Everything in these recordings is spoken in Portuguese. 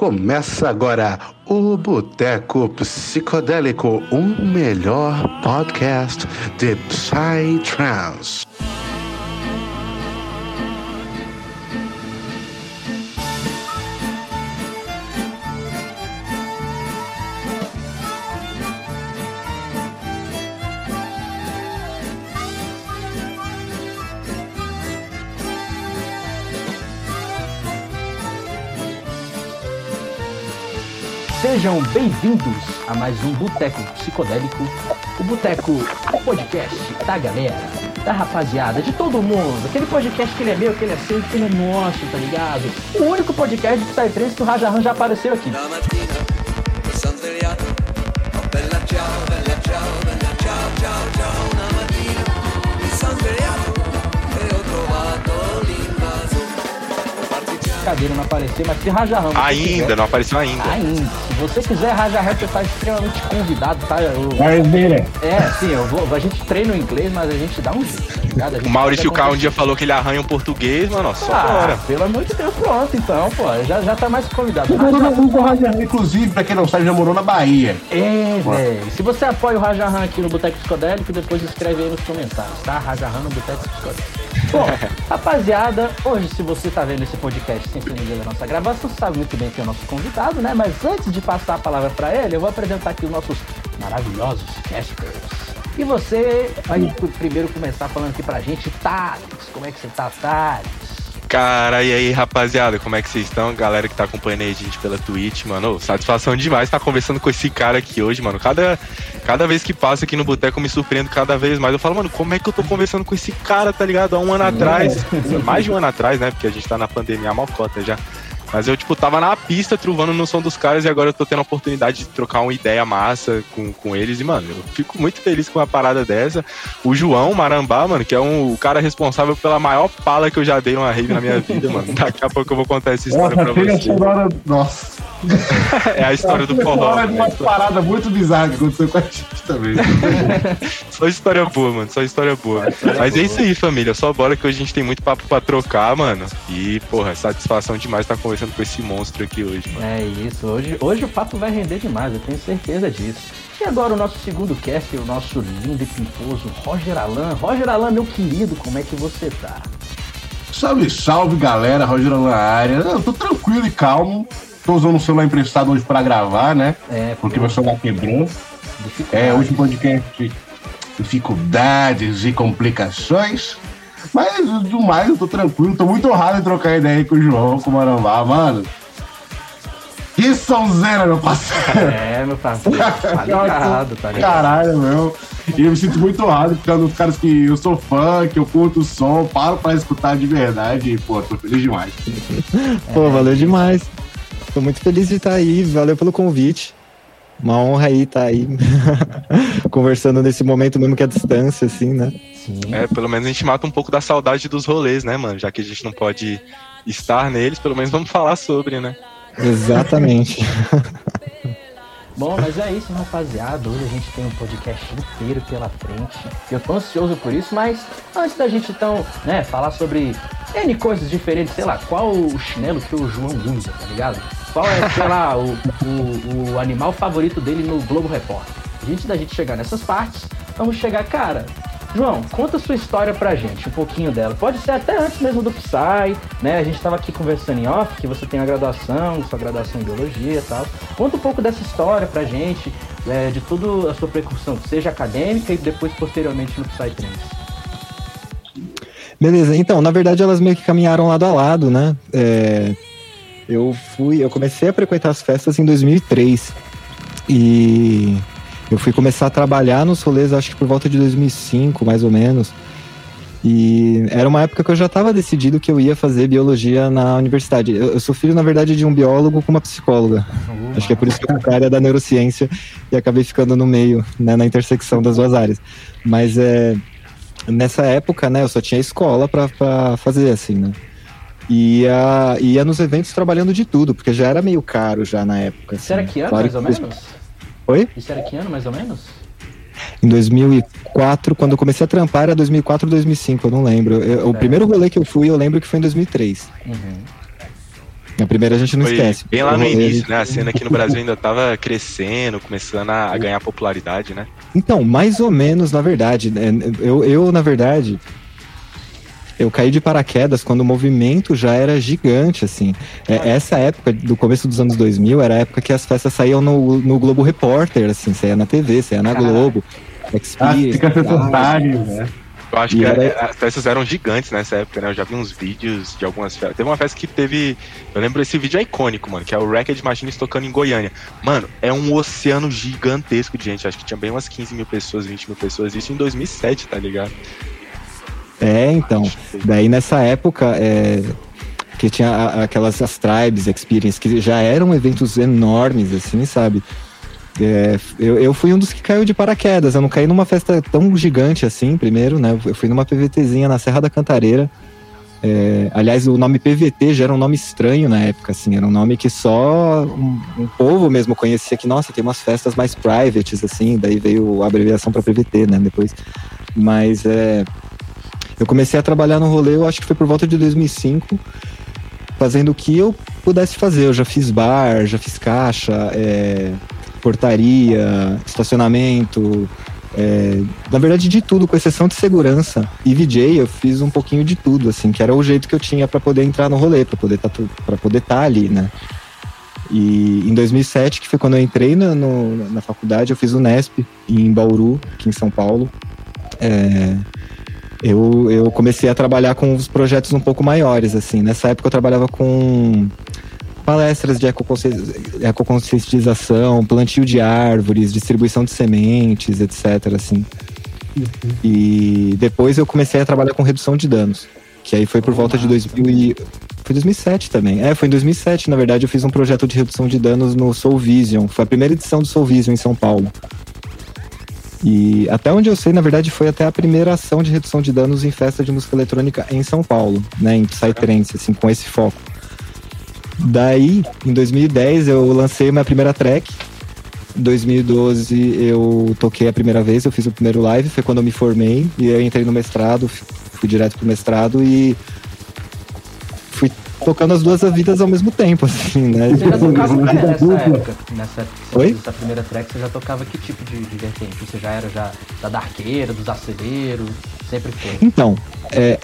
Começa agora o Boteco Psicodélico, o melhor podcast de Psytrance. Sejam bem-vindos a mais um Boteco Psicodélico, o Boteco, o podcast da galera, da rapaziada, de todo mundo. Aquele podcast que ele é meu, que ele é seu, que ele é nosso, tá ligado? O único podcast de Psytrance que o Raja Han já apareceu aqui. Cadeira não aparecer, mas se Raja você Ainda, quiser- não apareceu ainda. Ainda. Se você quiser, Raja Han, você tá extremamente convidado, tá? Eu- É, sim, eu vou, a gente treina o inglês, mas a gente dá um jeito, tá O Maurício K um dia falou que ele arranha um português, mano, ó, só Ah, bora. pelo amor de Deus, pronto, então, pô, já, já tá mais convidado. Na Raja- Rajan, inclusive, pra quem não sabe, já morou na Bahia. É, velho. Se você apoia o Rajahan aqui no Boteco Psicodélico, depois escreve aí nos comentários, tá? Rajahan no Boteco Psicodélico. Bom, rapaziada, hoje se você tá vendo esse podcast sem ser da nossa gravação, você sabe muito bem que é o nosso convidado, né? Mas antes de passar a palavra pra ele, eu vou apresentar aqui os nossos maravilhosos casters. E você vai primeiro começar falando aqui pra gente, Thales, como é que você tá, Thales? Cara, e aí, rapaziada, como é que vocês estão? Galera que tá acompanhando aí a gente pela Twitch, mano, satisfação demais estar conversando com esse cara aqui hoje, mano. Cada, cada vez que passa aqui no boteco me surpreendo cada vez mais. Eu falo, mano, como é que eu tô conversando com esse cara, tá ligado? Há um ano atrás, mais de um ano atrás, né? Porque a gente tá na pandemia, a malcota já. Mas eu, tipo, tava na pista truvando no som dos caras e agora eu tô tendo a oportunidade de trocar uma ideia massa com, com eles. E, mano, eu fico muito feliz com uma parada dessa. O João Marambá, mano, que é um, o cara responsável pela maior pala que eu já dei numa rave na minha vida, mano. Daqui a pouco eu vou contar essa história Nossa, pra trilha você. sonora. Nossa. É a história do forró. de né? uma parada muito bizarra que aconteceu com a gente também. Só história boa, mano. Só história boa. Mas é isso aí, família. Só bora que hoje a gente tem muito papo pra trocar, mano. E, porra, satisfação demais estar conversando com esse monstro aqui hoje, mano. É isso, hoje, hoje o papo vai render demais, eu tenho certeza disso. E agora o nosso segundo cast, o nosso lindo e pimposo Roger Alan. Roger Alan, meu querido, como é que você tá? Salve, salve, galera. Roger na área. Eu tô tranquilo e calmo. Tô usando o celular emprestado hoje pra gravar, né? É, Porque meu celular quebrou. É, hoje um podcast dificuldades e complicações. Mas do mais, eu tô tranquilo, tô muito honrado em trocar ideia aí com o João, com o Marambá, mano. Que sonzeira, meu parceiro. É, meu parceiro, tá ligado, tá ligado. Caralho, meu. E eu me sinto muito honrado, porque é um dos caras que eu sou fã, que eu curto o som, paro pra escutar de verdade e, pô, tô feliz demais. Pô, valeu demais. Tô muito feliz de estar aí, valeu pelo convite. Uma honra aí estar aí conversando nesse momento mesmo que é a distância, assim, né? Sim. É, pelo menos a gente mata um pouco da saudade dos rolês, né, mano? Já que a gente não pode estar neles, pelo menos vamos falar sobre, né? Exatamente. Bom, mas é isso, rapaziada. Hoje a gente tem um podcast inteiro pela frente. Eu tô ansioso por isso, mas antes da gente então, né, falar sobre N coisas diferentes, sei lá, qual o chinelo que o João usa, tá ligado? Qual é, sei lá, o, o, o animal favorito dele no Globo Repórter. Antes da gente chegar nessas partes, vamos chegar, cara. João, conta a sua história pra gente, um pouquinho dela. Pode ser até antes mesmo do Psy, né? A gente tava aqui conversando em off, que você tem a graduação, sua graduação em biologia e tal. Conta um pouco dessa história pra gente, é, de toda a sua precursão, seja acadêmica e depois posteriormente no Psytrance. Beleza, então, na verdade elas meio que caminharam lado a lado, né? É, eu fui, eu comecei a frequentar as festas em 2003 e eu fui começar a trabalhar nos rolês, acho que por volta de 2005, mais ou menos. E era uma época que eu já estava decidido que eu ia fazer biologia na universidade. Eu, eu sou filho, na verdade, de um biólogo com uma psicóloga. Acho que é por isso que eu fui área da neurociência e acabei ficando no meio, né, na intersecção das duas áreas. Mas é, nessa época, né, eu só tinha escola pra fazer, assim, né? E ia, ia nos eventos trabalhando de tudo, porque já era meio caro já na época. Era assim. que ano, Claro mais ou menos? Oi? Isso era que ano, mais ou menos? Em 2004, quando eu comecei a trampar, era 2004 ou 2005, eu não lembro. Eu- o primeiro rolê que eu fui, eu lembro que foi em 2003. Uhum. Na primeira a gente não Foi esquece. bem lá no início, né? A cena aqui no Brasil ainda tava crescendo, começando a, a ganhar popularidade, né? Então, mais ou menos, na verdade. né, Eu, eu, na verdade, eu caí de paraquedas quando o movimento já era gigante, assim. É, essa época, do começo dos anos 2000, era a época que as festas saíam no, no Globo Repórter, assim. Saía na TV, saía na. Globo. Ah, Experience, fica Verdade. reportagem, né? Eu acho E que era- é, as festas eram gigantes nessa época, né? Eu já vi uns vídeos de algumas festas. Teve uma festa que teve. Eu lembro esse vídeo é icônico, mano, que é o Racket Machines tocando em Goiânia. Mano, é um oceano gigantesco de gente. Acho que tinha bem umas 15 mil pessoas, 20 mil pessoas. Isso em 2007, tá ligado? É, então. Daí nessa época, é, que tinha aquelas as tribes experience, que já eram eventos enormes, assim, sabe? É, eu, eu fui um dos que caiu de paraquedas. Eu não caí numa festa tão gigante assim, primeiro, né? Eu fui numa PVTzinha na Serra da Cantareira. É, aliás, o nome PVT já era um nome estranho na época, assim. Era um nome que só um, um povo mesmo conhecia que, nossa, tem umas festas mais privates, assim. Daí veio a abreviação para PVT, né? Depois. Mas é. Eu comecei a trabalhar no rolê, eu acho que foi por volta de 2005, fazendo o que eu pudesse fazer. Eu já fiz bar, já fiz caixa, é, portaria, estacionamento, é, na verdade de tudo, com exceção de segurança. E VJ, eu fiz um pouquinho de tudo, assim, que era o jeito que eu tinha para poder entrar no rolê, para poder tá, estar ali, né? E em 2007, que foi quando eu entrei na, no- na faculdade, eu fiz o Nesp em Bauru, aqui em São Paulo. É, eu, eu comecei a trabalhar com os projetos um pouco maiores, assim. Nessa época eu trabalhava com palestras de ecoconsci- ecoconscientização, plantio de árvores, distribuição de sementes, etc, assim. E depois eu comecei a trabalhar com redução de danos, que aí foi por volta de 2000 e... Foi 2007 também. É, foi em 2007, na verdade, eu fiz um projeto de redução de danos no Soul Vision. Foi a primeira edição do Soul Vision em São Paulo. E até onde eu sei, na verdade, foi até a primeira ação de redução de danos em festa de música eletrônica em São Paulo, né, em Psytrance, assim, com esse foco. Daí, em 2010, eu lancei minha primeira track. Em 2012, eu toquei a primeira vez, eu fiz o primeiro live, foi quando eu me formei, e eu entrei no mestrado, fui direto pro mestrado e tocando as duas vidas ao mesmo tempo, assim, né? Você já tocava o quê Vida nessa época? Nessa época que Oi? essa primeira track, você já tocava que tipo de, de vertente? Você já era já da darqueira, dos aceleros? Sempre foi. Então, é,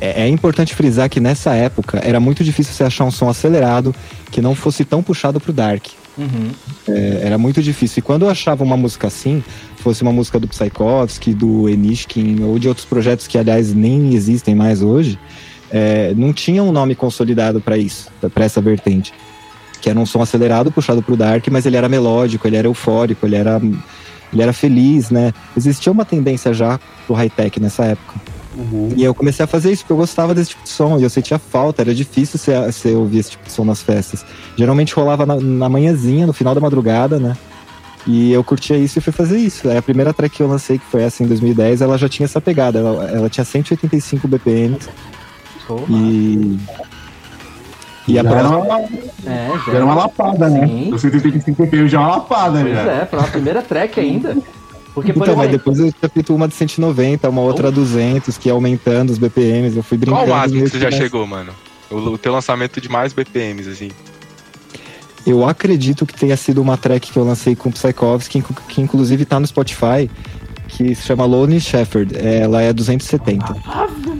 é, é importante frisar que nessa época era muito difícil você achar um som acelerado que não fosse tão puxado pro dark. Uhum. É, era muito difícil. E quando eu achava uma música assim, fosse uma música do Psykovsky, do Enishkin, ou de outros projetos que, aliás, nem existem mais hoje, é, não tinha um nome consolidado para isso, para essa vertente. Que era um som acelerado, puxado pro dark, mas ele era melódico, ele era eufórico, ele era, ele era feliz, né? Existia uma tendência já pro high-tech nessa época. E eu comecei a fazer isso porque eu gostava desse tipo de som e eu sentia falta, era difícil você, você ouvir esse tipo de som nas festas. Geralmente rolava na, na manhãzinha, no final da madrugada, né? E eu curtia isso e fui fazer isso. Aí a primeira track que eu lancei, que foi essa em 2010, ela já tinha essa pegada. Ela, ela tinha 185 BPM Pô, e. E a Já era próxima. uma, É, já era uma lapada, né? Sim. O 75 BPM já é uma lapada, Pois já. é, pra primeira track ainda. Porque, por Então, mas depois eu tinha feito uma de 190, uma outra 200, que ia aumentando os BPMs. Eu fui brincando. Qual o máximo que você já nessa- chegou, mano? O, o teu lançamento de mais BPMs, assim. Eu acredito que tenha sido uma track que eu lancei com o Psychovsky, que, que inclusive tá no Spotify, que se chama Lone Shepherd. Ela é 270.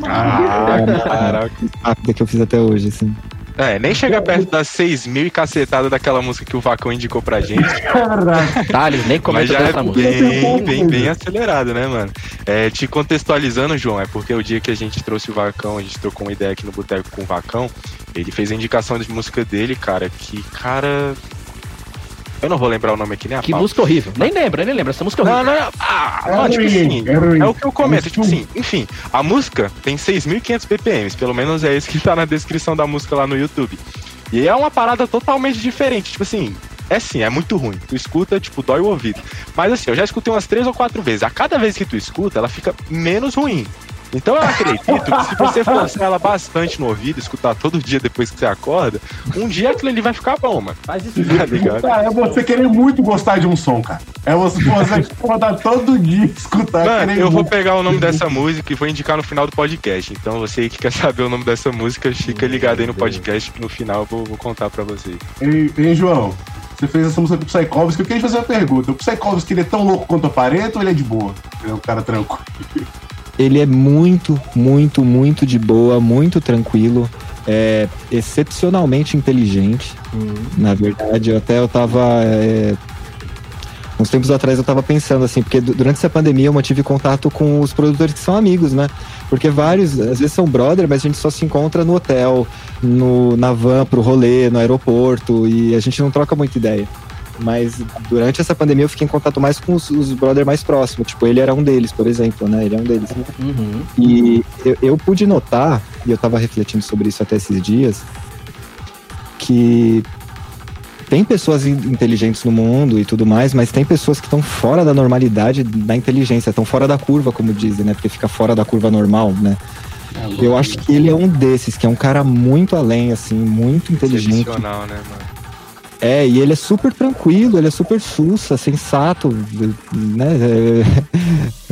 Ah, caraca. Rápida que eu fiz até hoje, assim. É, nem chega perto das 6 mil e cacetada daquela música que o Vacão indicou pra gente. É tá, eles nem Mas comentam já é música. bem, bem, bem acelerado, né, mano? É, te contextualizando, João, é porque o dia que a gente trouxe o Vacão, a gente trocou uma ideia aqui no Boteco com o Vacão, ele fez a indicação de música dele, cara, que, cara... Eu não vou lembrar o nome aqui nem a Que pau. música horrível. Nem lembra, nem lembra. Essa música é Não, horrível. não, não. Ah, É não, tipo assim, é é o que eu comento, É tipo assim, enfim, a música tem 6.500 BPMs, pelo menos é isso que tá na descrição da música lá no YouTube. E é uma parada totalmente diferente, tipo assim, é sim, é muito ruim. Tu escuta, tipo, dói o ouvido. Mas assim, eu já escutei umas três ou quatro vezes. A cada vez que tu escuta, ela fica menos ruim. Então eu acredito que se você forçar ela bastante no ouvido, escutar todo dia depois que você acorda, um dia aquilo ali vai ficar bom, mano. Faz isso. Tá ligado? Cara, é você querer muito gostar de um som, cara. É você, acordar todo dia escutar Mano, eu vou pegar o nome dessa música e vou indicar no final do podcast. Então você que quer saber o nome dessa música, fica ligado aí no podcast que no final eu vou, vou contar pra vocês. Ei, ei, João, você fez essa música pro Psychovski. Eu queria te fazer uma pergunta. O Psychovski, ele é tão louco quanto o Pareto ou ele é de boa? Ele é um cara tranquilo. Ele é muito, muito, muito de boa, muito tranquilo, é excepcionalmente inteligente. Na verdade, eu até eu tava. é, uns tempos atrás eu tava pensando assim, porque du- durante essa pandemia eu mantive contato com os produtores que são amigos, né? Porque vários, às vezes são brother, mas a gente só se encontra no hotel, no, na van pro rolê, no aeroporto, e a gente não troca muita ideia. Mas durante essa pandemia eu fiquei em contato mais com os, os brother mais próximos. Tipo, ele era um deles, por exemplo, né? Ele é um deles. Uhum. E eu, eu pude notar, e eu tava refletindo sobre isso até esses dias, que tem pessoas in- inteligentes no mundo e tudo mais, mas tem pessoas que estão fora da normalidade da inteligência, estão fora da curva, como dizem, né? Porque fica fora da curva normal, né? Eu acho que ele é um desses, que é um cara muito além, assim, muito inteligente. Excepcional, né, mano? É, e ele é super tranquilo, ele é super sussa, sensato, né?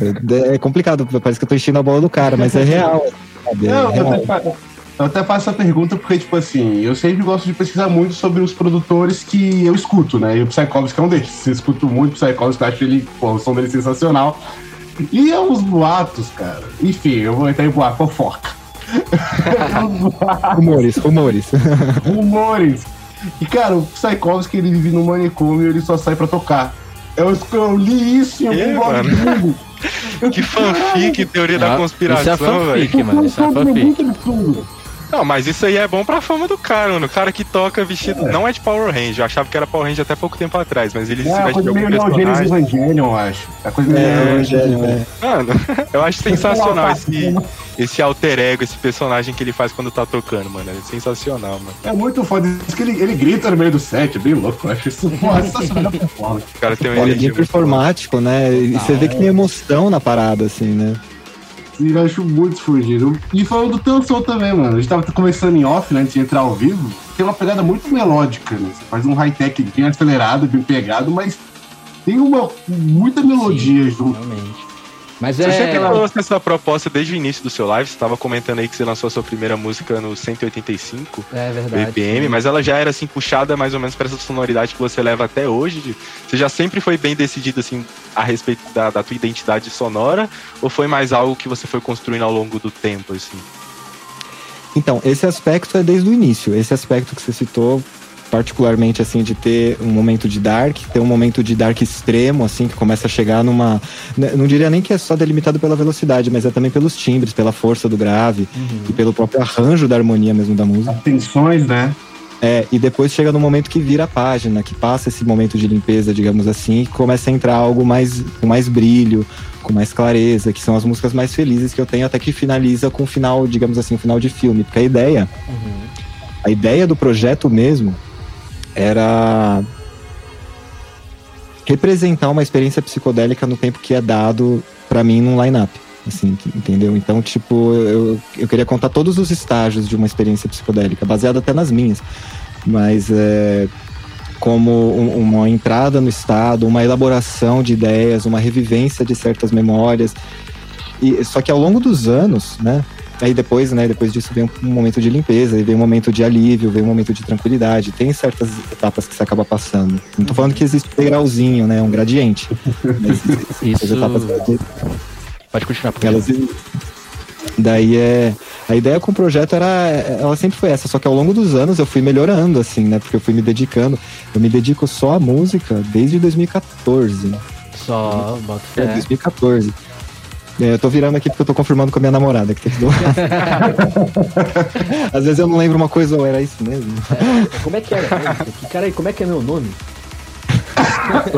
É, é complicado, parece que eu tô enchendo a bola do cara, mas é real. sabe? É Não, eu real. até, eu até faço essa pergunta porque, tipo assim, eu sempre gosto de pesquisar muito sobre os produtores que eu escuto, né? E o Psychovski é um deles. Eu escuto muito o Psychovski, eu acho ele, pô, o som dele sensacional. E é uns boatos, cara. Enfim, eu vou entrar em boato, fofoca. Rumores, rumores. rumores. E, cara, o Psychovski, ele vive no manicômio e ele só sai pra tocar. Eu, eu li isso em algum blog gringo. Que fanfic, teoria da Ah, conspiração, Isso é velho. fanfic, mano. Isso é Absurdo, fanfic. Não, mas isso aí é bom pra fama do cara, mano. O cara que toca vestido. Não é de Power Ranger. Eu achava que era Power Ranger até pouco tempo atrás, mas ele É se veste de coisa algum meio personagem. Evangelion, eu acho. É coisa meio É, Evangelho, é. Mano, eu acho sensacional esse, esse alter ego, esse personagem que ele faz quando tá tocando, mano. É sensacional, mano. É muito foda. Diz que ele, ele grita no meio do set, é bem louco. Eu acho isso porra, sensacional da performance. O cara tem é energia muito performático, né? E você vê que tem emoção na parada, assim, né? E eu acho muito fugido. E foi o do teu som também, mano. A gente tava conversando em off, né, antes de entrar ao vivo. Tem uma pegada muito melódica, né? Você faz um high-tech bem acelerado, bem pegado, mas tem uma muita melodia junto. Realmente. Mas Você sempre é. falou essa proposta desde o início do seu live. Você tava comentando aí que você lançou a sua primeira música no 185 É verdade. BPM, mas ela já era assim puxada mais ou menos para essa sonoridade que você leva até hoje. Você já sempre foi bem decidido assim a respeito da, da tua identidade sonora ou foi mais algo que você foi construindo ao longo do tempo assim? Então, esse aspecto é desde o início. Esse aspecto que você citou, particularmente, assim, de ter um momento de dark, ter um momento de dark extremo, assim, que começa a chegar numa. né, Não diria nem que é só delimitado pela velocidade, mas é também pelos timbres, pela força do grave e pelo próprio arranjo da harmonia mesmo da música. As tensões, né? É, e depois chega no momento que vira a página, que passa esse momento de limpeza, digamos assim, e começa a entrar algo mais com mais brilho, com mais clareza, que são as músicas mais felizes que eu tenho, até que finaliza com o final, digamos assim, o final de filme. Porque a ideia, a ideia do projeto mesmo era representar uma experiência psicodélica no tempo que é dado pra mim num line-up. Assim, entendeu? Então, tipo, eu, eu queria contar todos os estágios de uma experiência psicodélica, baseada até nas minhas. Mas é, como um- uma entrada no estado, uma elaboração de ideias, uma revivência de certas memórias. E, só que ao longo dos anos, né? Aí depois, né, depois disso vem um momento de limpeza, aí vem um momento de alívio, vem um momento de tranquilidade. Tem certas etapas que você acaba passando. Não tô falando que existe um degrauzinho, né, um gradiente. Mas Isso- etapas Pode continuar, porque elas Daí é. A ideia com o projeto era. Ela sempre foi essa, só que ao longo dos anos eu fui melhorando, assim, né? Porque eu fui me dedicando. Eu me dedico só à música desde 2014. Só, bota É, fé. 2014. É, eu tô virando aqui porque eu tô confirmando com a minha namorada que tem que. Às vezes eu não lembro uma coisa ou era isso mesmo. Como é que era? Que cara como é que é meu nome?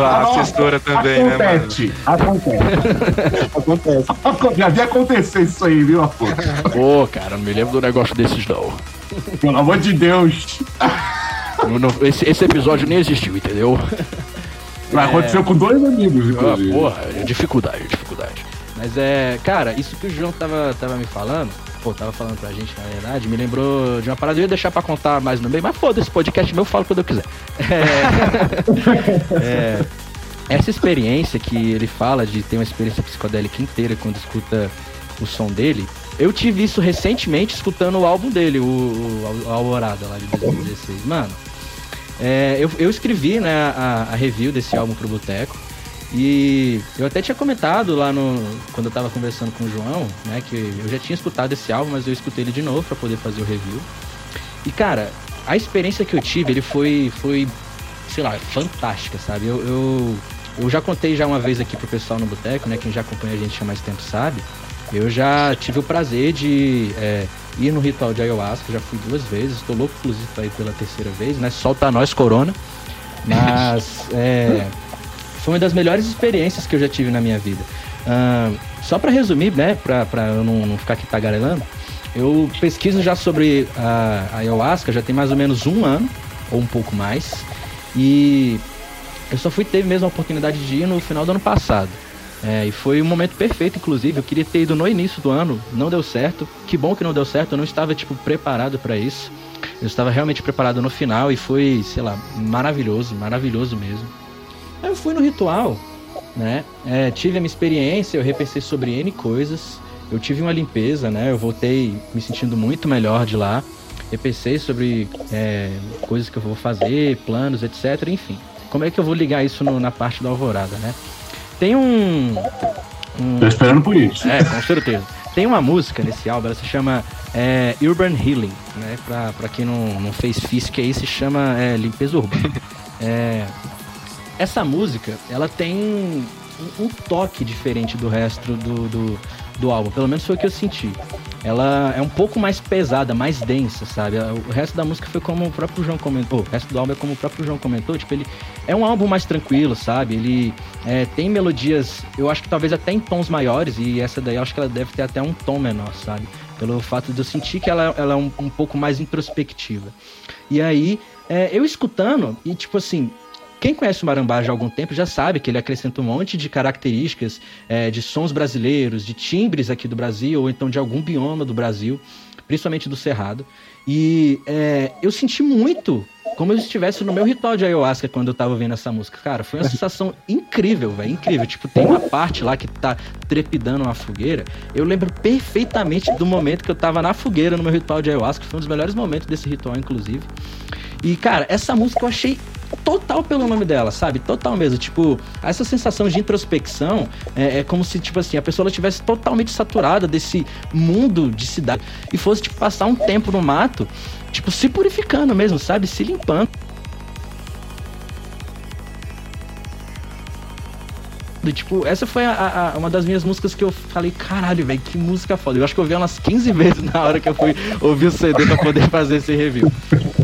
A assessora também, né, mano? Acontece, acontece. Acontece. Acontece. Já vi acontecer isso aí, viu, Afonso? Pô, cara, não me lembro do negócio desses, não. Pelo amor de Deus. Não- não- esse, esse episódio nem existiu, entendeu? Mas aconteceu com dois amigos, Ah, inclusive. porra, é dificuldade, dificuldade. Mas é, cara, isso que o João tava, tava me falando, pô, tava falando pra gente, na verdade, me lembrou de uma parada, eu ia deixar pra contar mais no meio, mas foda, esse podcast meu eu falo quando eu quiser. É, é, essa experiência que ele fala de ter uma experiência psicodélica inteira quando escuta o som dele, eu tive isso recentemente escutando o álbum dele, o, o, o Alvorada lá de 2016. Mano, é, eu, eu escrevi né, a, a review desse álbum pro Boteco. E eu até tinha comentado lá no. Quando eu tava conversando com o João, né? Que eu já tinha escutado esse álbum, mas eu escutei ele de novo para poder fazer o review. E cara, a experiência que eu tive, ele foi. foi, sei lá, fantástica, sabe? Eu, eu, eu já contei já uma vez aqui pro pessoal no Boteco, né? Quem já acompanha a gente há mais tempo sabe. Eu já tive o prazer de é, ir no ritual de ayahuasca, já fui duas vezes, estou louco inclusive para ir pela terceira vez, né? Solta nós, Corona. Mas é, foi uma das melhores experiências que eu já tive na minha vida. Uh, só para resumir, né, para eu não, não, ficar aqui tagarelando, eu pesquiso já sobre a, a ayahuasca já tem mais ou menos um ano, ou um pouco mais, e eu só fui ter mesmo a oportunidade de ir no final do ano passado. É, e foi um momento perfeito, inclusive. Eu queria ter ido no início do ano, não deu certo. Que bom que não deu certo, eu não estava, tipo, preparado para isso. Eu estava realmente preparado no final e foi, sei lá, maravilhoso, maravilhoso mesmo. Aí eu fui no ritual, né? É, tive a minha experiência, eu repensei sobre N coisas. Eu tive uma limpeza, né? Eu voltei me sentindo muito melhor de lá. Repensei sobre é, coisas que eu vou fazer, planos, etc. Enfim, como é que eu vou ligar isso no, na parte da alvorada, né? Tem um, um. Tô esperando por isso. É, com certeza. Tem uma música nesse álbum, ela se chama é, Urban Healing, né? Pra, pra quem não, não fez FISC aí, se chama é, Limpeza Urbana. É, essa música, ela tem um, um toque diferente do resto do, do, do, álbum, pelo menos foi o que eu senti. Ela é um pouco mais pesada, mais densa, sabe? O resto da música foi como o próprio João comentou, o resto do álbum é como o próprio João comentou, tipo, ele é um álbum mais tranquilo, sabe? Ele é, tem melodias, eu acho que talvez até em tons maiores, e essa daí eu acho que ela deve ter até um tom menor, sabe? Pelo fato de eu sentir que ela, ela é um, um pouco mais introspectiva. E aí, é, eu escutando, e tipo assim, quem conhece o Marambá já há algum tempo já sabe que ele acrescenta um monte de características é, de sons brasileiros, de timbres aqui do Brasil, ou então de algum bioma do Brasil, principalmente do Cerrado. E é, eu senti muito como eu estivesse no meu ritual de ayahuasca quando eu tava ouvindo essa música. Cara, foi uma sensação incrível, velho. Incrível. Tipo, tem uma parte lá que tá trepidando uma fogueira. Eu lembro perfeitamente do momento que eu tava na fogueira no meu ritual de ayahuasca. Foi um dos melhores momentos desse ritual, inclusive. E, cara, essa música eu achei total pelo nome dela, sabe? Total mesmo. Tipo, essa sensação de introspecção é, é como se, tipo assim, a pessoa estivesse totalmente saturada desse mundo de cidade e fosse, tipo, passar um tempo no mato, tipo, se purificando mesmo, sabe? Se limpando. Tipo, essa foi a, a, uma das minhas músicas que eu falei, caralho, velho, que música foda. Eu acho que eu ouvi umas 15 vezes na hora que eu fui ouvir o CD pra poder fazer esse review.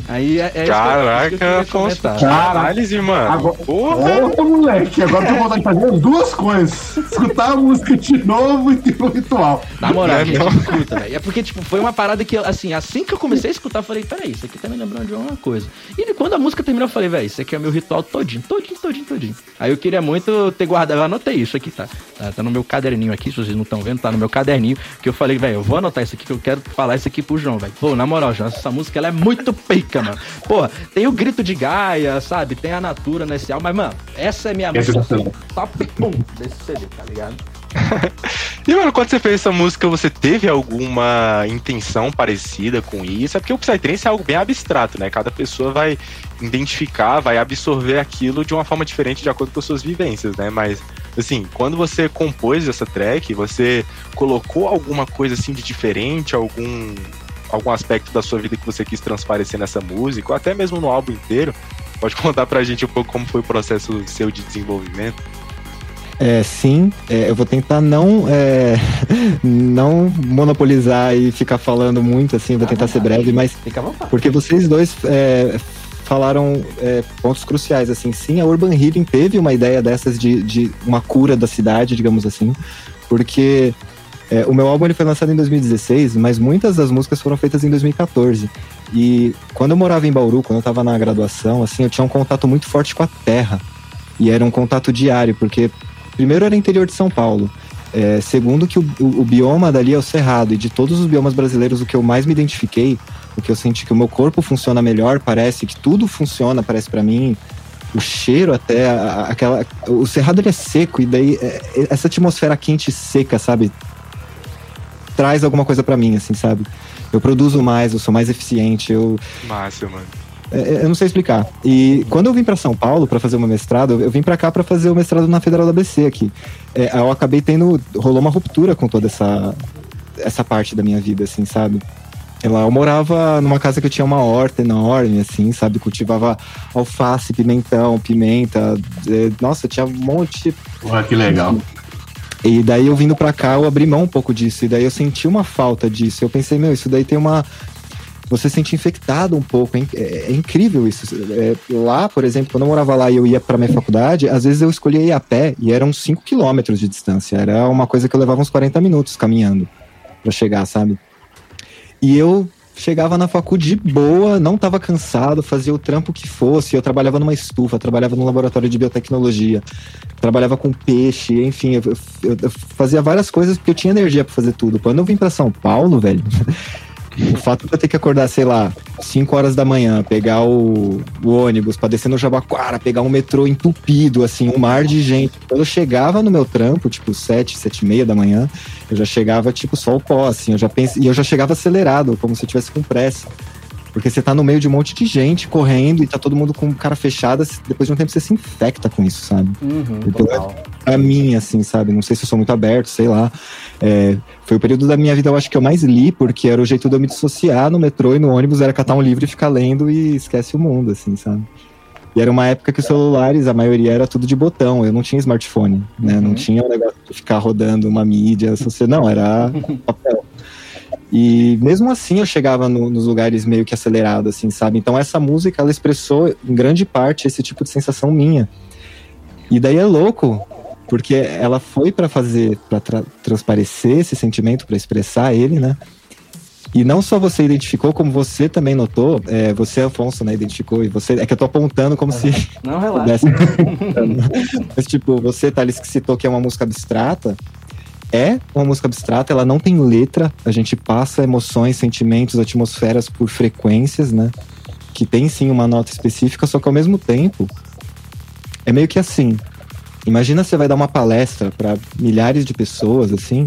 Aí é, é Caraca, Afonso. Caralho, mano. Agora, Porra! moleque, agora eu tô vontade de fazer as duas coisas. Escutar a música de novo e ter um ritual. Na moral, gente, escuta, velho. É porque, tipo, foi uma parada que, assim, assim que eu comecei a escutar, eu falei, peraí, isso aqui tá me lembrando de alguma coisa. E quando a música terminou, eu falei, velho, isso aqui é meu ritual todinho, todinho, todinho, todinho. Aí eu queria muito ter guardado, anotei isso aqui, tá? Tá, tá no meu caderninho aqui, se vocês não estão vendo, tá no meu caderninho, que eu falei, velho, eu vou anotar isso aqui, que eu quero falar isso aqui pro João, velho. Pô, na moral, João, essa música, ela é muito pica, mano. Porra, tem o grito de Gaia, sabe? Tem a Natura nesse álbum, mas, mano, essa é minha música assim, top 1 desse CD, tá ligado? e, mano, quando você fez essa música, você teve alguma intenção parecida com isso? É porque o Psytrance é algo bem abstrato, né? Cada pessoa vai identificar, vai absorver aquilo de uma forma diferente de acordo com as suas vivências, né? Mas, assim, quando você compôs essa track, você colocou alguma coisa assim de diferente, algum algum aspecto da sua vida que você quis transparecer nessa música, ou até mesmo no álbum inteiro. Pode contar pra gente um pouco como foi o processo seu de desenvolvimento? É, sim, é, eu vou tentar não é, não monopolizar e ficar falando muito, assim, vou tentar ser breve, mas porque vocês dois é, falaram é, pontos cruciais, assim, sim, a Urban Healing teve uma ideia dessas de, de uma cura da cidade, digamos assim, porque é, o meu álbum ele foi lançado em 2016, mas muitas das músicas foram feitas em 2014. E quando eu morava em Bauru, quando eu estava na graduação, assim, eu tinha um contato muito forte com a terra. E era um contato diário, porque primeiro era interior de São Paulo. É, segundo que o, o, o, bioma dali é o cerrado. E de todos os biomas brasileiros, o que eu mais me identifiquei, o que eu senti que o meu corpo funciona melhor, parece que tudo funciona, parece para mim, o cheiro até, a- aquela. O cerrado ele é seco, e daí é, é, essa atmosfera quente e seca, sabe? Traz alguma coisa pra mim, assim, sabe? Eu produzo mais, eu sou mais eficiente, eu, Massa, mano. é, eu não sei explicar. E quando eu vim pra São Paulo pra fazer o meu mestrado, eu- vim pra cá pra fazer o mestrado na Federal da ABC aqui. É, eu acabei tendo. rolou uma ruptura com toda essa, essa parte da minha vida, assim, sabe? Ela, eu morava numa casa que tinha uma horta enorme, assim, sabe? Cultivava alface, pimentão, pimenta. é, nossa, tinha um monte. Olha que legal. E daí eu vindo pra cá, eu abri mão um pouco disso. E daí eu senti uma falta disso. Eu pensei, meu, isso daí tem uma. Você se sente infectado um pouco. É, é- incrível isso. É, lá, por exemplo, quando eu morava lá e eu ia pra minha faculdade, às vezes eu escolhia ir a pé e eram 5 quilômetros de distância. Era uma coisa que eu levava uns 40 minutos caminhando pra chegar, sabe? E eu chegava na facu de boa, não tava cansado, fazia o trampo que fosse. Eu trabalhava numa estufa, trabalhava no laboratório de biotecnologia, trabalhava com peixe, enfim, eu, eu- eu fazia várias coisas porque eu tinha energia pra fazer tudo. Quando eu vim pra São Paulo, velho, o fato de eu ter que acordar, sei lá, 5 horas da manhã, pegar o, o ônibus pra descer no Jabaquara, pegar um metrô entupido, assim, um mar de gente. Quando eu chegava no meu trampo, tipo 7, 7 e meia da manhã, eu já chegava, tipo, só o pó, assim, eu já pensei, e eu já chegava acelerado, como se eu tivesse com pressa. Porque você tá no meio de um monte de gente correndo e tá todo mundo com cara fechada, depois de um tempo você se infecta com isso, sabe? Uhum, Então, total. pra mim, assim, sabe? Não sei se eu sou muito aberto, sei lá. É, foi o período da minha vida, eu acho que eu mais li, porque era o jeito de eu me dissociar no metrô e no ônibus, era catar um livro e ficar lendo e esquece o mundo, assim, sabe? E era uma época que os celulares, a maioria era tudo de botão, eu não tinha smartphone, né? Uhum. Não tinha o negócio de ficar rodando uma mídia, não, era papel. E mesmo assim eu chegava no- nos lugares meio que acelerado, assim, sabe? Então essa música, ela expressou em grande parte esse tipo de sensação minha. E daí é louco, porque ela foi pra fazer, pra tra- transparecer esse sentimento, pra expressar ele, né? E não só você identificou, como você também notou, é, você, Afonso, né, identificou, e você. É que eu tô apontando como se Não, relaxa. pudesse. Mas, tipo, você, Thales, que citou que é uma música abstrata, é uma música abstrata, ela não tem letra, a gente passa emoções, sentimentos, atmosferas por frequências, né? Que tem sim uma nota específica, só que ao mesmo tempo é meio que assim. Imagina você vai dar uma palestra para milhares de pessoas, assim,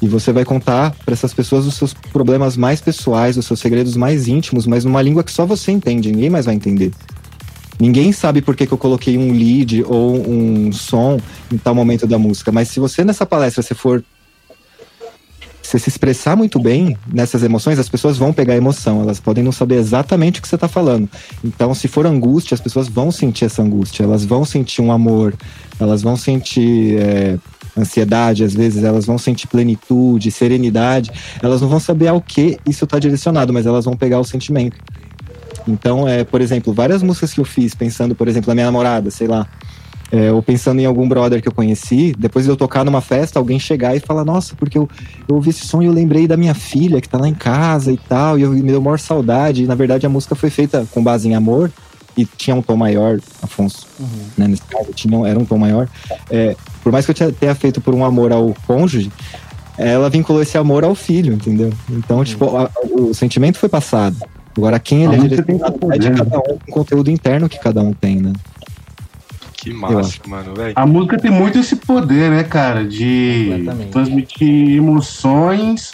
e você vai contar para essas pessoas os seus problemas mais pessoais, os seus segredos mais íntimos, mas numa língua que só você entende, ninguém mais vai entender. Ninguém sabe por que, que eu coloquei um lead ou um som em tal momento da música, mas se você nessa palestra você for você se expressar muito bem nessas emoções, as pessoas vão pegar emoção, elas podem não saber exatamente o que você está falando. Então, se for angústia, as pessoas vão sentir essa angústia, elas vão sentir um amor, elas vão sentir é, ansiedade, às vezes, elas vão sentir plenitude, serenidade, elas não vão saber ao que isso está direcionado, mas elas vão pegar o sentimento. Então, é, por exemplo, várias músicas que eu fiz pensando, por exemplo, na minha namorada, sei lá, é, ou pensando em algum brother que eu conheci, depois de eu tocar numa festa, alguém chegar e falar, nossa, porque eu, eu ouvi esse som e eu lembrei da minha filha que tá lá em casa e tal, e eu me deu maior saudade. E na verdade a música foi feita com base em amor e tinha um tom maior, Afonso, né, nesse caso, tinha, era um tom maior. É, por mais que eu tenha feito por um amor ao cônjuge, ela vinculou esse amor ao filho, entendeu? Então, tipo, a- o sentimento foi passado. Agora, quem ele A é tem direcionado é de cada um, com o conteúdo interno que cada um tem, né? Que massa, mano, velho. A música tem muito esse poder, né, cara, de Completamente. transmitir emoções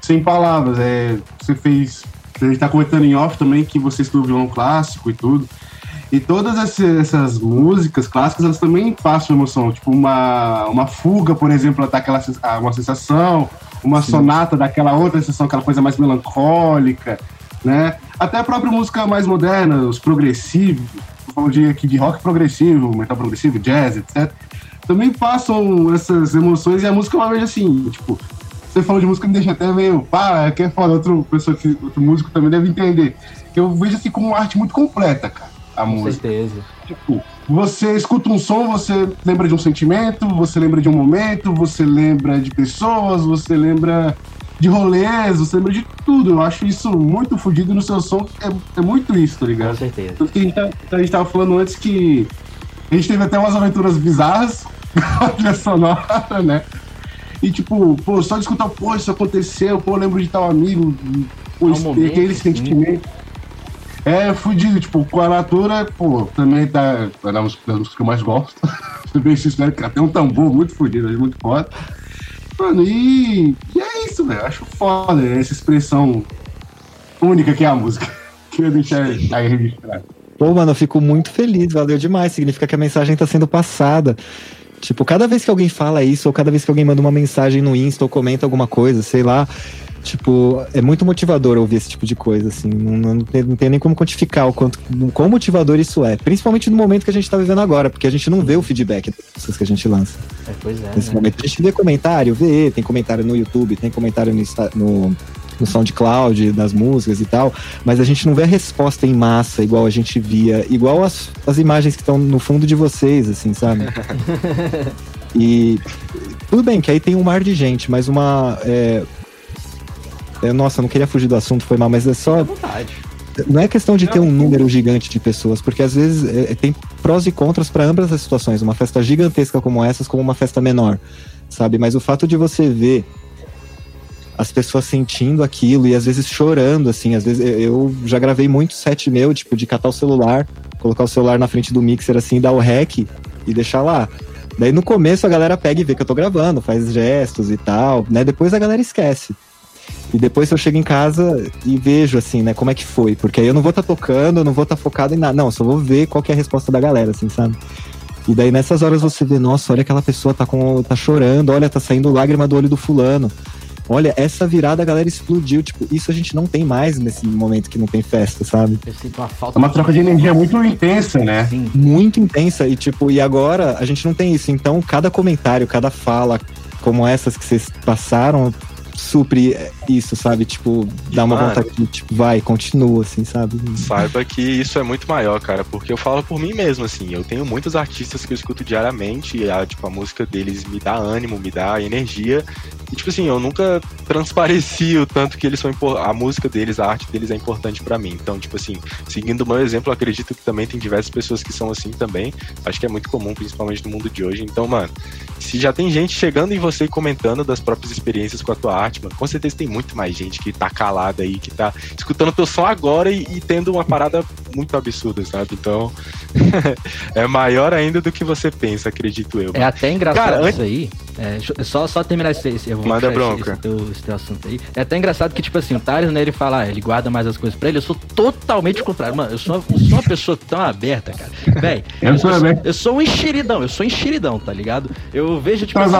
sem palavras. É, você fez. A gente tá comentando em off também que você estudou violão clássico e tudo. E todas essas músicas clássicas, elas também passam emoção. Tipo, uma, uma fuga, por exemplo, ela dá aquela, ah, uma sensação. Uma sonata daquela outra sensação, aquela coisa mais melancólica, né? Até a própria música mais moderna, os progressivos, falando de, aqui de rock progressivo, metal progressivo, jazz, etc. Também passam essas emoções e a música é uma vez assim, tipo, você falou de música me deixa até meio, pá, que é foda, outro, pessoa que, outro músico também deve entender. Eu vejo assim como uma arte muito completa, cara, a Com música. certeza. Tipo, você escuta um som, você lembra de um sentimento, você lembra de um momento, você lembra de pessoas, você lembra de rolês, você lembra de tudo. Eu acho isso muito fodido no seu som, é, é muito isso, tá Com ligado? certeza. Tanto que a gente, tá- a gente tava falando antes que a gente teve até umas aventuras bizarras com a trilha sonora, né? E tipo, pô, só de escutar, pô, isso aconteceu, pô, eu lembro de tal amigo, pô, É um momento, aquele sentimento. É fudido, tipo, com a Natura, pô, também tá. É uma das músicas que eu mais gosto. Tô bem sincero, que tem um tambor muito fudido, muito foda. Mano, e, e é isso, velho. Acho foda essa expressão única que é a música. Queria deixar aí registrado. Pô, mano, eu fico muito feliz, valeu demais. Significa que a mensagem tá sendo passada. Tipo, cada vez que alguém fala isso, ou cada vez que alguém manda uma mensagem no Insta ou comenta alguma coisa, sei lá, tipo, é muito motivador ouvir esse tipo de coisa, assim. Não, não, tem, não tem nem como quantificar o quanto quão motivador isso é. Principalmente no momento que a gente tá vivendo agora, porque a gente não vê o feedback das pessoas que a gente lança. É, pois é. Nesse né? momento a gente vê comentário, vê, tem comentário no YouTube, tem comentário no, no, no SoundCloud, das músicas e tal, mas a gente não vê a resposta em massa igual a gente via, igual as, as imagens que estão no fundo de vocês, assim, sabe? e tudo bem que aí tem um mar de gente, mas uma. é, é, nossa, eu não queria fugir do assunto, foi mal, mas é só. À vontade. Não é questão de ter um número gigante de pessoas, porque às vezes é, tem prós e contras para ambas as situações. Uma festa gigantesca como essas, como uma festa menor, sabe? Mas o fato de você ver as pessoas sentindo aquilo e às vezes chorando, assim, às vezes eu- eu já gravei muito set meu, tipo, de catar o celular, colocar o celular na frente do mixer, assim, dar o rec e deixar lá. Daí no começo a galera pega e vê que eu tô gravando, faz gestos e tal, né? Depois a galera esquece. E depois eu chego em casa e vejo, assim, né, como é que foi. Porque aí eu não vou estar tocando, eu não vou estar focado em nada. Não, eu só vou ver qual que é a resposta da galera, assim, sabe? E daí nessas horas você vê, nossa, olha aquela pessoa tá, com, tá chorando, olha, tá saindo lágrima do olho do fulano. Olha, essa virada a galera explodiu. Tipo, isso a gente não tem mais nesse momento que não tem festa, sabe? Eu sinto uma falta É uma troca de energia muito intensa, né? Sim. Muito intensa. E tipo, e agora a gente não tem isso. Então, cada comentário, cada fala, como essas que vocês passaram, supre isso, sabe? Tipo, dá uma Mano. vontade de, tipo, vai, continua, assim, sabe? Saiba que isso é muito maior, cara, porque eu falo por mim mesmo, assim, eu tenho muitos artistas que eu escuto diariamente, e a, tipo, a música deles me dá ânimo, me dá energia, e tipo assim, eu nunca transpareci o tanto que eles são a música deles, a arte deles é importante pra mim. Então, tipo assim, seguindo o meu exemplo, eu acredito que também tem diversas pessoas que são assim também. Acho que é muito comum, principalmente no mundo de hoje. Então, mano, se já tem gente chegando em você e comentando das próprias experiências com a tua arte, mano, com certeza tem muito mais gente que tá calada aí, que tá escutando teu som agora e, e tendo uma parada muito absurda, sabe? Então, é maior ainda do que você pensa, acredito eu. É até engraçado Cara, isso aí. É, eu- só, só terminar esse, esse, eu vou Manda bronca. Esse, teu, esse teu assunto aí. É até engraçado que, tipo assim, o Thales, né, ele fala, ah, ele guarda mais as coisas pra ele. Eu sou totalmente o contrário. Mano, eu sou, eu sou uma pessoa tão aberta, cara. Véi, Eu sou também. eu sou um enxeridão, eu sou enxeridão, tá ligado? Eu vejo, tipo assim.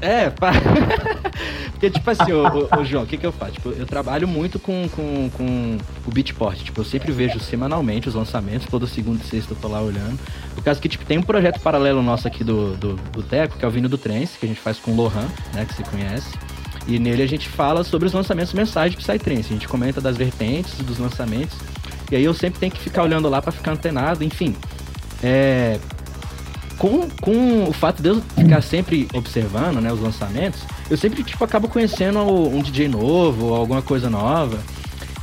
É, pá. Porque, tipo assim, ô, ô, ô, João, o que, que eu faço? Tipo, eu trabalho muito com, com, com o Beatport. Tipo, eu sempre vejo semanalmente os lançamentos, toda segunda e sexta eu tô lá olhando. Por causa que, tipo, tem um projeto paralelo nosso aqui do, do Boteco, que é o Vinho do Trance, que a gente faz com o Lohan, né, que você conhece. E nele a gente fala sobre os lançamentos mensais de Psytrance. A gente comenta das vertentes, dos lançamentos. E aí eu sempre tenho que ficar olhando lá pra ficar antenado, enfim. É, com, com o fato de eu ficar sempre observando né, os lançamentos, eu sempre tipo, acabo conhecendo um DJ novo, alguma coisa nova.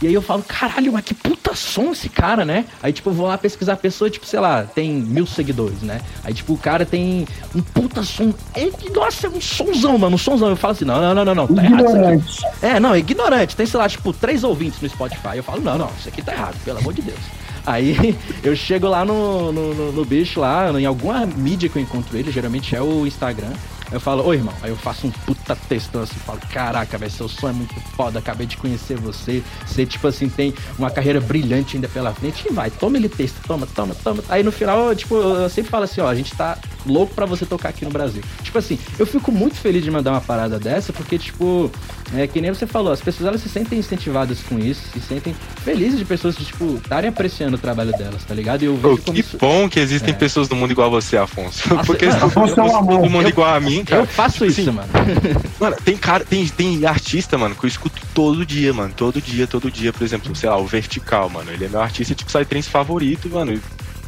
E aí eu falo, caralho, mas que puta som esse cara, né? Aí, tipo, eu vou lá pesquisar a pessoa, tipo, sei lá, tem mil seguidores, né? Aí, tipo, o cara tem um puta som. É, nossa, é um sonzão, mano, um sonzão. Eu falo assim, não, não, não, não, não, tá errado isso aqui. Ignorante. É, não, é ignorante. Tem, sei lá, tipo, três ouvintes no Spotify. Eu falo, não, não, isso aqui tá errado, pelo amor de Deus. Aí eu chego lá no, no, no- no bicho, lá, em alguma mídia que eu encontro ele, geralmente é o Instagram. Eu falo, ô irmão, aí eu faço um puta textão assim, falo, caraca, velho, seu som é muito foda, acabei de conhecer você. Você, tipo assim, tem uma carreira brilhante ainda pela frente. E vai, toma ele texto, toma, toma, toma. Aí no final, eu, tipo, eu sempre falo assim, ó, a gente tá louco pra você tocar aqui no Brasil. Tipo assim, eu fico muito feliz de mandar uma parada dessa, porque, tipo, é que nem você falou, as pessoas elas se sentem incentivadas com isso, se sentem felizes de pessoas que, tipo, estarem apreciando o trabalho delas, tá ligado? E eu vejo como que isso. bom que existem É. pessoas do mundo igual a você, Afonso. Nossa, Porque se Afonso é um amor. todo mundo Eu- igual a mim, cara. Eu faço isso, mano. Mano, tem cara, tem, tem artista, mano, que eu escuto todo dia, mano. Todo dia, todo dia. Por exemplo, sei lá, o Vertical, mano. Ele é meu artista, tipo, Psytrance favorito, mano. Eu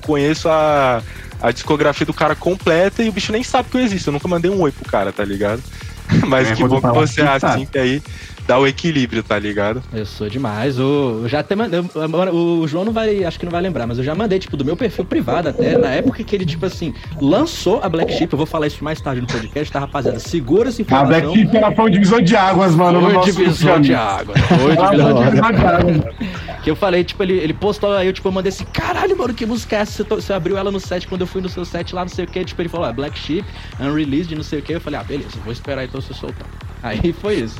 conheço a, a discografia do cara completa e o bicho nem sabe que eu existo. Eu nunca mandei um oi pro cara, tá ligado? Mas É, que bom que você é assim, assim, que aí dá o equilíbrio, tá ligado? Eu sou demais. O, eu já até mandei. O, o João não vai. Acho que não vai lembrar, mas eu já mandei, tipo, do meu perfil privado até, na época que ele, tipo assim, lançou a Black Sheep. Eu vou falar isso mais tarde no podcast, tá, rapaziada? Segura essa A Black informação. Sheep ela foi um divisor de águas, mano. no Foi nosso divisor de filme. água. Foi divisor foi de um divisor de águas. Que eu falei, tipo, ele, ele postou, aí eu, tipo, eu mandei assim, caralho, mano, que música é essa? Você, to- você abriu ela no set quando eu fui no seu set lá, não sei o que. Tipo, ele falou, ah, Black Sheep, Unreleased, não sei o que. Eu falei, ah, beleza, vou esperar então você soltar. Aí foi isso.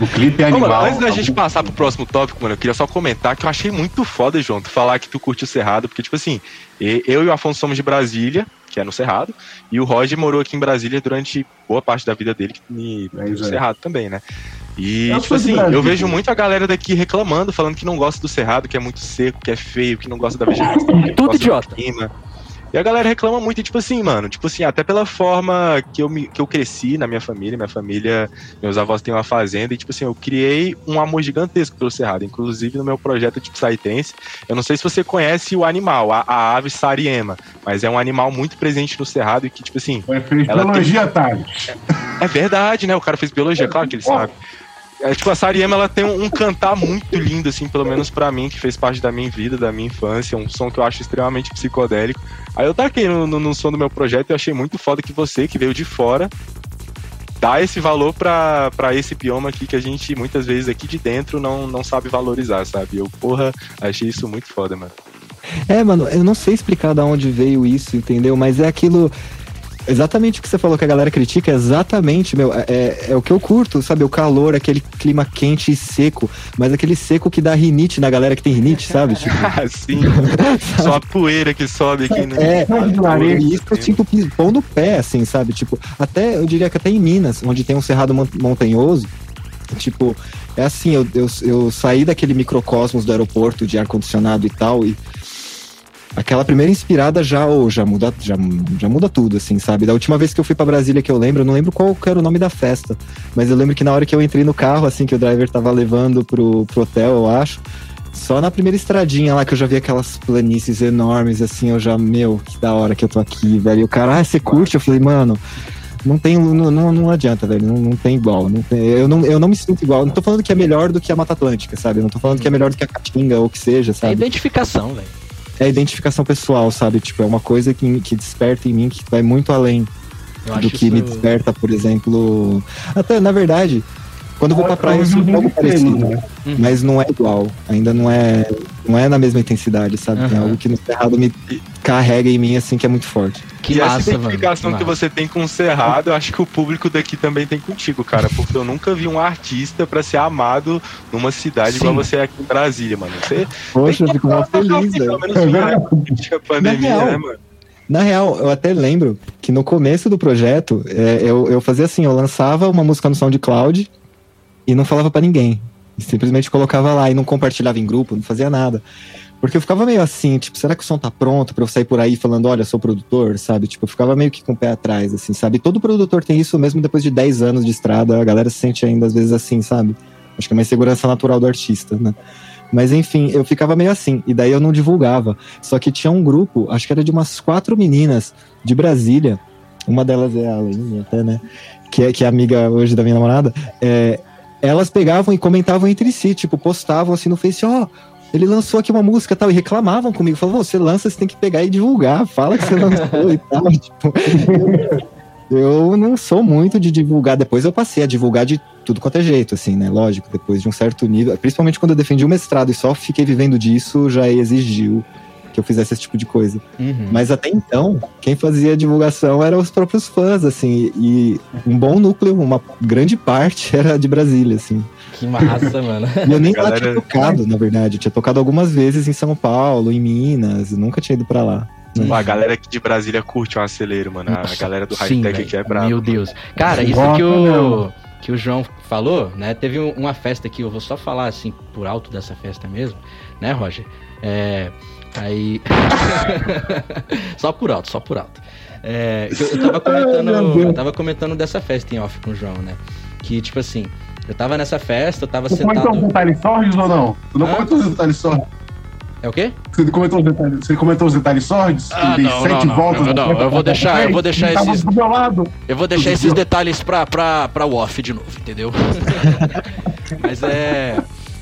O clipe é Ô, animal. mano, antes da gente passar pro próximo tópico, mano, eu queria só comentar que eu achei muito foda, João, tu falar que tu curte o Cerrado, porque, tipo assim, eu e o Afonso somos de Brasília, que é no Cerrado, e o Roger morou aqui em Brasília durante boa parte da vida dele, que e, É no aí. Cerrado também, né? E, Eu tipo assim, eu vejo muito a galera daqui reclamando, falando que não gosta do Cerrado, que é muito seco, que é feio, que não gosta da vegetação. Tudo gosta do idiota. clima. E a galera reclama muito, e tipo assim, mano, tipo assim, até pela forma que eu, me, que eu cresci na minha família, minha família, meus avós têm uma fazenda, e tipo assim, eu criei um amor gigantesco pelo Cerrado, inclusive no meu projeto de Psytrance. Eu não sei se você conhece o animal, a, a ave sariema, mas é um animal muito presente no Cerrado e que, tipo assim, Foi fez Ela tem- biologia, Thales. é verdade, né? O cara fez biologia, claro que ele sabe. É, tipo, a Sariema, ela tem um, um cantar muito lindo, assim, pelo menos pra mim, que fez parte da minha vida, da minha infância, um som que eu acho extremamente psicodélico. Aí eu taquei no, no, no som do meu projeto e achei muito foda que você, que veio de fora, dá esse valor pra esse bioma aqui que a gente, muitas vezes, aqui de dentro, não, não sabe valorizar, sabe? Eu, porra, achei isso muito foda, mano. É, mano, eu não sei explicar de onde veio isso, entendeu? Mas é aquilo. Exatamente o que você falou que a galera critica, é exatamente, meu, é, é o que eu curto, sabe? O calor, aquele clima quente e seco, mas aquele seco que dá rinite na galera que tem rinite, sabe? Tipo, Assim, só a poeira que sobe aqui, né? é, do e isso eu sinto pão no pé, assim, sabe? Tipo, até, eu diria que até em Minas, onde tem um cerrado mon- montanhoso, tipo, é assim, eu, eu, eu saí daquele microcosmos do aeroporto de ar-condicionado e tal, e aquela primeira inspirada já, oh, já, muda, já, já muda tudo, assim, sabe? Da última vez que eu fui pra Brasília que eu lembro, eu não lembro qual era o nome da festa, mas eu lembro que na hora que eu entrei no carro, assim, que o driver tava levando pro, pro hotel, eu acho, só na primeira estradinha lá que eu já vi aquelas planícies enormes, assim, eu já, meu, que da hora que eu tô aqui, velho. E o cara, ah, você curte? Eu falei, mano, não tem, não, não, não adianta, velho, não, não tem igual. Não tem- eu, não, eu não me sinto igual. Não tô falando que é melhor do que a Mata Atlântica, sabe? Não tô falando que é melhor do que a Caatinga ou que seja, É sabe? identificação, velho. É identificação pessoal, sabe? Tipo, é uma coisa que, que desperta em mim que vai muito além Eu do que me isso- desperta, por exemplo. Até, na verdade, quando eu vou pra praia, eu sinto algo parecido. né? Uhum. Mas não é igual. Ainda não é, não é na mesma intensidade, sabe? Tem Aham. algo que no Cerrado me carrega em mim, assim, que é muito forte. Que e massa, essa mano. identificação que, massa. você tem com o Cerrado, eu acho que o público daqui também tem contigo, cara. Porque eu nunca vi um artista pra ser amado numa cidade igual você é aqui em Brasília, mano. Você Poxa, eu fico mal feliz, pelo velho. menos É pandemia, real, né, mano? Na real, eu até lembro que no começo do projeto, é, eu, eu fazia assim, eu lançava uma música no SoundCloud e não falava pra ninguém. Simplesmente colocava lá e não compartilhava em grupo, não fazia nada. Porque eu ficava meio assim, tipo, será que o som tá pronto pra eu sair por aí falando, olha, sou produtor, sabe? Tipo, eu ficava meio que com o pé atrás, assim, sabe? Todo produtor tem isso mesmo depois de 10 anos de estrada, a galera se sente ainda às vezes assim, sabe? Acho que é uma insegurança natural do artista, né? Mas enfim, eu ficava meio assim, e daí eu não divulgava. Só que tinha um grupo, acho que era de umas quatro meninas de Brasília, uma delas é a Aline até, né? Que é, que é amiga hoje da minha namorada. É, elas pegavam e comentavam entre si, tipo, postavam assim no Face, ó, ele lançou aqui uma música e tal, e reclamavam comigo, falavam, você lança, você tem que pegar e divulgar, fala que você lançou e tal. Tipo, eu não sou muito de divulgar, depois eu passei a divulgar de tudo quanto é jeito, assim, né? Lógico, depois de um certo nível, principalmente quando eu defendi o mestrado e só fiquei vivendo disso, já exigiu eu fizesse esse tipo de coisa. Uhum. Mas até então, quem fazia a divulgação eram os próprios fãs, assim, e um bom núcleo, uma grande parte era de Brasília, assim. Que massa, mano. E eu nem lá tinha tocado, na verdade. Eu tinha tocado algumas vezes em São Paulo, em Minas, nunca tinha ido pra lá. Pô, a galera aqui de Brasília curte um acelero, mano. A galera do high-tech aqui é brava. Meu Deus. Cara, isso que o, que o João falou, né? Teve um- uma festa aqui, eu vou só falar assim por alto dessa festa mesmo, né, Roger? É. Aí. só por alto, só por alto. É, eu, eu tava comentando. Eu tava comentando dessa festa em off com o João, né? Que, tipo assim, eu tava nessa festa, eu tava Tu comentou sentado. com o Thales Sorges ou não? Tu não Hã? comentou com o Thales Sorges? É o quê? Você comentou os detalhes, você comentou os detalhes sórdidos? Ah, que não, sete não, não, voltas. não, não, na eu vou deixar- eu vou deixar esses- do meu lado. Eu vou deixar esses detalhes pra, pra, pra off de novo, entendeu? Mas é.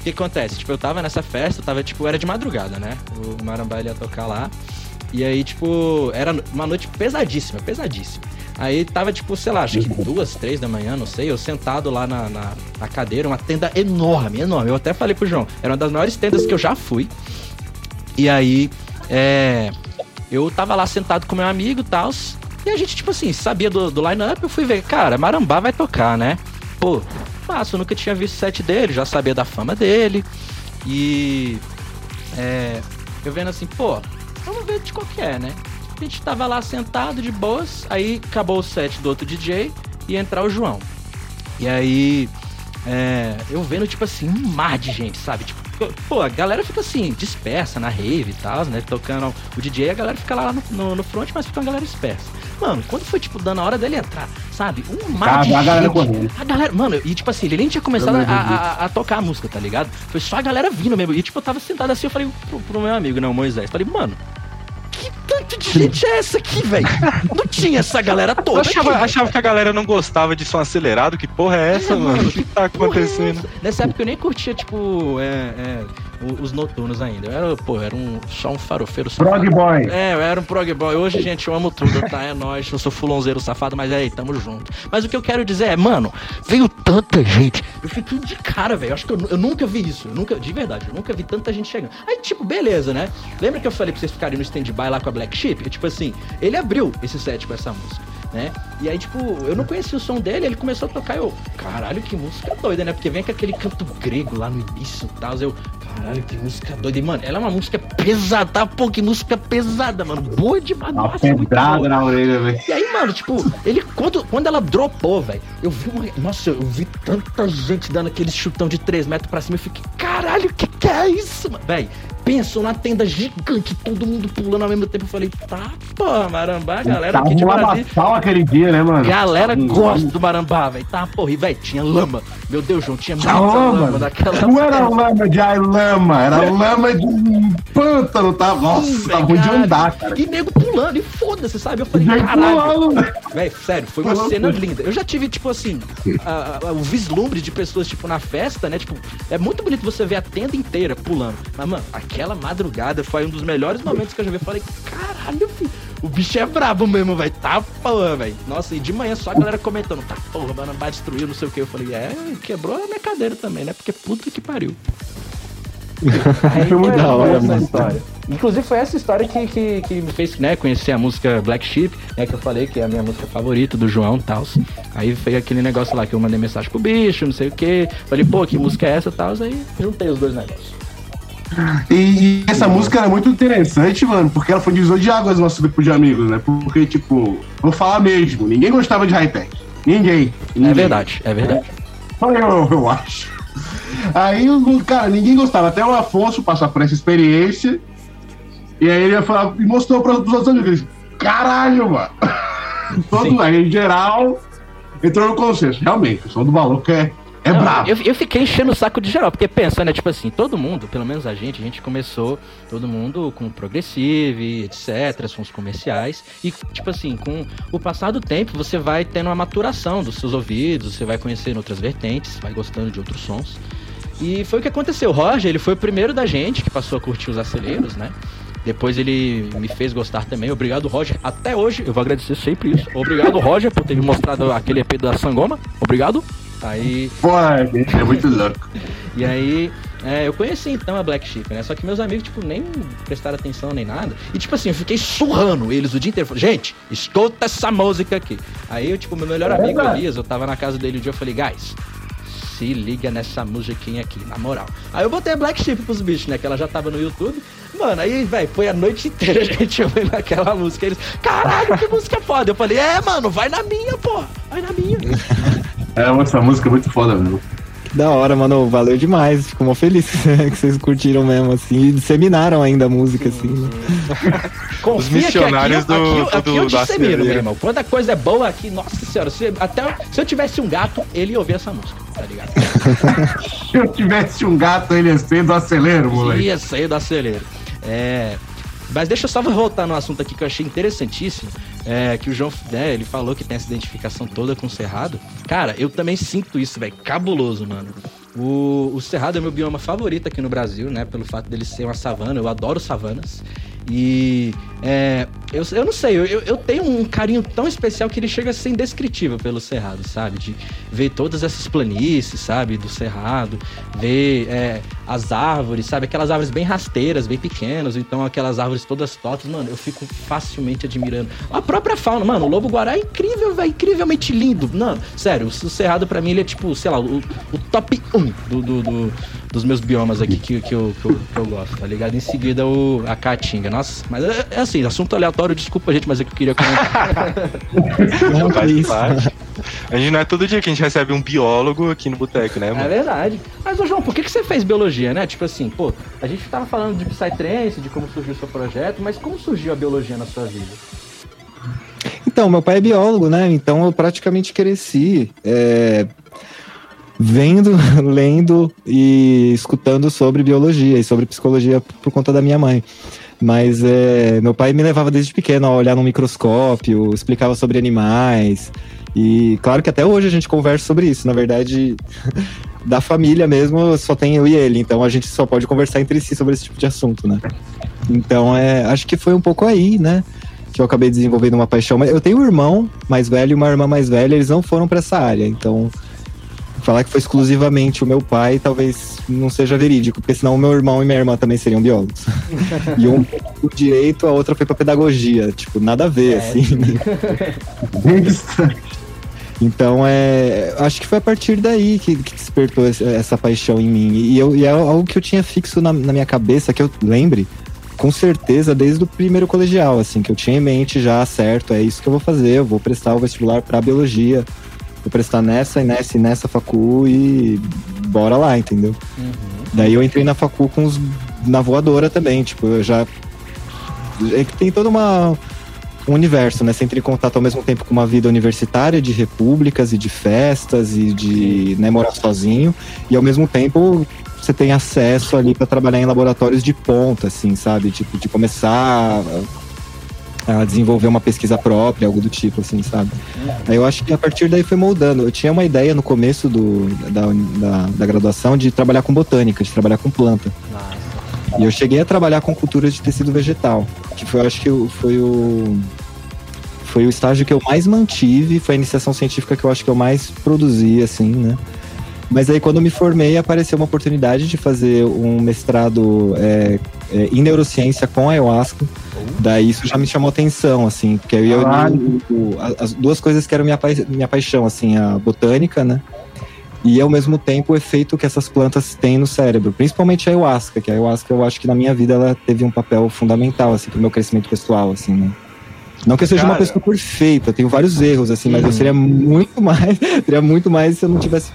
Que acontece? Tipo, eu tava nessa festa, tava, tipo, era de madrugada, né? O Marambá ia tocar lá. E aí, tipo, era uma noite pesadíssima, pesadíssima. Aí tava, tipo, sei lá, acho que duas, três da manhã, não sei, eu sentado lá na, na, na cadeira, uma tenda enorme, enorme. Eu até falei pro João, era uma das maiores tendas que eu já fui. E aí, é. Eu tava lá sentado com meu amigo e tal. E a gente, tipo assim, sabia do, do line-up, eu fui ver, cara, Marambá vai tocar, né? Pô, eu nunca tinha visto set dele, já sabia da fama dele. E. É. Eu vendo assim, pô, vamos ver de qual que é, né? A gente tava lá sentado de boas, aí acabou o set do outro DJ e entrar o João. E aí, é, eu vendo, tipo assim, um mar de gente, sabe? Tipo, pô, a galera fica assim, dispersa na rave e tal, né? Tocando o DJ, a galera fica lá no, no, no front, mas fica uma galera dispersa. Mano, quando foi, tipo, dando a hora dele entrar, sabe? Um mar Tá, de a galera correndo. A galera, mano, e tipo assim, ele nem tinha começado a, Eu a- a tocar a música, tá ligado? Foi só a galera vindo mesmo. E tipo, eu tava sentado assim, eu falei pro, pro meu amigo, não, Moisés, falei, mano, que tanto de gente é essa aqui, velho? Não tinha essa galera Eu toda. achava, aqui, achava que a galera não gostava de som acelerado. Que porra é essa, É, mano? O que tá Porra, acontecendo? essa? Nessa época eu nem curtia, tipo, é, é, os noturnos ainda. Eu era, pô, era um, só um farofeiro safado. Prog Boy. É, eu era um prog boy. Hoje, gente, eu amo tudo, tá? É nóis. Eu sou fulonzeiro safado, mas aí, tamo junto. Mas o que eu quero dizer é, mano, veio tanta gente. Eu fiquei de cara, velho. Eu Acho que eu, eu nunca vi isso. Eu nunca, de verdade, eu nunca vi tanta gente chegando. Aí, tipo, beleza, né? Lembra que eu falei pra vocês ficarem no stand-by lá com a Black Sheep? E, tipo assim, ele abriu esse set com essa música. Né? E aí, tipo, eu não conhecia o som dele, ele começou a tocar, eu, caralho, que música doida, né? Porque vem com aquele canto grego lá no início e tal, eu, caralho, que música doida. E, mano, ela é uma música pesada, pô, que música pesada, mano. Boa demais, Uma nossa, muito pedrada na orelha, velho. E aí, mano, tipo, ele quando, quando ela dropou, velho, eu vi uma. Nossa, eu vi tanta gente dando aquele chutão de 3 metros pra cima. Eu fiquei, caralho, que que é isso, mano? Velho, pensa numa tenda gigante, todo mundo pulando ao mesmo tempo. Eu falei, tá, pô, marambá, galera Tava aqui de Brasília. aquele dia, né, mano? Galera Hum, gosta do marambá, velho. Tá, porra, e velho, tinha lama. Meu Deus, João, tinha muita lama, lama. daquela. Não era lama de ai lama, era lama de um pântano, tá? Nossa, Sim, tá velho, ruim de andar, cara. E nego pulando, e foda-se, sabe? Eu falei, caralho. Véi, sério, foi uma cena linda. Eu já tive, tipo assim, a- a- o vislumbre de pessoas, tipo, na festa, né? Tipo, é muito bonito você ver a tenda inteira pulando. Mas, mano, aquela madrugada foi um dos melhores momentos que eu já vi. Eu falei, caralho, filho, o bicho é brabo mesmo, velho. Tá porra, velho. Nossa, e de manhã só a galera comentando, tá porra, mano, vai destruir, não sei o que. Eu falei, é, quebrou a minha cadeira também, né? Porque puta que pariu. Aí Foi muito da hora, essa mano. história. Inclusive foi essa história que, que, que me fez né, conhecer a música Black Sheep, né, que eu falei que é a minha música favorita do João e tal. Aí foi aquele negócio lá que eu mandei mensagem pro bicho, não sei o que. Falei, pô, que música é essa e tal. Aí juntei os dois negócios. E, e essa música era muito interessante, mano, porque ela foi divisor de águas no nosso grupo de amigos, né? Porque, tipo, vou falar mesmo, ninguém gostava de high-tech. Ninguém. É ninguém. verdade, é verdade. Eu, eu acho. Aí, o- cara, ninguém gostava. Até o Afonso passar por essa experiência. E aí ele ia falar, e mostrou para os outros amigos. Caralho, mano. Todo aí, em geral, entrou no consenso. Realmente, o som do maluco é, é Não, brabo. eu, eu fiquei enchendo o saco de geral, porque pensa, né? Tipo assim, todo mundo, pelo menos a gente, a gente começou, todo mundo com progressive, etc., sons comerciais. E, tipo assim, com o passar do tempo, você vai tendo uma maturação dos seus ouvidos, você vai conhecendo outras vertentes, vai gostando de outros sons. E foi o que aconteceu. O Roger, ele foi o primeiro da gente que passou a curtir os aceleros, né? Depois ele me fez gostar também. Obrigado, Roger. Até hoje, eu vou agradecer sempre isso. Obrigado, Roger, por ter me mostrado aquele EP da Sangoma. Obrigado. Aí, Pô, é, é muito louco. e aí, é, eu conheci então a Black Sheep, né? Só que meus amigos, tipo, nem prestaram atenção nem nada. E, tipo assim, eu fiquei surrando eles o dia inteiro. Falei, Gente, escuta essa música aqui. Aí, eu, tipo, meu melhor amigo Elias, eu tava na casa dele um dia, eu falei, guys, se liga nessa musiquinha aqui, na moral. Aí eu botei a Black Sheep pros bichos, né? Que ela já tava no YouTube. Mano, aí, velho, foi a noite inteira a gente ouvindo aquela música. Eles, caralho, que música foda. Eu falei, é, mano, vai na minha, porra. Vai na minha. É, essa música é muito foda, mesmo. Da hora, mano. Valeu demais. Fico mó feliz que vocês curtiram mesmo, assim. E disseminaram ainda a música, assim. né? Confia missionários que aqui, do- aqui, eu- aqui do- eu dissemino, meu irmão. Quando a coisa é boa aqui, nossa senhora, se, até se eu tivesse um gato, ele ia ouvir essa música, tá ligado? Se eu tivesse um gato, ele ia ser do acelero, moleque. Ia sair do acelero. É, mas deixa eu só voltar no assunto aqui que eu achei interessantíssimo. É, que o João, né, ele falou que tem essa identificação toda com o Cerrado. Cara, eu também sinto isso, velho. Cabuloso, mano. O, o Cerrado é meu bioma favorito aqui no Brasil, né? Pelo fato dele ser uma savana. Eu adoro savanas. E é, eu, eu não sei, eu, eu tenho um carinho tão especial que ele chega a ser indescritível pelo Cerrado, sabe? De ver todas essas planícies, sabe? Do Cerrado, ver é, as árvores, sabe? Aquelas árvores bem rasteiras, bem pequenas, então aquelas árvores todas tortas, mano, eu fico facilmente admirando. A própria fauna, mano, o lobo-guará é incrível, velho, incrivelmente lindo. Não, sério, o Cerrado pra mim ele é tipo, sei lá, o, o top 1 do, do, do, dos meus biomas aqui que, que, eu, que, eu, que eu gosto, tá ligado? Em seguida o, a Caatinga. Nossa, mas é, é assim, assunto aleatório, desculpa, gente, mas é que eu queria comentar. Não, Faz isso. parte. A gente não é todo dia que a gente recebe um biólogo aqui no boteco, né, É mano? verdade. Mas, ô João, por que, que você fez biologia, né? Tipo assim, pô, a gente tava falando de Psytrance, de como surgiu o seu projeto, mas como surgiu a biologia na sua vida? Então, meu pai é biólogo, né? Então eu praticamente cresci é, vendo, lendo e escutando sobre biologia e sobre psicologia por conta da minha mãe. Mas é, meu pai me levava desde pequeno a olhar no microscópio, explicava sobre animais. E claro que até hoje a gente conversa sobre isso. Na verdade, da família mesmo, só tem eu e ele. Então a gente só pode conversar entre si sobre esse tipo de assunto, né? Então é, acho que foi um pouco aí, né? Que eu acabei desenvolvendo uma paixão. Mas eu tenho um irmão mais velho e uma irmã mais velha, eles não foram para essa área. Então, falar que foi exclusivamente o meu pai talvez não seja verídico, porque senão o meu irmão e minha irmã também seriam biólogos. e um o direito, a outra foi para pedagogia. Tipo, nada a ver, É. assim. Distante. Então, é, acho que foi a partir daí que, que despertou essa paixão em mim. E, eu, e é algo que eu tinha fixo na, na minha cabeça, que eu lembre, com certeza, desde o primeiro colegial, assim, que eu tinha em mente já, certo, é isso que eu vou fazer, eu vou prestar o vestibular para biologia, vou prestar nessa e nessa e nessa facu e bora lá, entendeu? Daí eu entrei na facu com os, na voadora também, tipo, eu já... É que tem toda uma um universo, né? Você entra em contato ao mesmo tempo com uma vida universitária de repúblicas e de festas e de né, morar sozinho, e ao mesmo tempo você tem acesso ali para trabalhar em laboratórios de ponta, assim, sabe? Tipo, de começar a, desenvolver uma pesquisa própria, algo do tipo, assim, sabe? Aí eu acho que a partir daí foi moldando. Eu tinha uma ideia no começo do, da, da, da graduação de trabalhar com botânica, de trabalhar com planta. E eu cheguei a trabalhar com culturas de tecido vegetal, que foi, eu acho que foi o foi o estágio que eu mais mantive, foi a iniciação científica que eu acho que eu mais produzi, assim, né? Mas aí quando eu me formei, apareceu uma oportunidade de fazer um mestrado é, é, em neurociência com ayahuasca. Daí isso já me chamou atenção, assim, porque aí eu Caralho. o- o- a- as duas coisas que eram minha, pai- minha paixão, assim, a botânica, né? E ao mesmo tempo o efeito que essas plantas têm no cérebro, principalmente a ayahuasca, que a ayahuasca eu acho que na minha vida ela teve um papel fundamental, assim, pro meu crescimento pessoal, assim, né? Não que eu seja uma Cara. pessoa perfeita, eu tenho vários erros, assim, mas eu seria muito mais, seria muito mais se eu não tivesse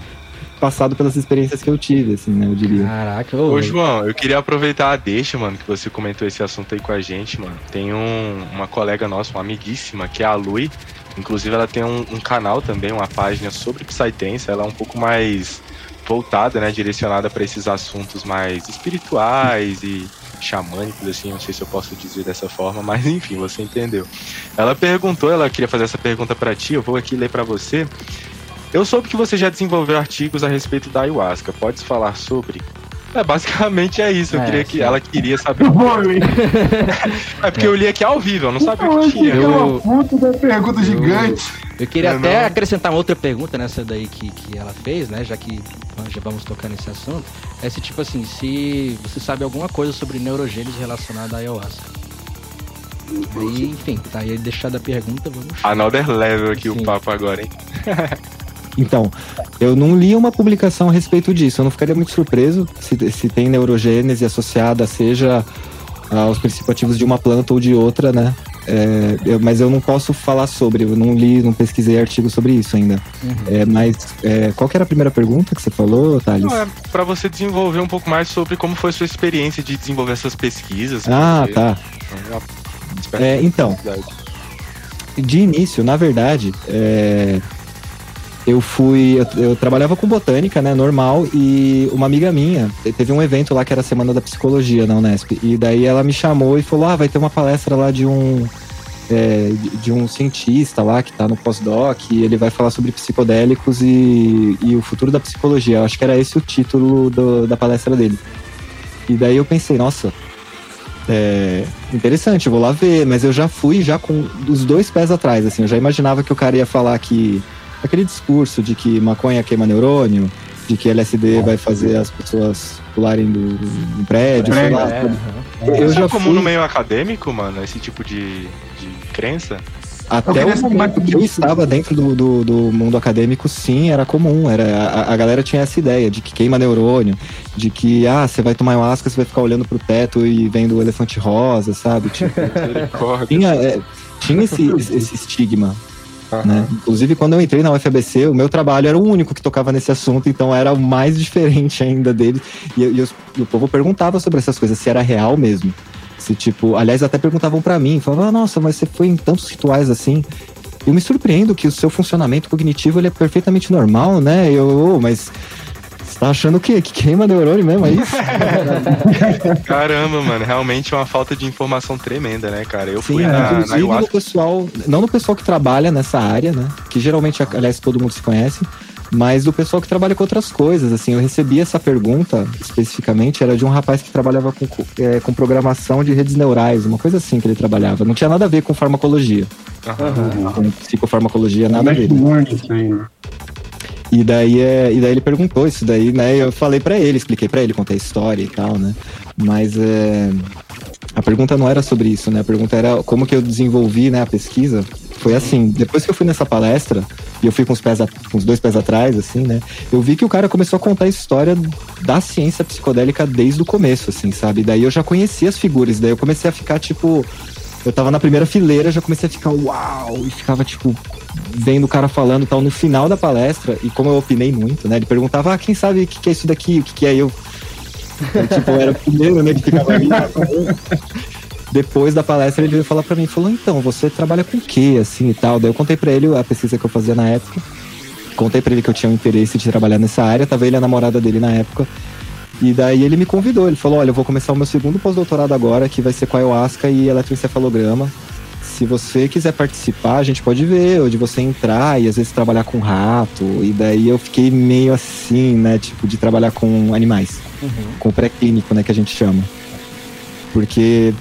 passado pelas experiências que eu tive, assim, né, eu diria. Caraca, ô, Ô, João, eu queria aproveitar a deixa, mano, que você comentou esse assunto aí com a gente, mano. Tem um- uma colega nossa, uma amiguíssima, que é a Lui. Inclusive, ela tem um, um canal também, uma página sobre Psytense. Ela é um pouco mais voltada, né, direcionada para esses assuntos mais espirituais e xamânicos, assim, não sei se eu posso dizer dessa forma, mas enfim, você entendeu. Ela perguntou, ela queria fazer essa pergunta para ti, eu vou aqui ler para você. Eu soube que você já desenvolveu artigos a respeito da ayahuasca. Pode falar sobre? É, basicamente é isso. Eu É, queria que ela queria saber. Eu. É porque eu li aqui ao vivo, eu não sabia Eu que achei tinha. é uma puta da pergunta gigante. Eu queria Não, até não. acrescentar uma outra pergunta nessa daí que, que ela fez, né? Já que já vamos tocar nesse assunto. É se, tipo assim, se você sabe alguma coisa sobre neurogênese relacionada à ayahuasca. Aí, enfim, tá aí deixada a pergunta, vamos. Another level aqui Sim. o papo agora, hein? Então, eu não li uma publicação a respeito disso. Eu não ficaria muito surpreso se, se tem neurogênese associada, seja aos princípios ativos de uma planta ou de outra, né? É, eu- mas eu não posso falar sobre, eu não li, não pesquisei artigo sobre isso ainda. É, mas é, qual que era a primeira pergunta que você falou, Thales? Não, é pra você desenvolver um pouco mais sobre como foi a sua experiência de desenvolver essas pesquisas. Ah, tá. É, então, de início, na verdade, é, eu fui. Eu, eu trabalhava com botânica, né? Normal, e uma amiga minha teve um evento lá que era a Semana da Psicologia na Unesp. E daí ela me chamou e falou: Ah, vai ter uma palestra lá de um. é, de- um cientista lá que tá no pós-doc, e ele vai falar sobre psicodélicos e, e o futuro da psicologia. Eu acho que era esse o título do- da palestra dele. E daí eu pensei, nossa, é, interessante, vou lá ver, mas eu já fui já com os dois pés atrás, assim, eu já imaginava que o cara ia falar que aquele discurso de que maconha queima neurônio, de que LSD vai fazer as pessoas pularem do, do- prédio, sei lá. É, sabe? aham. Eu Isso já é comum fui no meio acadêmico, mano, esse tipo de, de crença? até o momento que eu estava dentro do, do, do mundo acadêmico, sim, era comum, era a, a galera tinha essa ideia de que queima neurônio, de que ah, você vai tomar ayahuasca, você vai ficar olhando pro teto e vendo o elefante rosa, sabe? Tipo, tinha, é, tinha esse, esse estigma. Né? Inclusive, quando eu entrei na UFABC, o meu trabalho era o único que tocava nesse assunto, então era o mais diferente ainda dele. E, e os- e o povo perguntava sobre essas coisas, se era real mesmo. Se, tipo, aliás, até perguntavam pra mim, falavam, ah, nossa, mas você foi em tantos rituais assim. Eu me surpreendo que o seu funcionamento cognitivo ele é perfeitamente normal, né? Eu, "Ô, mas tá achando o quê? Que queima neurônio mesmo, é isso? Caramba, mano, realmente é uma falta de informação tremenda, né, cara? Eu fui Sim, na, na inclusive no ayahuasca. pessoal, não no pessoal que trabalha nessa área, né? Que geralmente, aliás, todo mundo se conhece, mas do pessoal que trabalha com outras coisas. Assim, eu recebi essa pergunta especificamente, era de um rapaz que trabalhava com, co- é, com programação de redes neurais, uma coisa assim que ele trabalhava. Não tinha nada a ver com farmacologia, Aham. com psicofarmacologia, nada a ver. Isso aí, né? E daí, é, e daí ele perguntou isso daí, né? Eu falei pra ele, expliquei pra ele, contei a história e tal, né? Mas é, a pergunta não era sobre isso, né? A pergunta era como que eu desenvolvi né, a pesquisa. Foi assim, depois que eu fui nessa palestra, e eu fui com os, pés a- com os dois pés atrás, assim, né? Eu vi que o cara começou a contar a história da ciência psicodélica desde o começo, assim, sabe? Daí eu já conhecia as figuras, daí eu comecei a ficar, tipo... Eu tava na primeira fileira, já comecei a ficar uau! E ficava, tipo, vendo o cara falando tal no final da palestra, e como eu opinei muito, né? Ele perguntava, ah, quem sabe o que, que é isso daqui, o que, que é eu. eu tipo, eu era o primeiro, né, que ficava ali. Depois da palestra, ele veio falar pra mim, falou, então, você trabalha com o quê, assim, e tal. Daí eu contei pra ele a pesquisa que eu fazia na época. Contei pra ele que eu tinha um interesse de trabalhar nessa área, tava ele a namorada dele na época. E daí ele me convidou, ele falou, olha, eu vou começar o meu segundo pós-doutorado agora, que vai ser com ayahuasca e eletroencefalograma. Se você quiser participar, a gente pode ver, ou de você entrar e às vezes trabalhar com rato. E daí eu fiquei meio assim, né, tipo, de trabalhar com animais, com o pré-clínico, né, que a gente chama. Porque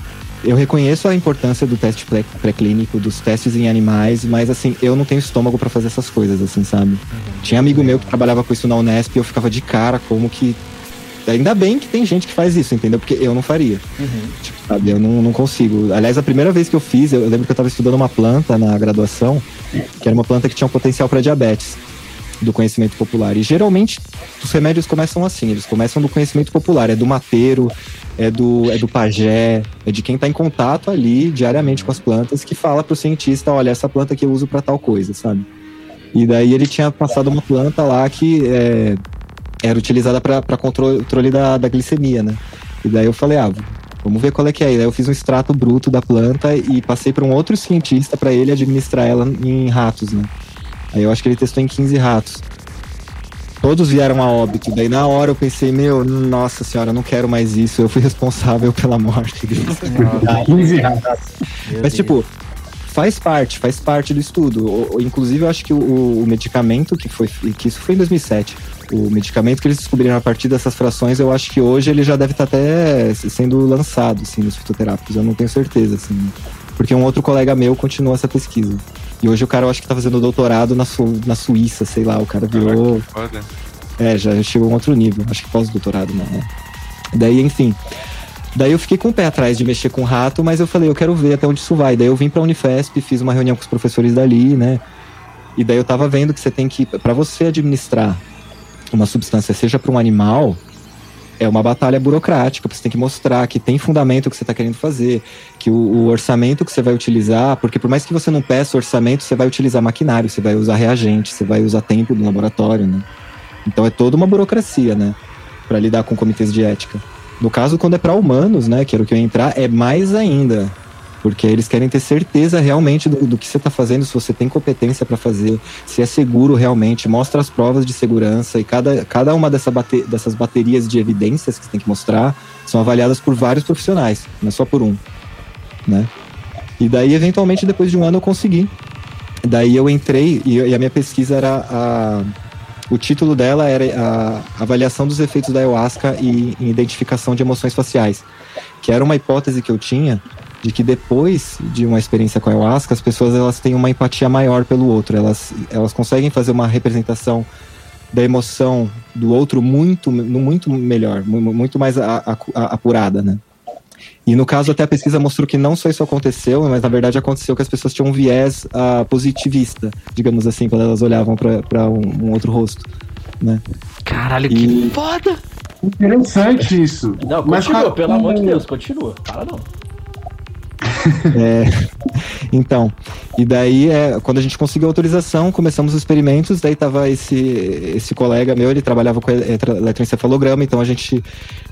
eu reconheço a importância do teste pré- pré-clínico, dos testes em animais, mas assim, eu não tenho estômago pra fazer essas coisas, assim, sabe? Tinha amigo meu que trabalhava com isso na Unesp e eu ficava de cara como que. Ainda bem que tem gente que faz isso, entendeu? Porque eu não faria. Tipo, sabe? Eu não, não consigo. Aliás, a primeira vez que eu fiz, eu, eu lembro que eu tava estudando uma planta na graduação, que era uma planta que tinha um potencial para diabetes, do conhecimento popular. E geralmente os remédios começam assim, eles começam do conhecimento popular, é do mateiro, é do, é do pajé, é de quem tá em contato ali diariamente com as plantas, que fala pro cientista, olha, essa planta que eu uso para tal coisa, sabe? E daí ele tinha passado uma planta lá que é, era utilizada para controle, controle da, da glicemia, né? E daí eu falei, ah, vamos ver qual é que é. E daí eu fiz um extrato bruto da planta e passei para um outro cientista para ele administrar ela em ratos, né? Aí eu acho que ele testou em 15 ratos. Todos vieram a óbito. Daí na hora eu pensei, meu, nossa senhora, eu não quero mais isso. Eu fui responsável pela morte deles. 15 reais. Mas, tipo, faz parte, faz parte do estudo. O- o- inclusive, eu acho que o, o medicamento que foi. que isso foi em 2007. O medicamento que eles descobriram a partir dessas frações, eu acho que hoje ele já deve estar até sendo lançado, assim, nos fitoterápicos. Eu não tenho certeza, assim. Porque um outro colega meu continuou essa pesquisa. E hoje o cara, eu acho que tá fazendo doutorado na, Su na Suíça, sei lá. O cara virou. É, já chegou a um outro nível. Acho que pós-doutorado, não, né? Daí, enfim. Daí eu fiquei com o pé atrás de mexer com rato, mas eu falei, eu quero ver até onde isso vai. Daí eu vim pra Unifesp, fiz uma reunião com os professores dali, né? E daí eu tava vendo que você tem que, Pra você administrar uma substância, seja para um animal, é uma batalha burocrática. Você tem que mostrar que tem fundamento que você está querendo fazer, que o, o orçamento que você vai utilizar, porque por mais que você não peça orçamento, você vai utilizar maquinário, você vai usar reagente, você vai usar tempo do laboratório, né? Então é toda uma burocracia, né? Para lidar com comitês de ética. No caso, quando é para humanos, né, que era o que eu ia entrar, é mais ainda. Porque eles querem ter certeza realmente do, do que você está fazendo, se você tem competência para fazer, se é seguro realmente, mostra as provas de segurança e cada, cada uma dessa bate, dessas baterias de evidências que você tem que mostrar são avaliadas por vários profissionais, não é só por um, né? E daí, eventualmente, depois de um ano eu consegui. Daí eu entrei e, e a minha pesquisa era a, o título dela era a avaliação dos efeitos da ayahuasca e, em identificação de emoções faciais, que era uma hipótese que eu tinha de que depois de uma experiência com a ayahuasca, as pessoas elas têm uma empatia maior pelo outro, elas, elas conseguem fazer uma representação da emoção do outro muito, muito melhor, mu- muito mais a- a- a- apurada, né? E no caso, até a pesquisa mostrou que não só isso aconteceu, mas na verdade aconteceu que as pessoas tinham um viés ah, positivista, digamos assim, quando elas olhavam para um, um outro rosto, né? Caralho, E- que foda! Interessante isso. Não, Mas, continua, cara, pelo amor de Deus, continua. Para não. É, então, e daí, é, quando a gente conseguiu autorização, começamos os experimentos, daí tava esse, esse colega meu, ele trabalhava com eletro- eletroencefalograma, então a gente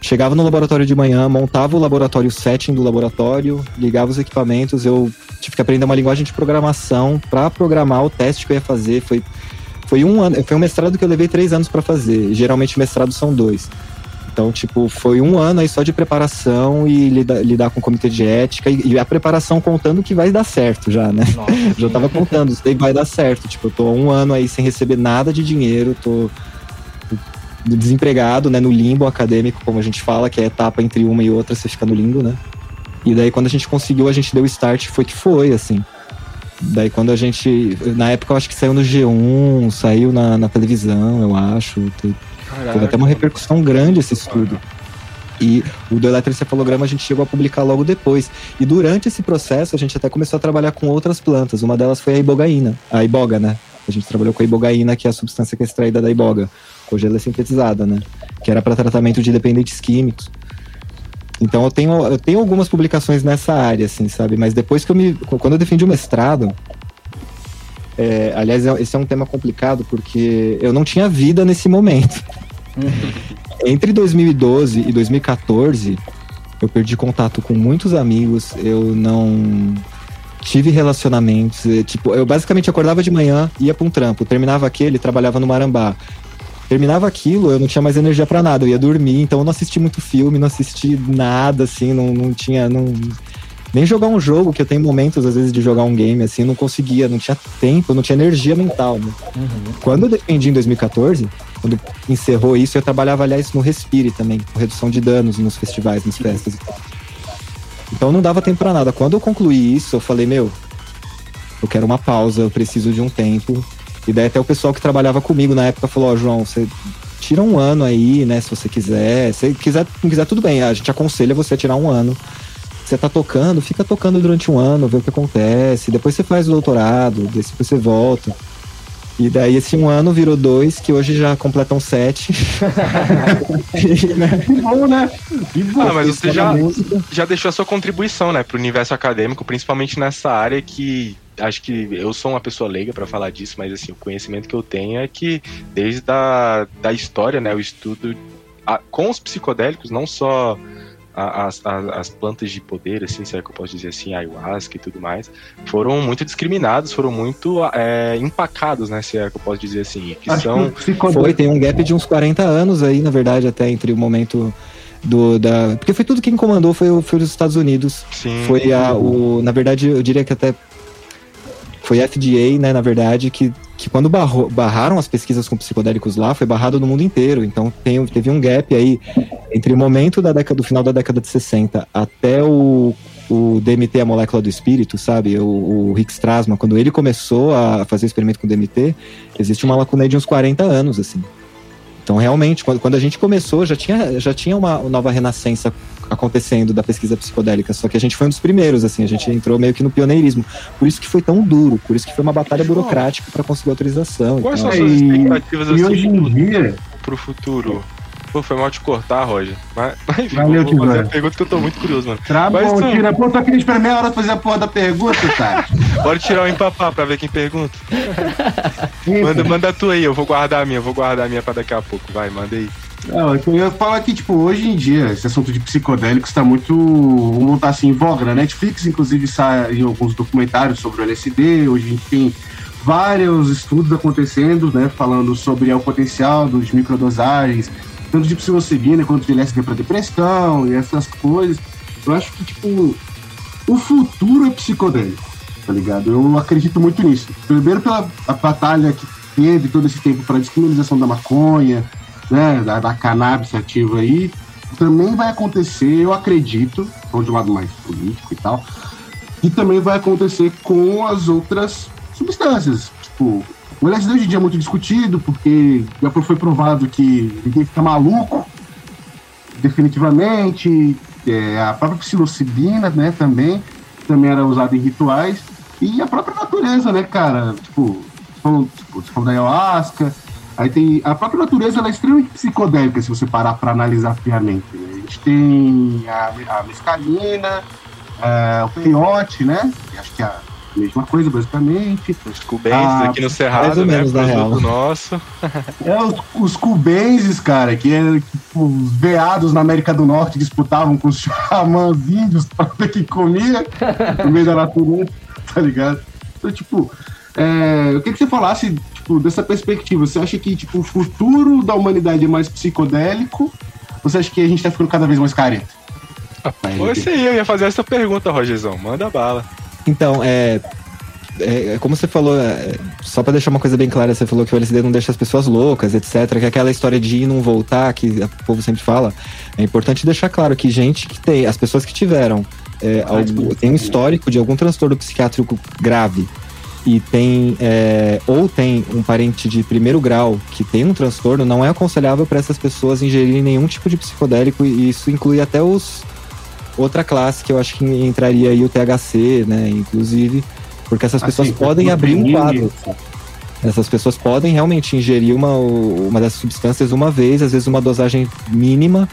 chegava no laboratório de manhã, montava o laboratório o setting do laboratório, ligava os equipamentos, eu tive que aprender uma linguagem de programação para programar o teste que eu ia fazer, foi, foi um ano, foi um mestrado que eu levei três anos para fazer, geralmente mestrados são dois. Então, tipo, foi um ano aí só de preparação e lida- lidar com o comitê de ética e, e a preparação contando que vai dar certo já, né? Nossa. Já tava contando, isso daí vai dar certo. Tipo, eu tô um ano aí sem receber nada de dinheiro, tô desempregado, né? No limbo acadêmico, como a gente fala, que é a etapa entre uma e outra, você fica no limbo, né? E daí quando a gente conseguiu, a gente deu o start, foi que foi, assim. Daí quando a gente. Na época eu acho que saiu no G1, saiu na, na televisão, eu acho. Te- Teve até uma repercussão grande esse estudo. E o do eletroencefalograma a gente chegou a publicar logo depois. E durante esse processo a gente até começou a trabalhar com outras plantas. Uma delas foi a ibogaína, a iboga, né? A gente trabalhou com a ibogaína, que é a substância que é extraída da iboga. Hoje ela é sintetizada, né? Que era para tratamento de dependentes químicos. Então eu tenho, eu tenho algumas publicações nessa área, assim, sabe? Mas depois que eu me. Quando eu defendi o mestrado. É, aliás, é- esse é um tema complicado porque eu não tinha vida nesse momento. Entre 2012 e 2014, eu perdi contato com muitos amigos, eu não tive relacionamentos. eh, Tipo, eu basicamente acordava de manhã, ia pra um trampo, terminava aquele, trabalhava no Marambá. Terminava aquilo, eu não tinha mais energia pra nada, eu ia dormir, então eu não assisti muito filme, não assisti nada, assim, não, não tinha. Não, nem jogar um jogo, que eu tenho momentos, às vezes, de jogar um game, assim, não conseguia, não tinha tempo, não tinha energia mental, né? Quando eu defendi em 2014, quando encerrou isso, eu trabalhava, aliás, no Respire também, com redução de danos nos festivais, nas festas. Então não dava tempo pra nada. Quando eu concluí isso, eu falei, meu, eu quero uma pausa, eu preciso de um tempo. E daí até o pessoal que trabalhava comigo na época falou, ó, João, você tira um ano aí, né, se você quiser. Se quiser, não quiser, tudo bem, a gente aconselha você a tirar um ano. Você tá tocando, fica tocando durante um ano, vê o que acontece. Depois você faz o doutorado, depois você volta. E daí esse um ano virou dois, que hoje já completam sete. E, né, Que bom, né? Que bom. Ah, mas você é já, música. já deixou a sua contribuição, né, pro universo acadêmico, principalmente nessa área que acho que eu sou uma pessoa leiga para falar disso, mas assim, o conhecimento que eu tenho é que desde a da história, né, o estudo a- com os psicodélicos, não só as, as, as plantas de poder, assim, será que eu posso dizer assim, ayahuasca e tudo mais, foram muito discriminados, foram muito é, empacados, né, se é que eu posso dizer assim, que Acho são... que Foi, tem um gap de uns 40 anos aí, na verdade, até entre o momento do. Da... Porque foi tudo quem comandou foi, o- foi os Estados Unidos. Sim, Foi a. O, na verdade, eu diria que até. Foi a FDA, né, na verdade, que, que quando barrou- barraram as pesquisas com psicodélicos lá, foi barrado no mundo inteiro. Então tem, teve um gap aí entre o momento da década, do final da década de 60 até o, o DMT, a molécula do espírito, sabe? O, o Rick Strassman, quando ele começou a fazer experimento com DMT, existe uma lacuna de uns 40 anos, assim. Então, realmente, quando, quando a gente começou, já tinha, já tinha uma nova renascença acontecendo da pesquisa psicodélica, só que a gente foi um dos primeiros, assim, a gente entrou meio que no pioneirismo. Por isso que foi tão duro, por isso que foi uma batalha burocrática para conseguir autorização. Quais Então, são as suas expectativas E assim, hoje em dia, pro futuro? Pô, foi mal te cortar, Roger. Mas, mas enfim, Valeu, vou fazer a pergunta que eu tô muito curioso, mano. tá Mas bom, são- tira. Pô, só queria esperar meia hora pra fazer a porra da pergunta, tá? Pode tirar o empapá pra ver quem pergunta. Manda, manda a tua aí, eu vou guardar a minha, eu vou guardar a minha pra daqui a pouco. Vai, manda aí. Não, eu ia falar que, tipo, hoje em dia, esse assunto de psicodélicos está muito, vamos botar assim, em voga. Na Netflix, inclusive, saem alguns documentários sobre o LSD. Hoje a gente tem vários estudos acontecendo, né, falando sobre o potencial dos microdosagens, tanto de psilocibina quanto de LSD para depressão e essas coisas. Eu acho que, tipo, o futuro é psicodélico, tá ligado? Eu acredito muito nisso. Primeiro pela batalha que teve todo esse tempo para a descriminalização da maconha, né, da, da cannabis ativa aí, também vai acontecer, eu acredito, vou de um lado mais político e tal, e também vai acontecer com as outras substâncias. Tipo, o LSD hoje em dia é muito discutido, porque já foi provado que ninguém fica maluco, definitivamente. É, a própria psilocibina, né, também, também era usada em rituais. E a própria natureza, né, cara? Tipo, tipo, falou da ayahuasca, aí tem. A própria natureza ela é extremamente psicodélica, se você parar para analisar friamente. Né? A gente tem a, a mescalina, é, o peiote, né? Acho que é a mesma coisa, basicamente. Os cubenses Ah, aqui no mais Cerrado, né? menos. Produto nosso. É, os, os cubenses, cara, que é tipo, os veados na América do Norte que disputavam com os xamãs índios pra ver quem comia no meio da natureza, tá ligado? Então, tipo, é, eu queria que você falasse tipo, dessa perspectiva. Você acha que tipo, o futuro da humanidade é mais psicodélico? Ou você acha que a gente tá ficando cada vez mais careta? Você aí, eu ia fazer essa pergunta, Rogerzão. Manda bala. Então, é, é, é como você falou, é, só pra deixar uma coisa bem clara, você falou que o LSD não deixa as pessoas loucas, etc. Que é aquela história de ir e não voltar, que o povo sempre fala. É importante deixar claro que gente que tem, as pessoas que tiveram é, algum, tem um histórico de algum transtorno psiquiátrico grave e tem é, ou tem um parente de primeiro grau que tem um transtorno, não é aconselhável para essas pessoas ingerirem nenhum tipo de psicodélico e isso inclui até os outra classe que eu acho que entraria aí o THC, né, inclusive, porque essas pessoas Assim, podem abrir um quadro. Essas pessoas podem realmente ingerir uma, uma dessas substâncias uma vez, às vezes uma dosagem mínima,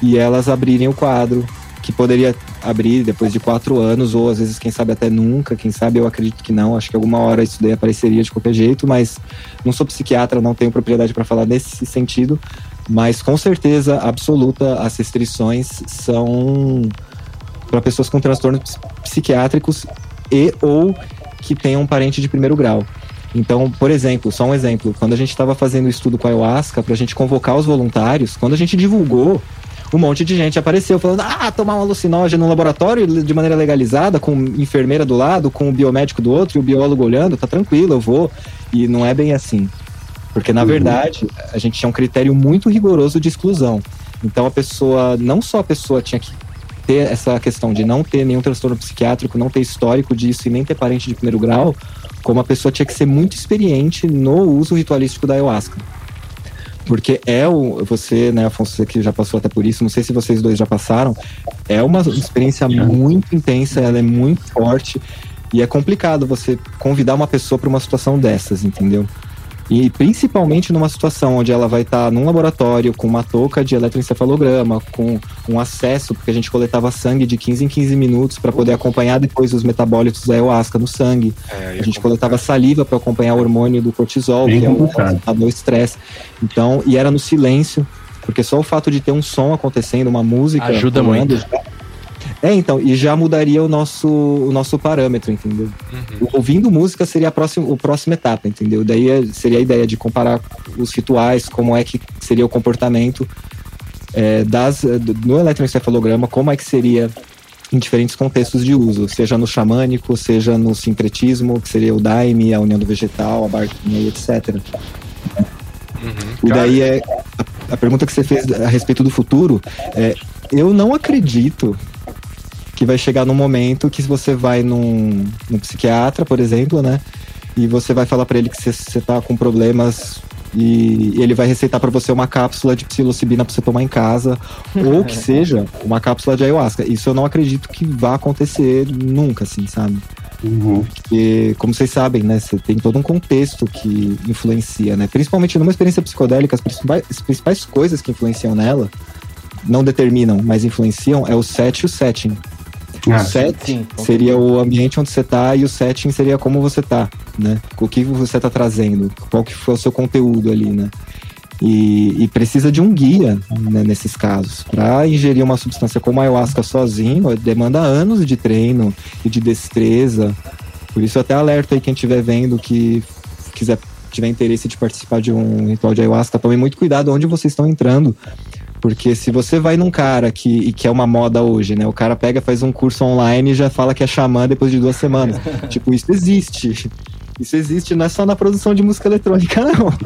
e elas abrirem o quadro, que poderia abrir depois de quatro anos, ou às vezes, quem sabe, até nunca, quem sabe, eu acredito que não, acho que alguma hora isso daí apareceria de qualquer jeito, mas não sou psiquiatra, não tenho propriedade para falar nesse sentido, mas com certeza absoluta as restrições são para pessoas com transtornos ps- psiquiátricos e ou que tenham um parente de primeiro grau. Então, por exemplo, só um exemplo, quando a gente estava fazendo o estudo com a ayahuasca, para a gente convocar os voluntários, quando a gente divulgou, um monte de gente apareceu falando: ah, tomar um alucinógeno no laboratório de maneira legalizada, com enfermeira do lado, com o biomédico do outro e o biólogo olhando, tá tranquilo, eu vou. E não é bem assim. Porque, na Uhum. verdade, a gente tinha um critério muito rigoroso de exclusão. Então, a pessoa, não só a pessoa tinha que ter essa questão de não ter nenhum transtorno psiquiátrico, não ter histórico disso e nem ter parente de primeiro grau, como a pessoa tinha que ser muito experiente no uso ritualístico da ayahuasca. Porque é o. Você, né, Afonso, você que já passou até por isso, não sei se vocês dois já passaram, é uma experiência muito intensa, ela é muito forte e é complicado você convidar uma pessoa para uma situação dessas, entendeu? E principalmente numa situação onde ela vai estar num laboratório com uma touca de eletroencefalograma, com um acesso, porque a gente coletava sangue de 15 em 15 minutos para poder acompanhar depois os metabólitos da ayahuasca no sangue. É, A gente coletava saliva para acompanhar o hormônio do cortisol, Bem que é o complicado. do estresse. Então, e era no silêncio, porque só o fato de ter um som acontecendo, uma música Ajuda muito. já- É, então, e já mudaria o nosso, o nosso parâmetro, entendeu? Uhum. Ouvindo música seria a próxima, a próxima etapa, entendeu? Daí é- seria a ideia de comparar os rituais, como é que seria o comportamento é, das, do- no eletroencefalograma, como é que seria em diferentes contextos de uso, seja no xamânico, seja no sincretismo, que seria o daime, a união do vegetal, a barquinha e etc. Uhum. E daí é a, a pergunta que você fez a respeito do futuro, é, eu não acredito que vai chegar num momento que você vai num, num psiquiatra, por exemplo, né? E você vai falar pra ele que você- tá com problemas e ele vai receitar pra você uma cápsula de psilocibina pra você tomar em casa, ou que seja uma cápsula de ayahuasca. Isso eu não acredito que vá acontecer nunca, assim, sabe? Uhum. Porque, como vocês sabem, né, você tem todo um contexto que influencia, né? Principalmente numa experiência psicodélica, as principais, as principais coisas que influenciam nela, não determinam, mas influenciam, é o set e o setting. O Ah, set Sim, com seria o ambiente onde você tá e o setting seria como você tá, né? O que você tá trazendo, qual que foi o seu conteúdo ali, né? E, e precisa de um guia né, nesses casos. Para ingerir uma substância como a ayahuasca sozinho, demanda anos de treino e de destreza. Por isso, até alerta aí quem estiver vendo que quiser tiver interesse de participar de um ritual de ayahuasca, tome muito cuidado onde vocês estão entrando. Porque se você vai num cara que, que é uma moda hoje, né? O cara pega, faz um curso online e já fala que é xamã depois de duas semanas. tipo, isso existe. Isso existe, não é só na produção de música eletrônica, não.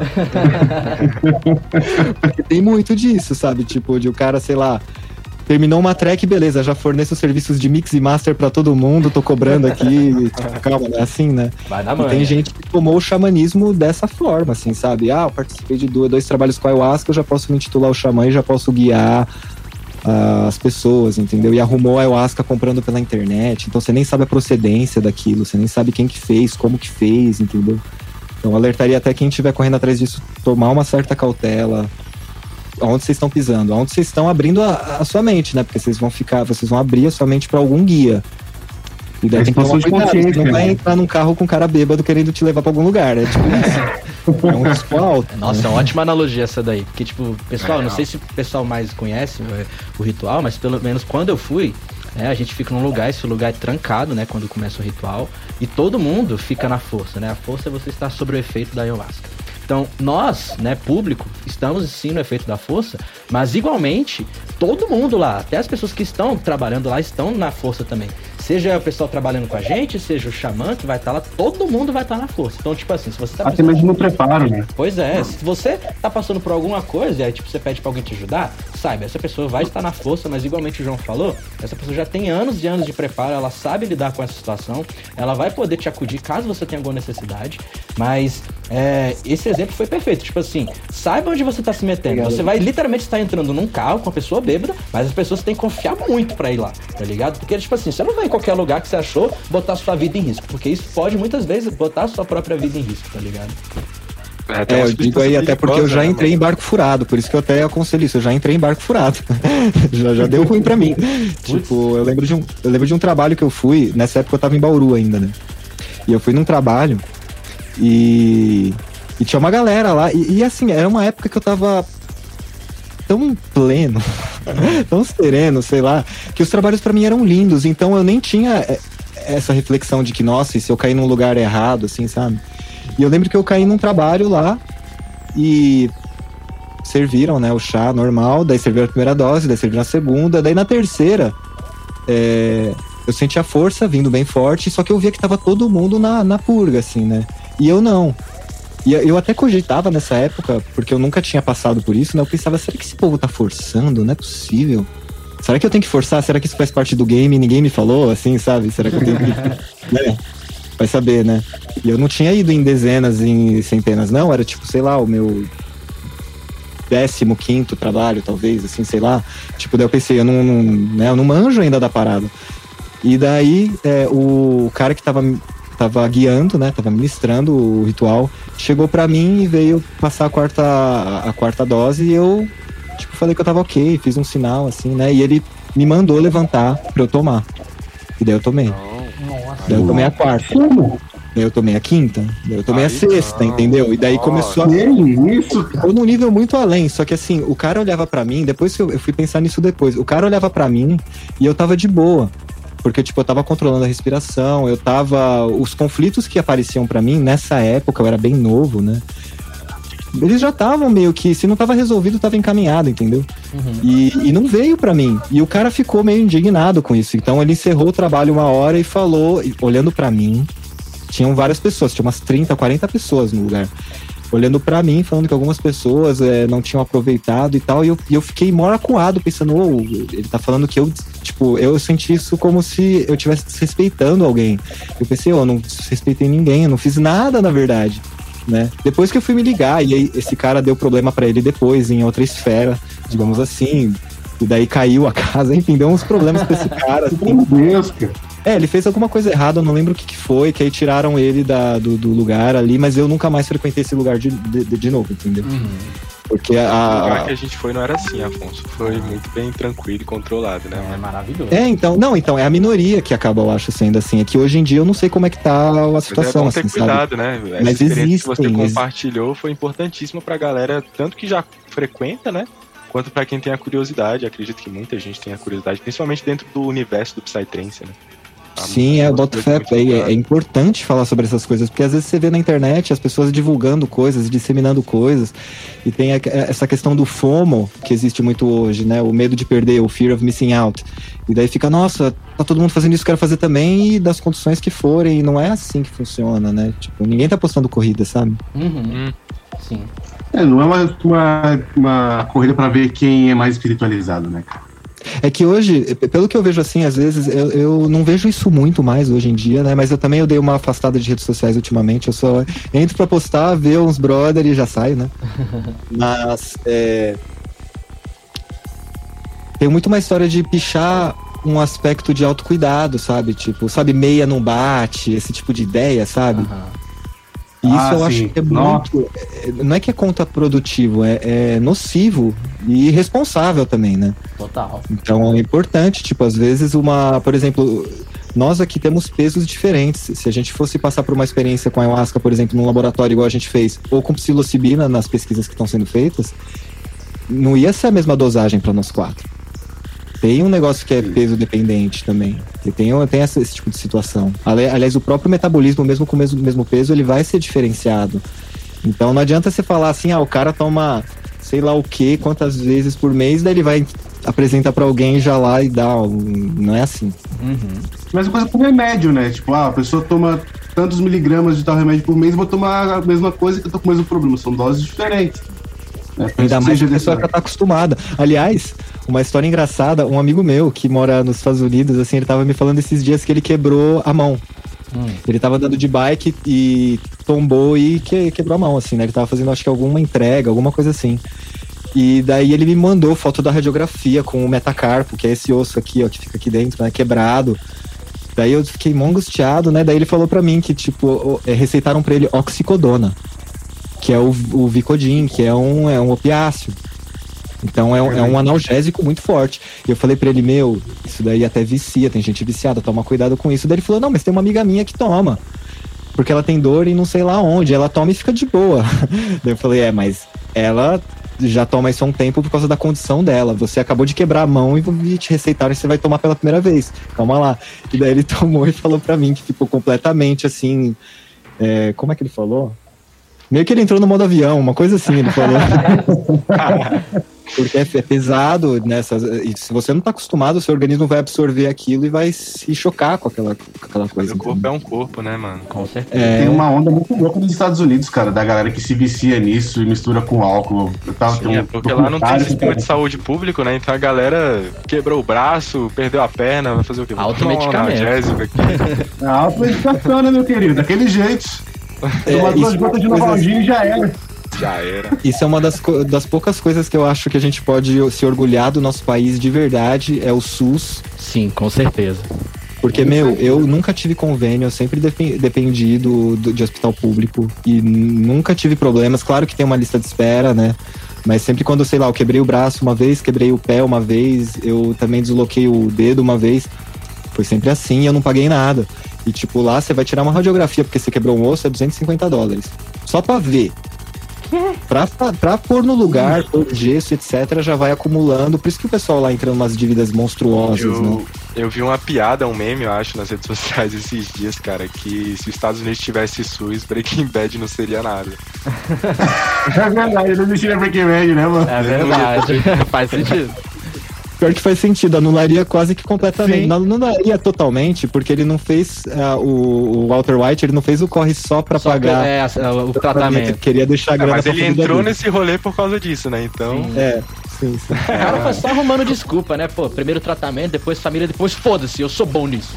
Porque tem muito disso, sabe? Tipo, de o cara, sei lá, terminou uma track, beleza, já forneço serviços de mix e master pra todo mundo, tô cobrando aqui. Calma, é assim, né? Vai na E mão. tem gente que tomou o xamanismo dessa forma, assim, sabe? Ah, eu participei de dois, dois trabalhos com a ayahuasca, eu já posso me intitular o xamã e já posso guiar ah, as pessoas, entendeu? E arrumou a ayahuasca comprando pela internet, então você nem sabe a procedência daquilo, você nem sabe quem que fez, como que fez, entendeu? Então alertaria até quem estiver correndo atrás disso, tomar uma certa cautela. Aonde vocês estão pisando, aonde vocês estão abrindo a, a sua mente, né? Porque vocês vão ficar, vocês vão abrir a sua mente para algum guia. E daí tem que tomar cuidado, você não vai né? entrar num carro com um cara bêbado querendo te levar pra algum lugar, é tipo isso. É um risco alto. Nossa, é uma ótima analogia essa daí. Porque, tipo, pessoal, É, não não. sei se o pessoal mais conhece é, o ritual, mas pelo menos quando eu fui, né, a gente fica num lugar, esse lugar é trancado, né, quando começa o ritual, e todo mundo fica na força, né? A força é você estar sobre o efeito da ayahuasca. Então, nós, né, público, estamos sim no efeito da força, mas igualmente, todo mundo lá, até as pessoas que estão trabalhando lá, estão na força também. Seja o pessoal trabalhando com a gente, seja o xamã que vai estar lá, todo mundo vai estar na força. Então, tipo assim, se você tá Até mesmo no preparo, né? Pois é, se você tá passando por alguma coisa e aí tipo, você pede pra alguém te ajudar, saiba, essa pessoa vai estar na força, mas igualmente o João falou, essa pessoa já tem anos e anos de preparo, ela sabe lidar com essa situação, ela vai poder te acudir caso você tenha alguma necessidade, mas é, esse exemplo foi perfeito, tipo assim, saiba onde você tá se metendo, você vai literalmente estar entrando num carro com uma pessoa bêbada, mas as pessoas têm que confiar muito pra ir lá, tá ligado? Porque, tipo assim, você não vai em qualquer lugar que você achou botar sua vida em risco, porque isso pode muitas vezes botar a sua própria vida em risco, tá ligado? É, uma eu digo aí até porque eu já né, entrei em barco furado, por isso que eu até aconselho isso, eu já entrei em barco furado. já, já deu ruim pra mim. tipo, eu lembro, de um, eu lembro de um trabalho que eu fui, nessa época eu tava em Bauru ainda, né? E eu fui num trabalho e, e tinha uma galera lá, e, e assim, era uma época que eu tava tão pleno, tão sereno, sei lá, que os trabalhos pra mim eram lindos, então eu nem tinha é, essa reflexão de que, nossa, e se eu cair num lugar errado, assim, sabe? E eu lembro que eu caí num trabalho lá e serviram, né, o chá normal, daí serviram a primeira dose, daí serviram a segunda, daí na terceira é, eu senti a força vindo bem forte, só que eu via que tava todo mundo na, na purga, assim, né? E eu não. E eu até cogitava nessa época, porque eu nunca tinha passado por isso, né? Eu pensava, será que esse povo tá forçando? Não é possível. Será que eu tenho que forçar? Será que isso faz parte do game e ninguém me falou, assim, sabe? Será que eu tenho que. né? Vai saber, né? E eu não tinha ido em dezenas, em centenas, não. Era tipo, sei lá, o meu décimo quinto trabalho, talvez, assim, sei lá. Tipo, daí eu pensei, eu não, não, né, eu não manjo ainda da parada. E daí é, o cara que tava, tava guiando, né, tava ministrando o ritual, chegou pra mim e veio passar a quarta, a quarta dose e eu, tipo, falei que eu tava ok, fiz um sinal, assim, né, e ele me mandou levantar pra eu tomar. E daí eu tomei. Daí eu tomei a quarta. Como? Daí eu tomei a quinta. Daí eu tomei a sexta, não. entendeu? E daí começou a isso, cara? Ficou num nível muito além, só que assim, o cara olhava pra mim, depois que eu, eu fui pensar nisso depois, o cara olhava pra mim e eu tava de boa. Porque, tipo, eu tava controlando a respiração, eu tava. Os conflitos que apareciam pra mim nessa época, eu era bem novo, né? Eles já estavam meio que, se não tava resolvido, tava encaminhado, entendeu? E, e não veio pra mim. E o cara ficou meio indignado com isso. Então ele encerrou o trabalho uma hora e falou, olhando pra mim, tinham várias pessoas, tinha umas 30, 40 pessoas no lugar. Olhando pra mim, falando que algumas pessoas eh, não tinham aproveitado e tal, e eu, e eu fiquei mó acuado, pensando, "Ô, ele tá falando que eu, tipo, eu senti isso como se eu estivesse desrespeitando alguém. Eu pensei, "Ô, eu não desrespeitei ninguém, eu não fiz nada, na verdade, né? Depois que eu fui me ligar, e aí esse cara deu problema pra ele depois, em outra esfera, digamos assim, e daí caiu a casa, enfim, deu uns problemas pra esse cara, assim. Meu Deus, cara. É, ele fez alguma coisa errada, eu não lembro o que, que foi, que aí tiraram ele da, do, do lugar ali, mas eu nunca mais frequentei esse lugar de, de, de novo, entendeu? Porque O lugar a, que a gente foi não era assim, Afonso. Foi muito bem tranquilo e controlado, né? É maravilhoso. É, então, não, então, é a minoria que acaba, eu acho, sendo assim. É que hoje em dia eu não sei como é que tá a Mas é situação, bom assim, ter sabe? cuidado, né? Essa Mas experiência que você existem, compartilhou foi importantíssima pra galera, tanto que já frequenta, né? Quanto pra quem tem a curiosidade. Acredito que muita gente tem a curiosidade, principalmente dentro do universo do Psytrance, né? Sim, é, eu muito- boto fé. É, é importante falar sobre essas coisas, porque às vezes você vê na internet as pessoas divulgando coisas, disseminando coisas, e tem a- essa questão do FOMO, que existe muito hoje, né? O medo de perder, o fear of missing out. E daí fica, nossa, tá todo mundo fazendo isso, quero fazer também, e das condições que forem, e não é assim que funciona, né? Tipo, ninguém tá postando corrida, sabe? Uhum. Hum. Sim. É, não é uma, uma, uma corrida pra ver quem é mais espiritualizado, né, cara? É que hoje, pelo que eu vejo assim, às vezes, eu, eu não vejo isso muito mais hoje em dia, né? Mas eu também eu dei uma afastada de redes sociais ultimamente. Eu só entro pra postar, ver uns brother e já saio, né? Mas é... tem muito uma história de pichar um aspecto de autocuidado, sabe? Tipo, sabe, meia não bate, esse tipo de ideia, sabe? Aham. E isso Ah, eu sim. acho que é Nossa. muito. é- Não é que é contraprodutivo, é, é nocivo e irresponsável também, né? Total. Então é importante, tipo, às vezes uma, por exemplo, nós aqui temos pesos diferentes. Se a gente fosse passar por uma experiência com a ayahuasca, por exemplo, num laboratório igual a gente fez, ou com psilocibina nas pesquisas que estão sendo feitas, não ia ser a mesma dosagem para nós quatro. Tem um negócio que é peso dependente também. E tem, tem essa- esse tipo de situação. Ali- Aliás, o próprio metabolismo, mesmo com o mesmo, mesmo peso, ele vai ser diferenciado. Então não adianta você falar assim, ah, o cara toma sei lá o que, quantas vezes por mês, daí ele vai apresentar pra alguém já lá e dá. Não é assim. Uhum. Mesma coisa com remédio, né? Tipo, ah, a pessoa toma tantos miligramas de tal remédio por mês, vou tomar a mesma coisa que eu tô com o mesmo problema. São doses diferentes. Né? Ainda mais a pessoa que tá acostumada. Aliás, uma história engraçada, um amigo meu que mora nos Estados Unidos, assim, ele tava me falando esses dias que ele quebrou a mão. Hum. Ele tava andando de bike e tombou e que, quebrou a mão, assim, né? Ele tava fazendo, acho que alguma entrega, alguma coisa assim. E daí ele me mandou foto da radiografia com o metacarpo, que é esse osso aqui, ó, que fica aqui dentro, né? Quebrado. Daí eu fiquei mó angustiado, né? Daí ele falou pra mim que, tipo, é, receitaram pra ele oxicodona, que é o, o Vicodin, que é um, é um opiáceo. Então é, um- é um analgésico muito forte. E eu falei pra ele, meu, isso daí até vicia, tem gente viciada, toma cuidado com isso. Daí ele falou, não, mas tem uma amiga minha que toma. Porque ela tem dor e não sei lá onde. Ela toma e fica de boa. Daí eu falei, é, mas ela já toma isso há um tempo por causa da condição dela. Você acabou de quebrar a mão e te receitaram e você vai tomar pela primeira vez. Calma lá. E daí ele tomou e falou pra mim que ficou completamente assim. é, como é que ele falou? Meio que ele entrou no modo avião, uma coisa assim, ele falou. Porque é, é pesado nessas. E se você não tá acostumado, o seu organismo vai absorver aquilo e vai se chocar com aquela, com aquela coisa. o corpo é um corpo, né, mano? Com certeza. É, Tem uma onda muito louca nos Estados Unidos, cara, da galera que se vicia nisso e mistura com álcool. Eu tava Sim, é porque lá não tem sistema de saúde público, né? Então a galera quebrou o braço, perdeu a perna, vai fazer o quê? Um Automedicamento. automedicação, né, meu querido? Daquele jeito. É, Toma duas isso, gotas de Novalgina e já era. Já era. Isso é uma das, das poucas coisas que eu acho que a gente pode se orgulhar do nosso país de verdade, é o SUS. Sim, com certeza. Porque, meu, eu nunca tive convênio, eu sempre depen- dependi do, do- de hospital público e nunca tive problemas. Claro que tem uma lista de espera, né? Mas sempre quando, sei lá, eu quebrei o braço uma vez, quebrei o pé uma vez, eu também desloquei o dedo uma vez. Foi sempre assim e eu não paguei nada. E, tipo, lá você vai tirar uma radiografia porque você quebrou um osso, é 250 dólares. Só pra ver. Pra, pra, pra pôr no lugar, pôr gesso, etc., já vai acumulando. Por isso que o pessoal lá entra em umas dívidas monstruosas, né? Eu, eu vi uma piada, um meme, eu acho, nas redes sociais esses dias, cara, que se os Estados Unidos tivesse SUS, Breaking Bad não seria nada. É verdade, eu não existia Breaking Bad, né, mano? É verdade. Faz sentido. Pior que faz sentido, anularia quase que completamente. Sim. Não anularia totalmente, porque ele não fez ah, o, o Walter White, ele não fez o corre só pra Só pagar. é, a- o Ele tratamento. queria deixar a É, grana mas pra ele entrou dele. nesse rolê por causa disso, né? Então. Sim. É, sim, sim. O cara foi só arrumando desculpa, né? Pô, primeiro tratamento, depois família, depois foda-se, eu sou bom nisso.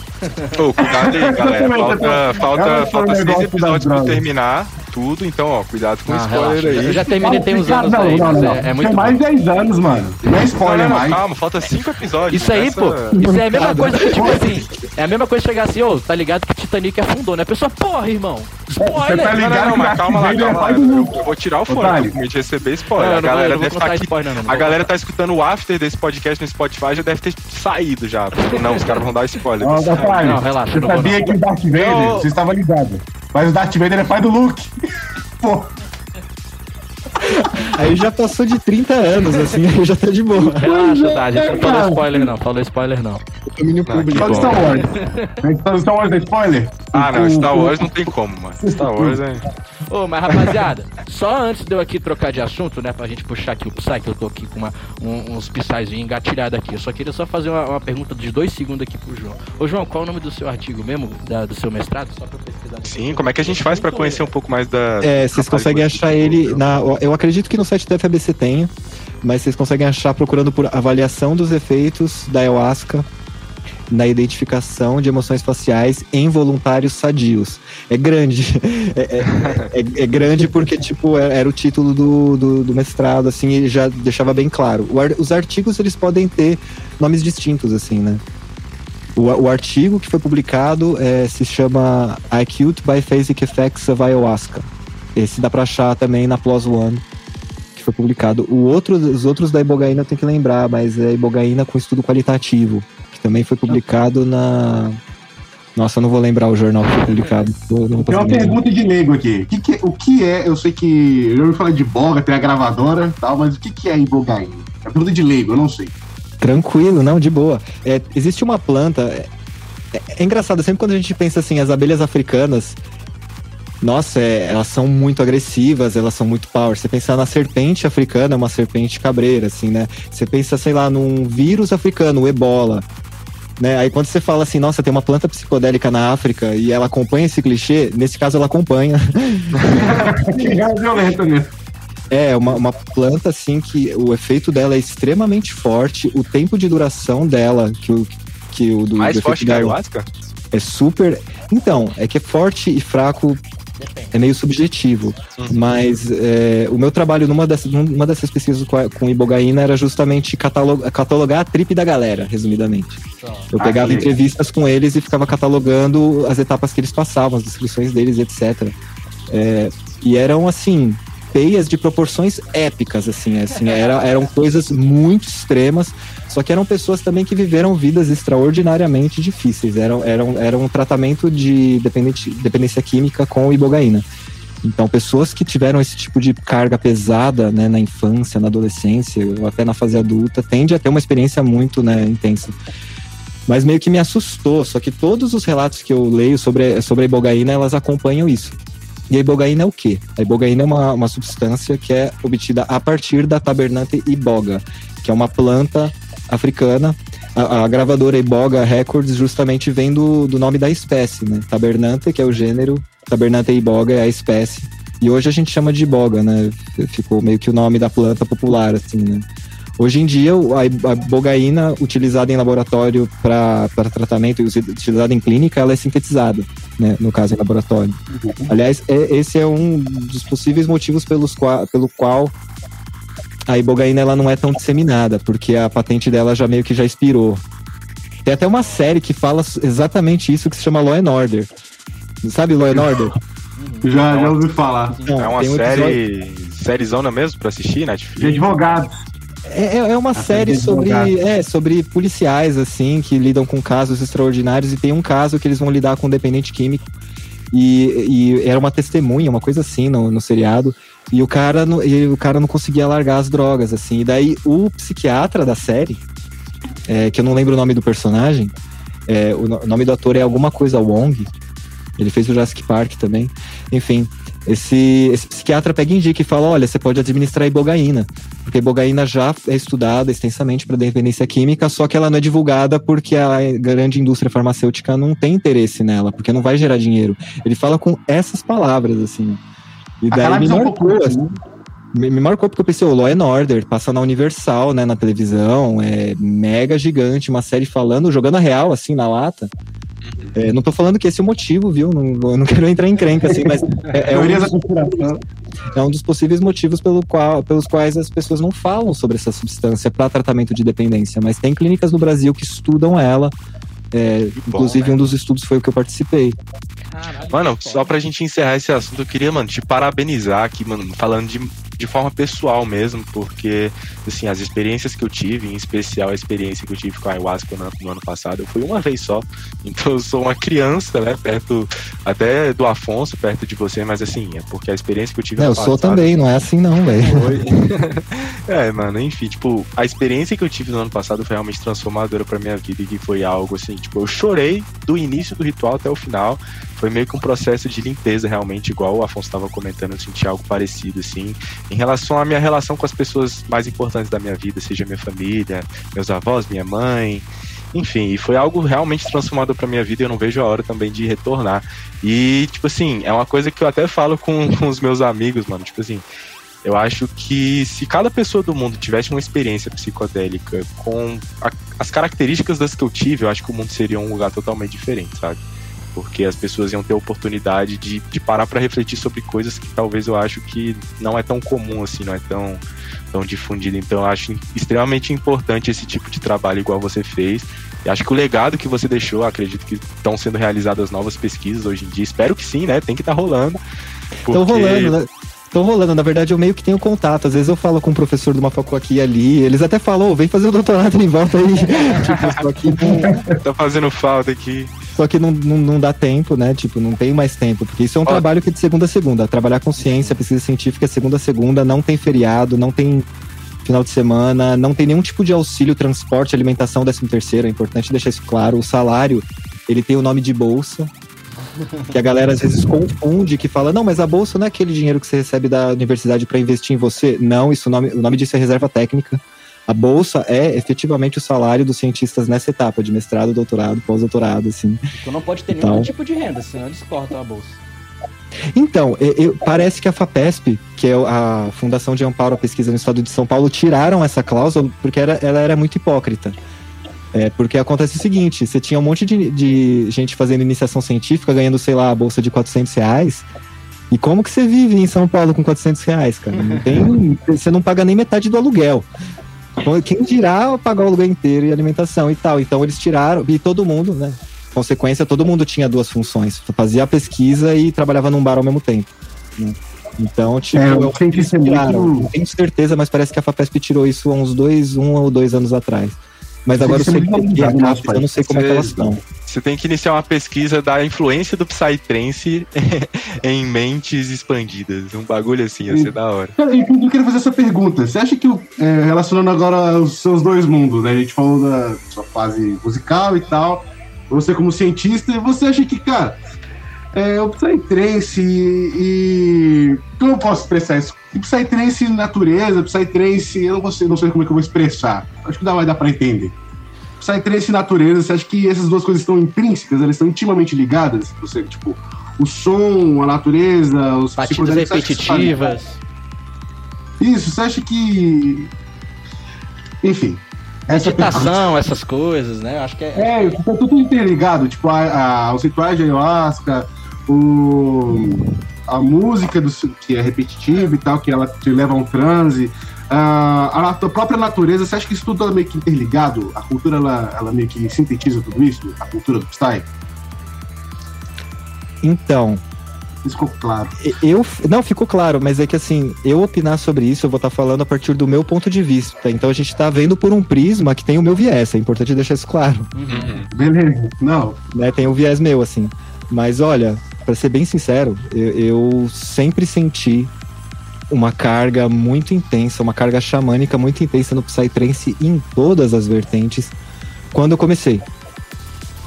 Ô, cuidado aí, galera. Falta, ela falta, falta seis episódios pra terminar. Tudo, então, ó, cuidado com o Ah, spoiler relaxa. aí. Eu já terminei tem uns anos não, aí, não, não. é, é muito Tem mais bom. de 10 anos, mano. Não é spoiler mais. calma, falta cinco episódios. Isso aí, Essa- pô, isso é a mesma coisa que, tipo assim, é a mesma coisa chegar assim, ô, tá ligado que Titanic afundou, né? A pessoa, porra, irmão, Você tá spoiler! Ligado não, não, calma lá, calma lá. Eu, vou tirar o fone, de receber spoiler. A galera deve contar tá aqui, spoiler, A galera tá escutando o after desse podcast no Spotify, já deve ter saído já. Não, os caras vão dar spoiler. Não, relaxa, Você sabia que o Darth Vader, você estava ligado. Mas o Darth Vader é pai do Luke. Pô, Aí já passou de 30 anos, assim, aí já tá de boa. Relaxa, tá, a gente não falou cara. spoiler não, falou spoiler não. Domínio público. só de Star Wars. Então, Star Wars é spoiler? Ah, não, Star Wars não tem como, mano. Star Wars é. Ô, mas rapaziada, só antes de eu aqui trocar de assunto, né, pra gente puxar aqui o Psy, que eu tô aqui com uma, um- uns Psyzinhos engatilhados aqui, eu só queria só fazer uma, uma pergunta de dois segundos aqui pro João. Ô, João, qual é o nome do seu artigo mesmo, da- do seu mestrado? Só pra eu pesquisar. Sim, como é que a gente faz pra conhecer um pouco mais da. É, vocês conseguem achar ele na. Eu acredito que no site da FABC tenha, mas vocês conseguem achar procurando por avaliação dos efeitos da ayahuasca na identificação de emoções faciais em voluntários sadios. É grande. É, é- é- é grande porque, tipo, é- era o título do, do, do mestrado, assim, e já deixava bem claro. O os artigos, eles podem ter nomes distintos, assim, né? O, o artigo que foi publicado é, se chama Acute Biphasic Effects of Ayahuasca. Esse dá pra achar também na PLOS ONE, que foi publicado. O outro, os outros da Ibogaína eu tenho que lembrar, mas é Ibogaína com estudo qualitativo, que também foi publicado na. Nossa, eu não vou lembrar o jornal que foi publicado. Tem uma pergunta de leigo aqui. O que, o que é? Eu sei que. Eu ouvi falar de boga, tem a gravadora e tal, mas o que, que é ibogaína? É pergunta de leigo, eu não sei. Tranquilo, não, de boa. É, existe uma planta. É, é- é engraçado, sempre quando a gente pensa assim, as abelhas africanas. Nossa, é, elas são muito agressivas, elas são muito power. Você pensar na serpente africana, é uma serpente cabreira, assim, né? Você pensa, sei lá, num vírus africano, o ebola. Né? Aí quando você fala assim, nossa, tem uma planta psicodélica na África e ela acompanha esse clichê, nesse caso ela acompanha. É violenta mesmo. É, uma, uma planta assim que o efeito dela é extremamente forte, o tempo de duração dela, que o, que o do, Mais do forte efeito que a ayahuasca? é super. Então, é que é forte e fraco é meio subjetivo. Mas é, o meu trabalho numa dessas, numa dessas pesquisas com, a- com ibogaína era justamente catalogar, catalogar a trip da galera, resumidamente. Eu Ah, pegava legal. entrevistas com eles e ficava catalogando as etapas que eles passavam, as descrições deles, etc. É, e eram assim peias de proporções épicas, assim, assim era, eram coisas muito extremas, só que eram pessoas também que viveram vidas extraordinariamente difíceis. Eram, eram, era um tratamento de dependência química com ibogaína. Então, pessoas que tiveram esse tipo de carga pesada né, na infância, na adolescência, ou até na fase adulta, tende a ter uma experiência muito né, intensa. Mas meio que me assustou, só que todos os relatos que eu leio sobre, sobre a ibogaína, elas acompanham isso. E a ibogaína é o quê? A ibogaína é uma, uma substância que é obtida a partir da Tabernante iboga, que é uma planta africana. A, a gravadora Iboga Records justamente vem do, do nome da espécie, né? Tabernante, que é o gênero, Tabernante iboga é a espécie. E hoje a gente chama de iboga, né? Ficou meio que o nome da planta popular, assim, né? Hoje em dia, a i- a ibogaína utilizada em laboratório para tratamento e utilizada em clínica, ela é sintetizada, né? No caso, em laboratório. Aliás, é- esse é um dos possíveis motivos pelos qua- pelo qual a ibogaína ela não é tão disseminada, porque a patente dela já meio que já expirou. Tem até uma série que fala exatamente isso, que se chama Law and Order. Sabe Law and Order? Já, já ouvi falar. Não, É uma um episódio- série. Sériezona mesmo pra assistir, De Netflix? advogados. É, é- é uma série de sobre, advogado. é, sobre policiais, assim, que lidam com casos extraordinários e tem um caso que eles vão lidar com um dependente químico. E, e era uma testemunha, uma coisa assim no, no seriado. E o, cara não, e o cara não conseguia largar as drogas, assim. E daí o psiquiatra da série, é, que eu não lembro o nome do personagem, é, o nome do ator é alguma coisa Wong. Ele fez o Jurassic Park também. Enfim, esse, esse psiquiatra pega e indica e fala: olha, você pode administrar ibogaína. Porque ibogaína já é estudada extensamente para dependência química, só que ela não é divulgada porque a grande indústria farmacêutica não tem interesse nela, porque não vai gerar dinheiro. Ele fala com essas palavras, assim. E A daí me é um marcou, assim, me, me marcou porque eu pensei, o Law and Order, passa na Universal, né, na televisão, é mega gigante, uma série falando, jogando a real, assim, na lata. É, não tô falando que esse é o motivo, viu? Não, eu não quero entrar em crenca, assim, mas é, é um, conspiração. é um dos possíveis motivos pelo qual, pelos quais as pessoas não falam sobre essa substância para tratamento de dependência. Mas tem clínicas no Brasil que estudam ela. É, inclusive, um dos estudos foi o que eu participei. Caralho. Mano, só pra gente encerrar esse assunto, eu queria, mano, te parabenizar aqui, mano, falando de, de forma pessoal mesmo, porque, assim, as experiências que eu tive, em especial a experiência que eu tive com a ayahuasca no, no ano passado, eu fui uma vez só. Então eu sou uma criança, né, perto até do Afonso, perto de você, mas assim, é porque a experiência que eu tive É, eu sou passado- também, não é assim não, velho. foi. é, mano, enfim, tipo, a experiência que eu tive no ano passado foi realmente transformadora pra minha vida e que foi algo assim, tipo, eu chorei do início do ritual até o final. Foi meio que um processo de limpeza, realmente, igual o Afonso estava comentando, eu senti algo parecido, assim, em relação à minha relação com as pessoas mais importantes da minha vida, seja minha família, meus avós, minha mãe, enfim, foi algo realmente transformador pra minha vida e eu não vejo a hora também de retornar. E, tipo assim, é uma coisa que eu até falo com, com os meus amigos, mano, tipo assim, eu acho que se cada pessoa do mundo tivesse uma experiência psicodélica com a- as características das que eu tive, eu acho que o mundo seria um lugar totalmente diferente, sabe? Porque as pessoas iam ter a oportunidade de, de parar pra refletir sobre coisas que talvez eu acho que não é tão comum assim, não é tão, tão difundido. Então eu acho extremamente importante esse tipo de trabalho igual você fez. E acho que o legado que você deixou, acredito que estão sendo realizadas novas pesquisas hoje em dia. Espero que sim, né? Tem que estar rolando. Estão porque- rolando, né? Estão rolando, na verdade eu meio que tenho contato. Às vezes eu falo com um professor de uma facu aqui e ali, eles até falam, "Ô, vem fazer o doutorado em volta aí. tipo, não, Tá fazendo falta aqui. Só que não, não, não dá tempo, né? Tipo, não tem mais tempo. Porque isso é um Ó. trabalho que é de segunda a segunda. Trabalhar com ciência, pesquisa científica é segunda a segunda, não tem feriado, não tem final de semana, não tem nenhum tipo de auxílio, transporte, alimentação, décimo terceiro. É importante deixar isso claro. O salário, ele tem o nome de bolsa. Que a galera às vezes confunde, que fala, não, mas a bolsa não é aquele dinheiro que você recebe da universidade para investir em você. Não, isso o nome, o nome disso é reserva técnica. A bolsa é efetivamente o salário dos cientistas nessa etapa de mestrado, doutorado, pós-doutorado, assim. Tu não pode ter Então. nenhum tipo de renda, senão eles cortam a bolsa. Então, eu- eu- parece que a FAPESP, que é a Fundação de Amparo à Pesquisa no Estado de São Paulo, tiraram essa cláusula porque era- ela era muito hipócrita. É, porque acontece o seguinte, você tinha um monte de, de gente fazendo iniciação científica, ganhando, sei lá, a bolsa de 400 reais. E como que você vive em São Paulo com 400 reais, cara? Não tem, você não paga nem metade do aluguel. Então, Quem dirá pagar o aluguel inteiro e alimentação e tal. Então eles tiraram, e todo mundo, né? Consequência, todo mundo tinha duas funções. Fazia a pesquisa e trabalhava num bar ao mesmo tempo. né? Então, tipo, É, eu o cientista é tiraram. muito- Não tenho certeza, mas parece que a FAPESP tirou isso há uns dois, um ou dois anos atrás. Mas agora eu é sei que tem valorizado no nosso etapas, eu não sei como é que elas estão. Você tem que iniciar uma pesquisa da influência do Psytrance em mentes expandidas. Um bagulho assim, ia ser da hora. Cara, eu queria fazer essa pergunta. Você acha que, é, relacionando agora os seus dois mundos, né? A gente falou da sua fase musical e tal, você como cientista, você acha que, cara, é, o Psytrance e, e... Como eu posso expressar isso? E Psytrance natureza, Psytrance... Eu não, consigo, não sei como é que eu vou expressar. Acho que dá, vai dar pra entender. Psytrance e natureza, você acha que essas duas coisas estão intrínsecas? Elas estão intimamente ligadas? Você, tipo, o som, a natureza, os Batidas repetitivas. Isso, você acha que. Enfim. Essa Meditação, essas coisas, né? Acho que é. É, tá tudo interligado, tipo, a, a, os rituais de ayahuasca, o, a música do, que é repetitiva e tal, que ela te leva a um transe. A, a, a própria natureza, você acha que isso tudo é meio que interligado? A cultura, ela, ela meio que sintetiza tudo isso? A cultura do Psy? Então, Isso ficou claro. eu. Não, ficou claro, mas é que assim, eu opinar sobre isso, eu vou estar falando a partir do meu ponto de vista. Então a gente tá vendo por um prisma que tem o meu viés. É importante deixar isso claro. Beleza. Não, né? Tem o viés meu, assim. Mas olha, pra ser bem sincero, eu, eu sempre senti uma carga muito intensa, uma carga xamânica muito intensa no Psytrance em todas as vertentes quando eu comecei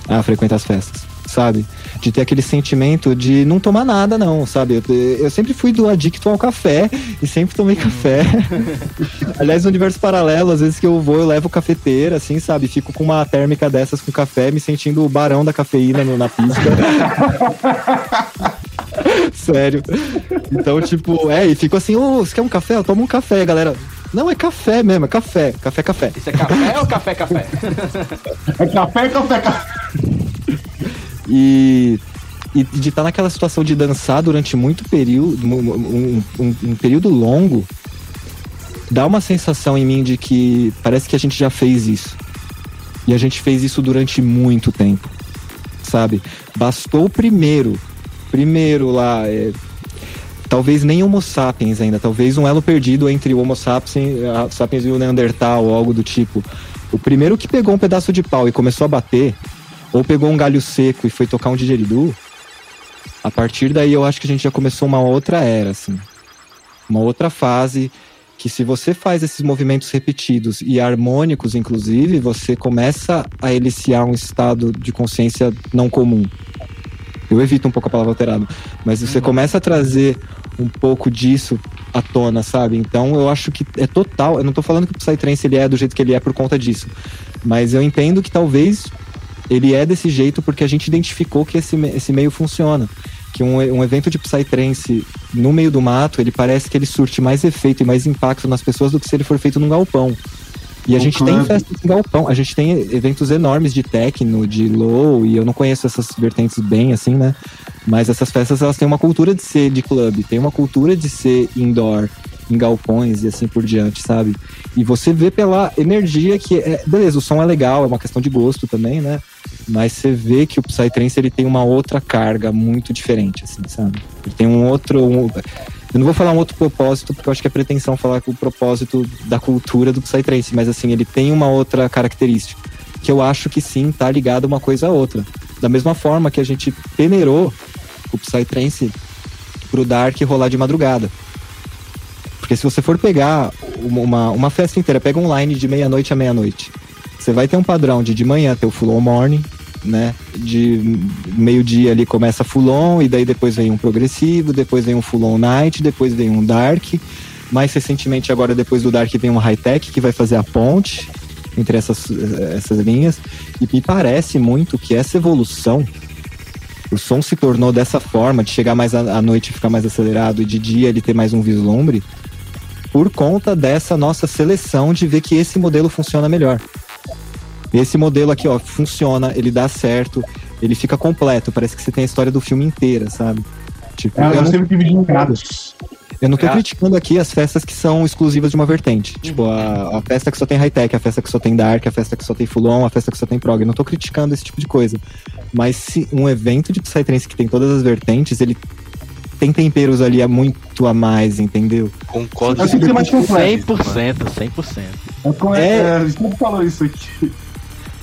a frequentar as festas, sabe? De ter aquele sentimento de não tomar nada, não, sabe? Eu, eu sempre fui do adicto ao café e sempre tomei café. Aliás, no universo paralelo, às vezes que eu vou, eu levo cafeteira, assim, sabe? Fico com uma térmica dessas com café, me sentindo o barão da cafeína no- na pista. Sério. Então, tipo, é, e fico assim, ô, você quer um café? Eu tomo um café, galera. Não, é café mesmo, é café. Café, café. Isso é café ou café, café? é café, café, café. E, e de estar naquela situação de dançar durante muito período, um, um- um- um período longo, dá uma sensação em mim de que parece que a gente já fez isso. E a gente fez isso durante muito tempo, sabe? Bastou o primeiro, primeiro lá, é, talvez nem Homo sapiens ainda, talvez um elo perdido entre o Homo sapiens, sapiens e o Neandertal ou algo do tipo. O primeiro que pegou um pedaço de pau e começou a bater, ou pegou um galho seco e foi tocar um didgeridoo, a partir daí eu acho que a gente já começou uma outra era, assim. Uma outra fase que se você faz esses movimentos repetidos e harmônicos, inclusive, você começa a eliciar um estado de consciência não comum. Eu evito um pouco a palavra alterado, mas você começa a trazer um pouco disso à tona, sabe? Então eu acho que é total. Eu não tô falando que o Psytrance ele é do jeito que ele é por conta disso, mas eu entendo que talvez ele é desse jeito porque a gente identificou que esse, esse meio funciona. Que um, um evento de Psytrance no meio do mato, ele parece que ele surte mais efeito e mais impacto nas pessoas do que se ele for feito num galpão. E a gente tem festas em galpão, a gente tem eventos enormes de techno, de low, e eu não conheço essas vertentes bem, assim, né? Mas essas festas, elas têm uma cultura de ser de clube, tem uma cultura de ser indoor, em galpões e assim por diante, sabe? E você vê pela energia que é, beleza, o som é legal, é uma questão de gosto também, né? Mas você vê que o Psytrance ele tem uma outra carga muito diferente, assim, sabe? Ele tem um outro. um- eu não vou falar um outro propósito, porque eu acho que é pretensão falar com o propósito da cultura do Psytrance, mas assim, ele tem uma outra característica. Que eu acho que sim, tá ligado uma coisa a outra. Da mesma forma que a gente peneirou o Psytrance pro Dark rolar de madrugada. Porque se você for pegar uma, uma, festa inteira, pega um line de meia-noite a meia-noite. Você vai ter um padrão de de manhã ter o full morning, né? De meio-dia ali começa full on, e daí depois vem um progressivo, depois vem um full on night, depois vem um dark. Mais recentemente, agora depois do dark, vem um high-tech que vai fazer a ponte entre essas, essas linhas. E me parece muito que essa evolução, o som se tornou dessa forma, de chegar mais à noite e ficar mais acelerado, e de dia ele ter mais um vislumbre, por conta dessa nossa seleção de ver que esse modelo funciona melhor. Esse modelo aqui, ó, funciona, ele dá certo, ele fica completo, parece que você tem a história do filme inteira, sabe? Tipo, Ah, eu, eu não, sempre tive dinheirados. eu não tô É. criticando aqui as festas que são exclusivas de uma vertente. Tipo, a, a festa que só tem high-tech, a festa que só tem dark, a festa que só tem full-on, a festa que só tem prog. Eu não tô criticando esse tipo de coisa. Mas se um evento de Psytrance que tem todas as vertentes, ele tem temperos ali a muito a mais, entendeu? Concordo. Eu ser mais completo. 100%, 100%. É, como é, É. é, a gente sempre falou isso aqui.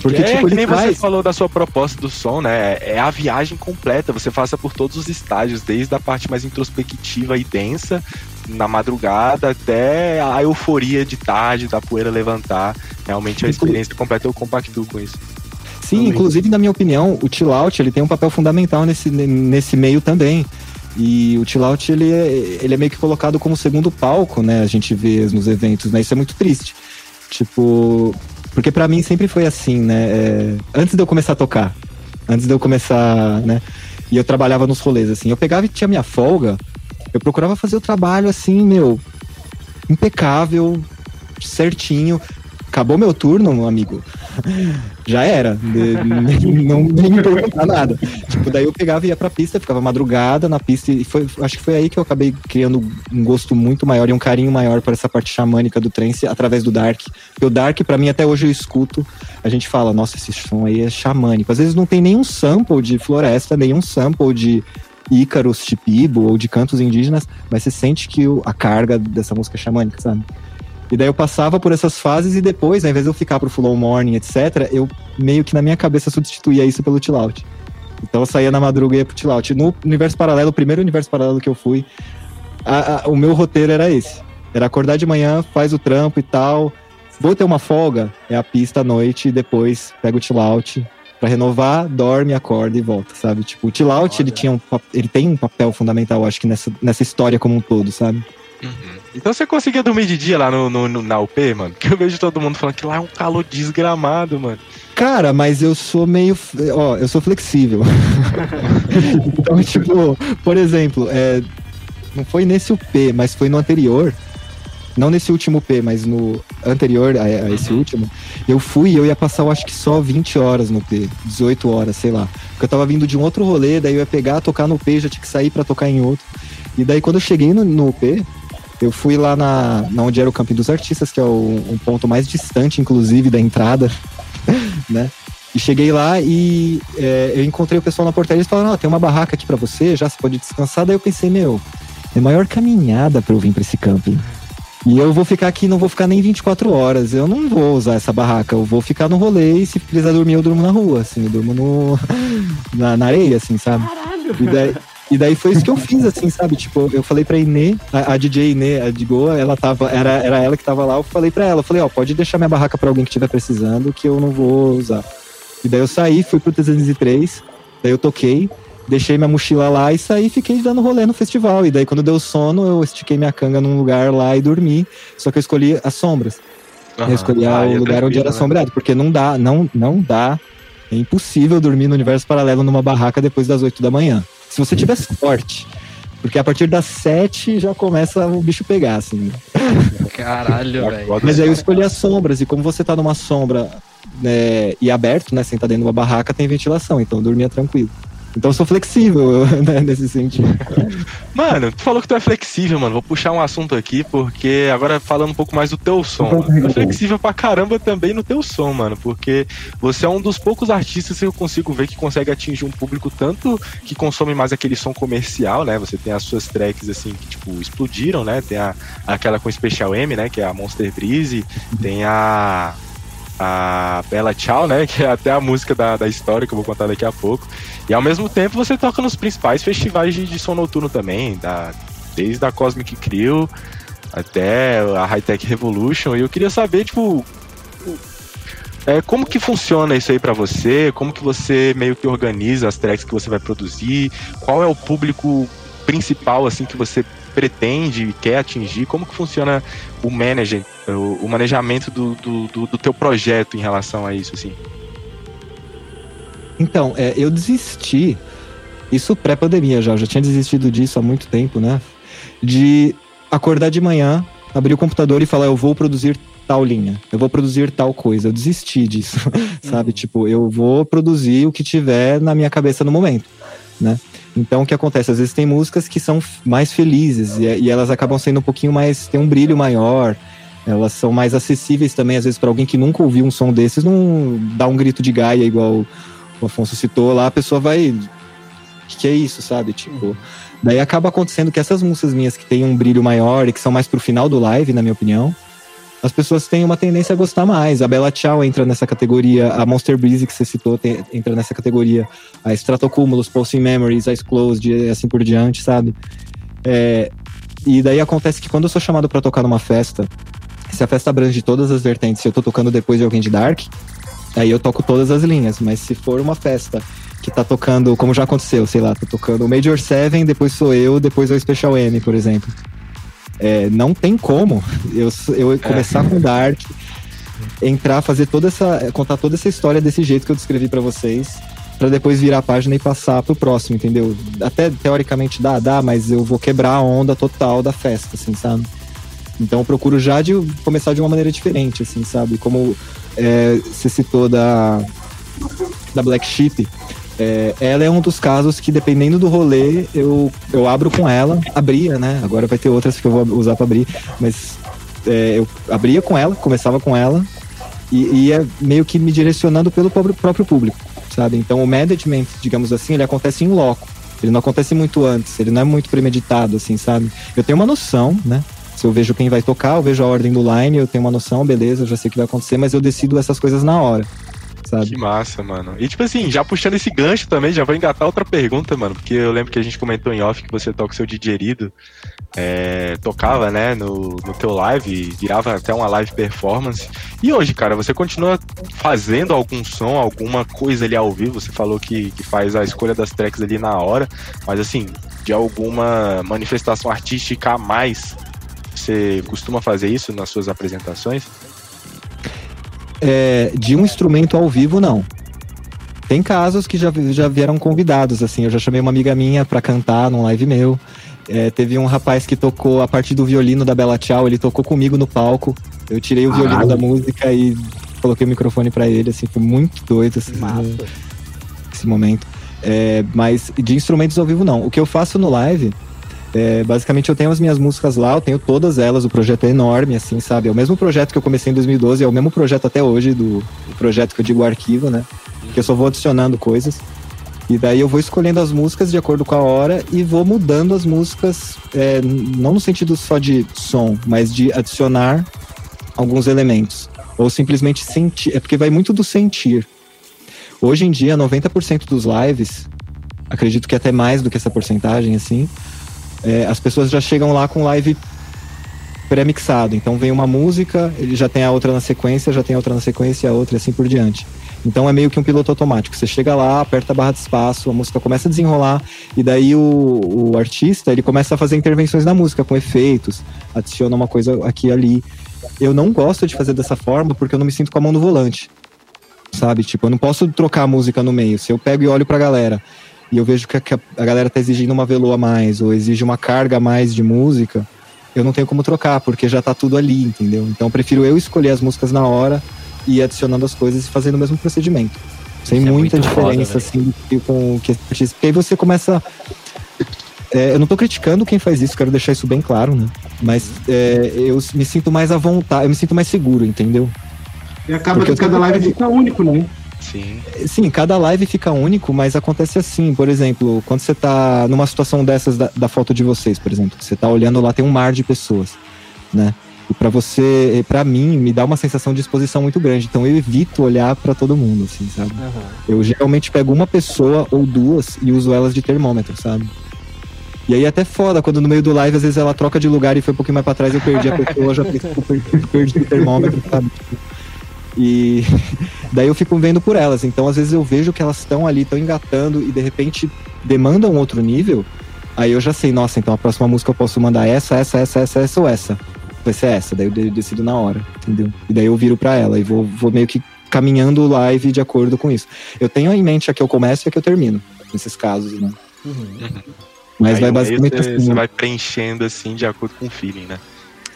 Porque, é, tipo, que ele nem você falou da sua proposta do som, né? É a viagem completa. Você passa por todos os estágios, desde a parte mais introspectiva e densa, na madrugada, até a euforia de tarde, da poeira levantar. Realmente a experiência completa eu compactuo com isso. Sim, Também. inclusive, na minha opinião, o chill out, ele tem um papel fundamental nesse, nesse meio também. E o chill out, ele é, ele é meio que colocado como segundo palco, né? A gente vê nos eventos, né? Isso é muito triste. Tipo, porque pra mim sempre foi assim, né? É, antes de eu começar a tocar, antes de eu começar, né? E eu trabalhava nos rolês, assim. Eu pegava e tinha minha folga, eu procurava fazer o trabalho, assim, meu, impecável, certinho. Acabou meu turno, meu amigo. Já era. Não me perguntar nada. Tipo, daí eu pegava e ia pra pista, ficava madrugada na pista. E foi, acho que foi aí que eu acabei criando um gosto muito maior e um carinho maior por essa parte xamânica do trance através do Dark. Porque o Dark, pra mim, até hoje eu escuto. A gente fala, nossa, esse som aí é xamânico. Às vezes não tem nenhum sample de floresta, nenhum sample de Ícaros, Chipibo ou de cantos indígenas, mas você sente que o- a carga dessa música é xamânica, sabe? E daí eu passava por essas fases e depois, ao invés de eu ficar pro Full On Morning, etc., eu meio que na minha cabeça substituía isso pelo chill out. Então eu saía na madruga e ia pro chill out. No universo paralelo, o primeiro universo paralelo que eu fui, a- a- o meu roteiro era esse. Era acordar de manhã, faz o trampo e tal. Vou ter uma folga, é a pista à noite e depois pega o chill out pra renovar, dorme, acorda e volta, sabe? Tipo, o chill out, ele, tinha um, ele tem um papel fundamental, acho que nessa, nessa história como um todo, sabe? Então você conseguia dormir de dia lá no, no- no- na UP, mano? Que eu vejo todo mundo falando que lá é um calor desgramado, mano. Cara, mas eu sou meio. Ó, eu sou flexível. então, tipo, por exemplo, é, não foi nesse UP, mas foi no anterior. não nesse último P, mas no anterior a, a esse último, eu fui e eu ia passar, eu acho que só 20 horas no P, 18 horas, sei lá. Porque eu tava vindo de um outro rolê, daí eu ia pegar, tocar no P, já tinha que sair pra tocar em outro. E daí quando eu cheguei no, no P, eu fui lá na, na onde era o Camping dos Artistas, que é o, um ponto mais distante, inclusive, da entrada, né? E cheguei lá e é, eu encontrei o pessoal na portaria e eles falaram, ó, tem uma barraca aqui pra você, já você pode descansar. Daí eu pensei, meu, é maior caminhada pra eu vir pra esse camping. E eu vou ficar aqui, não vou ficar nem 24 horas. Eu não vou usar essa barraca. Eu vou ficar no rolê e se precisar dormir, eu durmo na rua, assim. Eu durmo no, na, na areia, assim, sabe? E daí, e daí foi isso que eu fiz, assim, sabe? Tipo, eu falei pra Inê, a, a DJ Inê, a de Goa, ela tava, era, era ela que tava lá, eu falei pra ela, eu falei, ó, pode deixar minha barraca pra alguém que estiver precisando, que eu não vou usar. E daí eu saí, fui pro 303, daí eu toquei, deixei minha mochila lá e saí e fiquei dando rolê no festival. E daí quando deu sono, eu estiquei minha canga num lugar lá e dormi. Só que eu escolhi as sombras. eu escolhi Ah, o lugar onde era né? sombreado, porque não dá, não, não dá. É impossível dormir no universo paralelo numa barraca depois das 8 da manhã. Se você tiver sorte. Porque a partir das 7 já começa o bicho pegar, assim. Caralho, velho. Acorda Mas aí eu escolhi as sombras, e como você tá numa sombra né, e aberto, né? Sentado dentro de uma barraca, tem ventilação, então eu dormia tranquilo. Então eu sou flexível né, nesse sentido. Mano, tu falou que tu é flexível, mano. Vou puxar um assunto aqui, porque agora falando um pouco mais do teu som. Tu é flexível pra caramba também no teu som, mano. Porque você é um dos poucos artistas que eu consigo ver que consegue atingir um público tanto que consome mais aquele som comercial, né? Você tem as suas tracks, assim, que, tipo, explodiram, né? Tem a, aquela com Special M, né? Que é a Monster Breeze. Tem a a Bela Tchau, né? Que é até a música da, da história que eu vou contar daqui a pouco. E ao mesmo tempo você toca nos principais festivais de, de som noturno também, da, desde a Cosmic Crew até a High Tech Revolution. E eu queria saber, tipo, é, como que funciona isso aí pra você? Como que você meio que organiza as tracks que você vai produzir? Qual é o público principal, assim, que você pretende e quer atingir? Como que funciona o manager, o, o manejamento do, do, do, do teu projeto em relação a isso, assim? Então, é, eu desisti, isso pré-pandemia já, eu já tinha desistido disso há muito tempo, né? De acordar de manhã, abrir o computador e falar, eu vou produzir tal linha, eu vou produzir tal coisa. Eu desisti disso, sabe? Tipo, eu vou produzir o que tiver na minha cabeça no momento, né? Então, o que acontece? Às vezes tem músicas que são mais felizes e, e elas acabam sendo um pouquinho mais. tem um brilho maior. Elas são mais acessíveis também, às vezes, para alguém que nunca ouviu um som desses, não dá um grito de Gaia igual o Afonso citou lá, a pessoa vai. Que, que é isso, sabe? Tipo. Daí acaba acontecendo que essas músicas minhas que têm um brilho maior e que são mais pro final do live, na minha opinião, as pessoas têm uma tendência a gostar mais. A Bella Ciao entra nessa categoria, a Monster Breeze que você citou tem- entra nessa categoria, a Stratocumulus, Pulsing Memories, Eyes Closed e assim por diante, sabe? É, e daí acontece que quando eu sou chamado pra tocar numa festa, se a festa abrange todas as vertentes, se eu tô tocando depois de alguém de Dark, aí eu toco todas as linhas. Mas se for uma festa que tá tocando, como já aconteceu, sei lá, tô tocando o Major 7, depois sou eu, depois é o Special M, por exemplo. É, não tem como eu, eu começar com Dark, entrar, fazer toda essa. contar toda essa história desse jeito que eu descrevi pra vocês, pra depois virar a página e passar pro próximo, entendeu? Até teoricamente dá, dá, mas eu vou quebrar a onda total da festa, assim, sabe? Então eu procuro já de começar de uma maneira diferente, assim, sabe? Como é, você citou da, da Black Sheep, é, ela é um dos casos que, dependendo do rolê, eu, eu abro com ela, abria, né? Agora vai ter outras que eu vou usar pra abrir, mas é, eu abria com ela, começava com ela, e ia meio que me direcionando pelo próprio, próprio público, sabe? Então o management, digamos assim, ele acontece em loco. Ele não acontece muito antes, ele não é muito premeditado, assim, sabe? Eu tenho uma noção, né? Se eu vejo quem vai tocar, eu vejo a ordem do line, eu tenho uma noção, beleza, eu já sei o que vai acontecer, mas eu decido essas coisas na hora, sabe? Que massa, mano. E tipo assim, já puxando esse gancho também, já vou engatar outra pergunta, mano. Porque eu lembro que a gente comentou em off que você toca o seu digerido. É, tocava, né, no, no teu live, virava até uma live performance. E hoje, cara, você continua fazendo algum som, alguma coisa ali ao vivo? Você falou que, que faz a escolha das tracks ali na hora, mas assim, de alguma manifestação artística a mais, você costuma fazer isso nas suas apresentações? É, de um instrumento ao vivo, não. Tem casos que já, já vieram convidados, assim. Eu já chamei uma amiga minha pra cantar num live meu. É, teve um rapaz que tocou a parte do violino da Bela Tchau, ele tocou comigo no palco. Eu tirei o violino da música e coloquei o microfone pra ele, assim, foi muito doido assim, esse momento. É, mas de instrumentos ao vivo não. O que eu faço no live, é, basicamente eu tenho as minhas músicas lá, eu tenho todas elas, o projeto é enorme, assim, sabe? É o mesmo projeto que eu comecei em 2012, é o mesmo projeto até hoje, do o projeto que eu digo arquivo, né? Que eu só vou adicionando coisas. E daí eu vou escolhendo as músicas de acordo com a hora e vou mudando as músicas, é, não no sentido só de som, mas de adicionar alguns elementos. Ou simplesmente sentir. É porque vai muito do sentir. Hoje em dia, 90% dos lives, acredito que até mais do que essa porcentagem, assim, é, as pessoas já chegam lá com live pré-mixado. Então vem uma música, ele já tem a outra na sequência, já tem a outra na sequência, a outra e assim por diante. Então é meio que um piloto automático. Você chega lá, aperta a barra de espaço, a música começa a desenrolar, e daí o, o artista ele começa a fazer intervenções na música com efeitos, adiciona uma coisa aqui e ali. Eu não gosto de fazer dessa forma porque eu não me sinto com a mão no volante. Sabe? Tipo, eu não posso trocar a música no meio. Se eu pego e olho pra galera e eu vejo que a, que a- galera tá exigindo uma velo a mais ou exige uma carga a mais de música, eu não tenho como trocar, porque já tá tudo ali, entendeu? Então eu prefiro eu escolher as músicas na hora e ir adicionando as coisas e fazendo o mesmo procedimento. Sem Isso é muita foda, diferença, velho. assim, com o que. Porque aí você começa. É, eu não tô criticando quem faz isso, quero deixar isso bem claro, né? Mas é, eu me sinto mais à vontade, eu me sinto mais seguro, entendeu? E acaba Porque que cada live fica único, né? Sim. Sim, cada live fica único, mas acontece assim. Por exemplo, quando você tá numa situação dessas da, da foto de vocês, por exemplo, você tá olhando lá, tem um mar de pessoas, né? E pra você, pra mim, me dá uma sensação de exposição muito grande. Então eu evito olhar pra todo mundo, assim, sabe? Eu geralmente pego uma pessoa ou duas e uso elas de termômetro, sabe? E aí é até foda, quando no meio do live, às vezes ela troca de lugar e foi um pouquinho mais pra trás, eu perdi a pessoa, já perdi, perdi o termômetro, sabe? E daí eu fico vendo por elas. Então, às vezes eu vejo que elas estão ali, estão engatando e de repente demandam outro nível. Aí eu já sei, nossa, então a próxima música eu posso mandar essa, essa, essa, essa, essa ou essa. Vai ser essa, daí eu de- decido na hora, entendeu? E daí eu viro pra ela e vou, vou meio que caminhando o live de acordo com isso. Eu tenho em mente a que eu começo e a que eu termino, nesses casos, né? Mas Aí vai basicamente você, assim, você vai preenchendo assim de acordo com o feeling, né?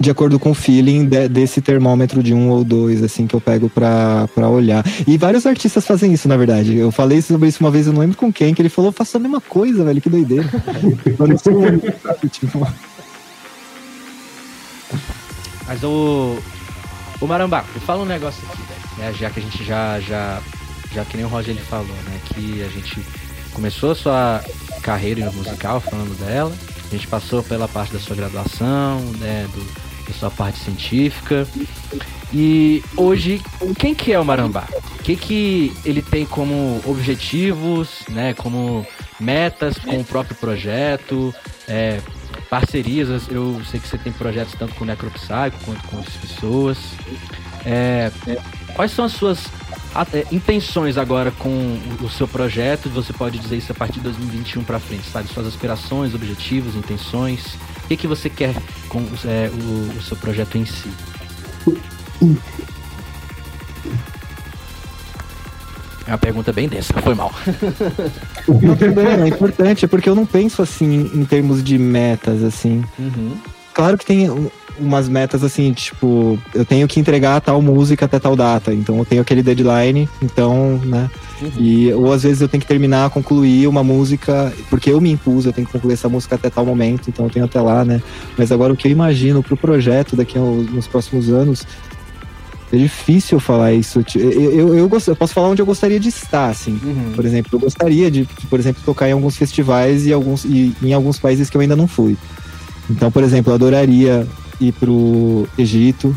De acordo com o feeling de- desse termômetro de um ou dois, assim, que eu pego pra, pra olhar. E vários artistas fazem isso, na verdade. Eu falei sobre isso uma vez, eu não lembro com quem, que ele falou, eu faço a mesma coisa, velho, que doideira. Eu não sabe, tipo, Mas o. O Marambá, me fala um negócio aqui, velho. Né? Já que a gente já, já. Já que nem o Roger ele falou, né? Que a gente começou a sua carreira musical falando dela. A gente passou pela parte da sua graduação, né? Do, sua parte científica. E hoje, quem que é o Marambá? O que que ele tem como objetivos, né? Como metas com o próprio projeto, é, parcerias. Eu sei que você tem projetos tanto com o Necropsycho quanto com outras pessoas. É, quais são as suas é, intenções agora com o seu projeto? Você pode dizer isso a partir de 2021 para frente, sabe? Suas aspirações, objetivos, intenções. O que, que você quer com é, o, o seu projeto em si? É uma pergunta bem densa, foi mal. é importante, é porque eu não penso assim em termos de metas, assim. Claro que tem umas metas assim, tipo, eu tenho que entregar tal música até tal data, então eu tenho aquele deadline, então, né? E, ou às vezes eu tenho que terminar, concluir uma música, porque eu me impus, eu tenho que concluir essa música até tal momento, então eu tenho até lá, né? Mas agora o que eu imagino pro projeto daqui aos, nos próximos anos, é difícil falar isso. Eu, eu, eu, eu posso falar onde eu gostaria de estar, assim. Por exemplo, eu gostaria de, por exemplo, tocar em alguns festivais e, alguns, e em alguns países que eu ainda não fui. Então, por exemplo, eu adoraria ir pro Egito,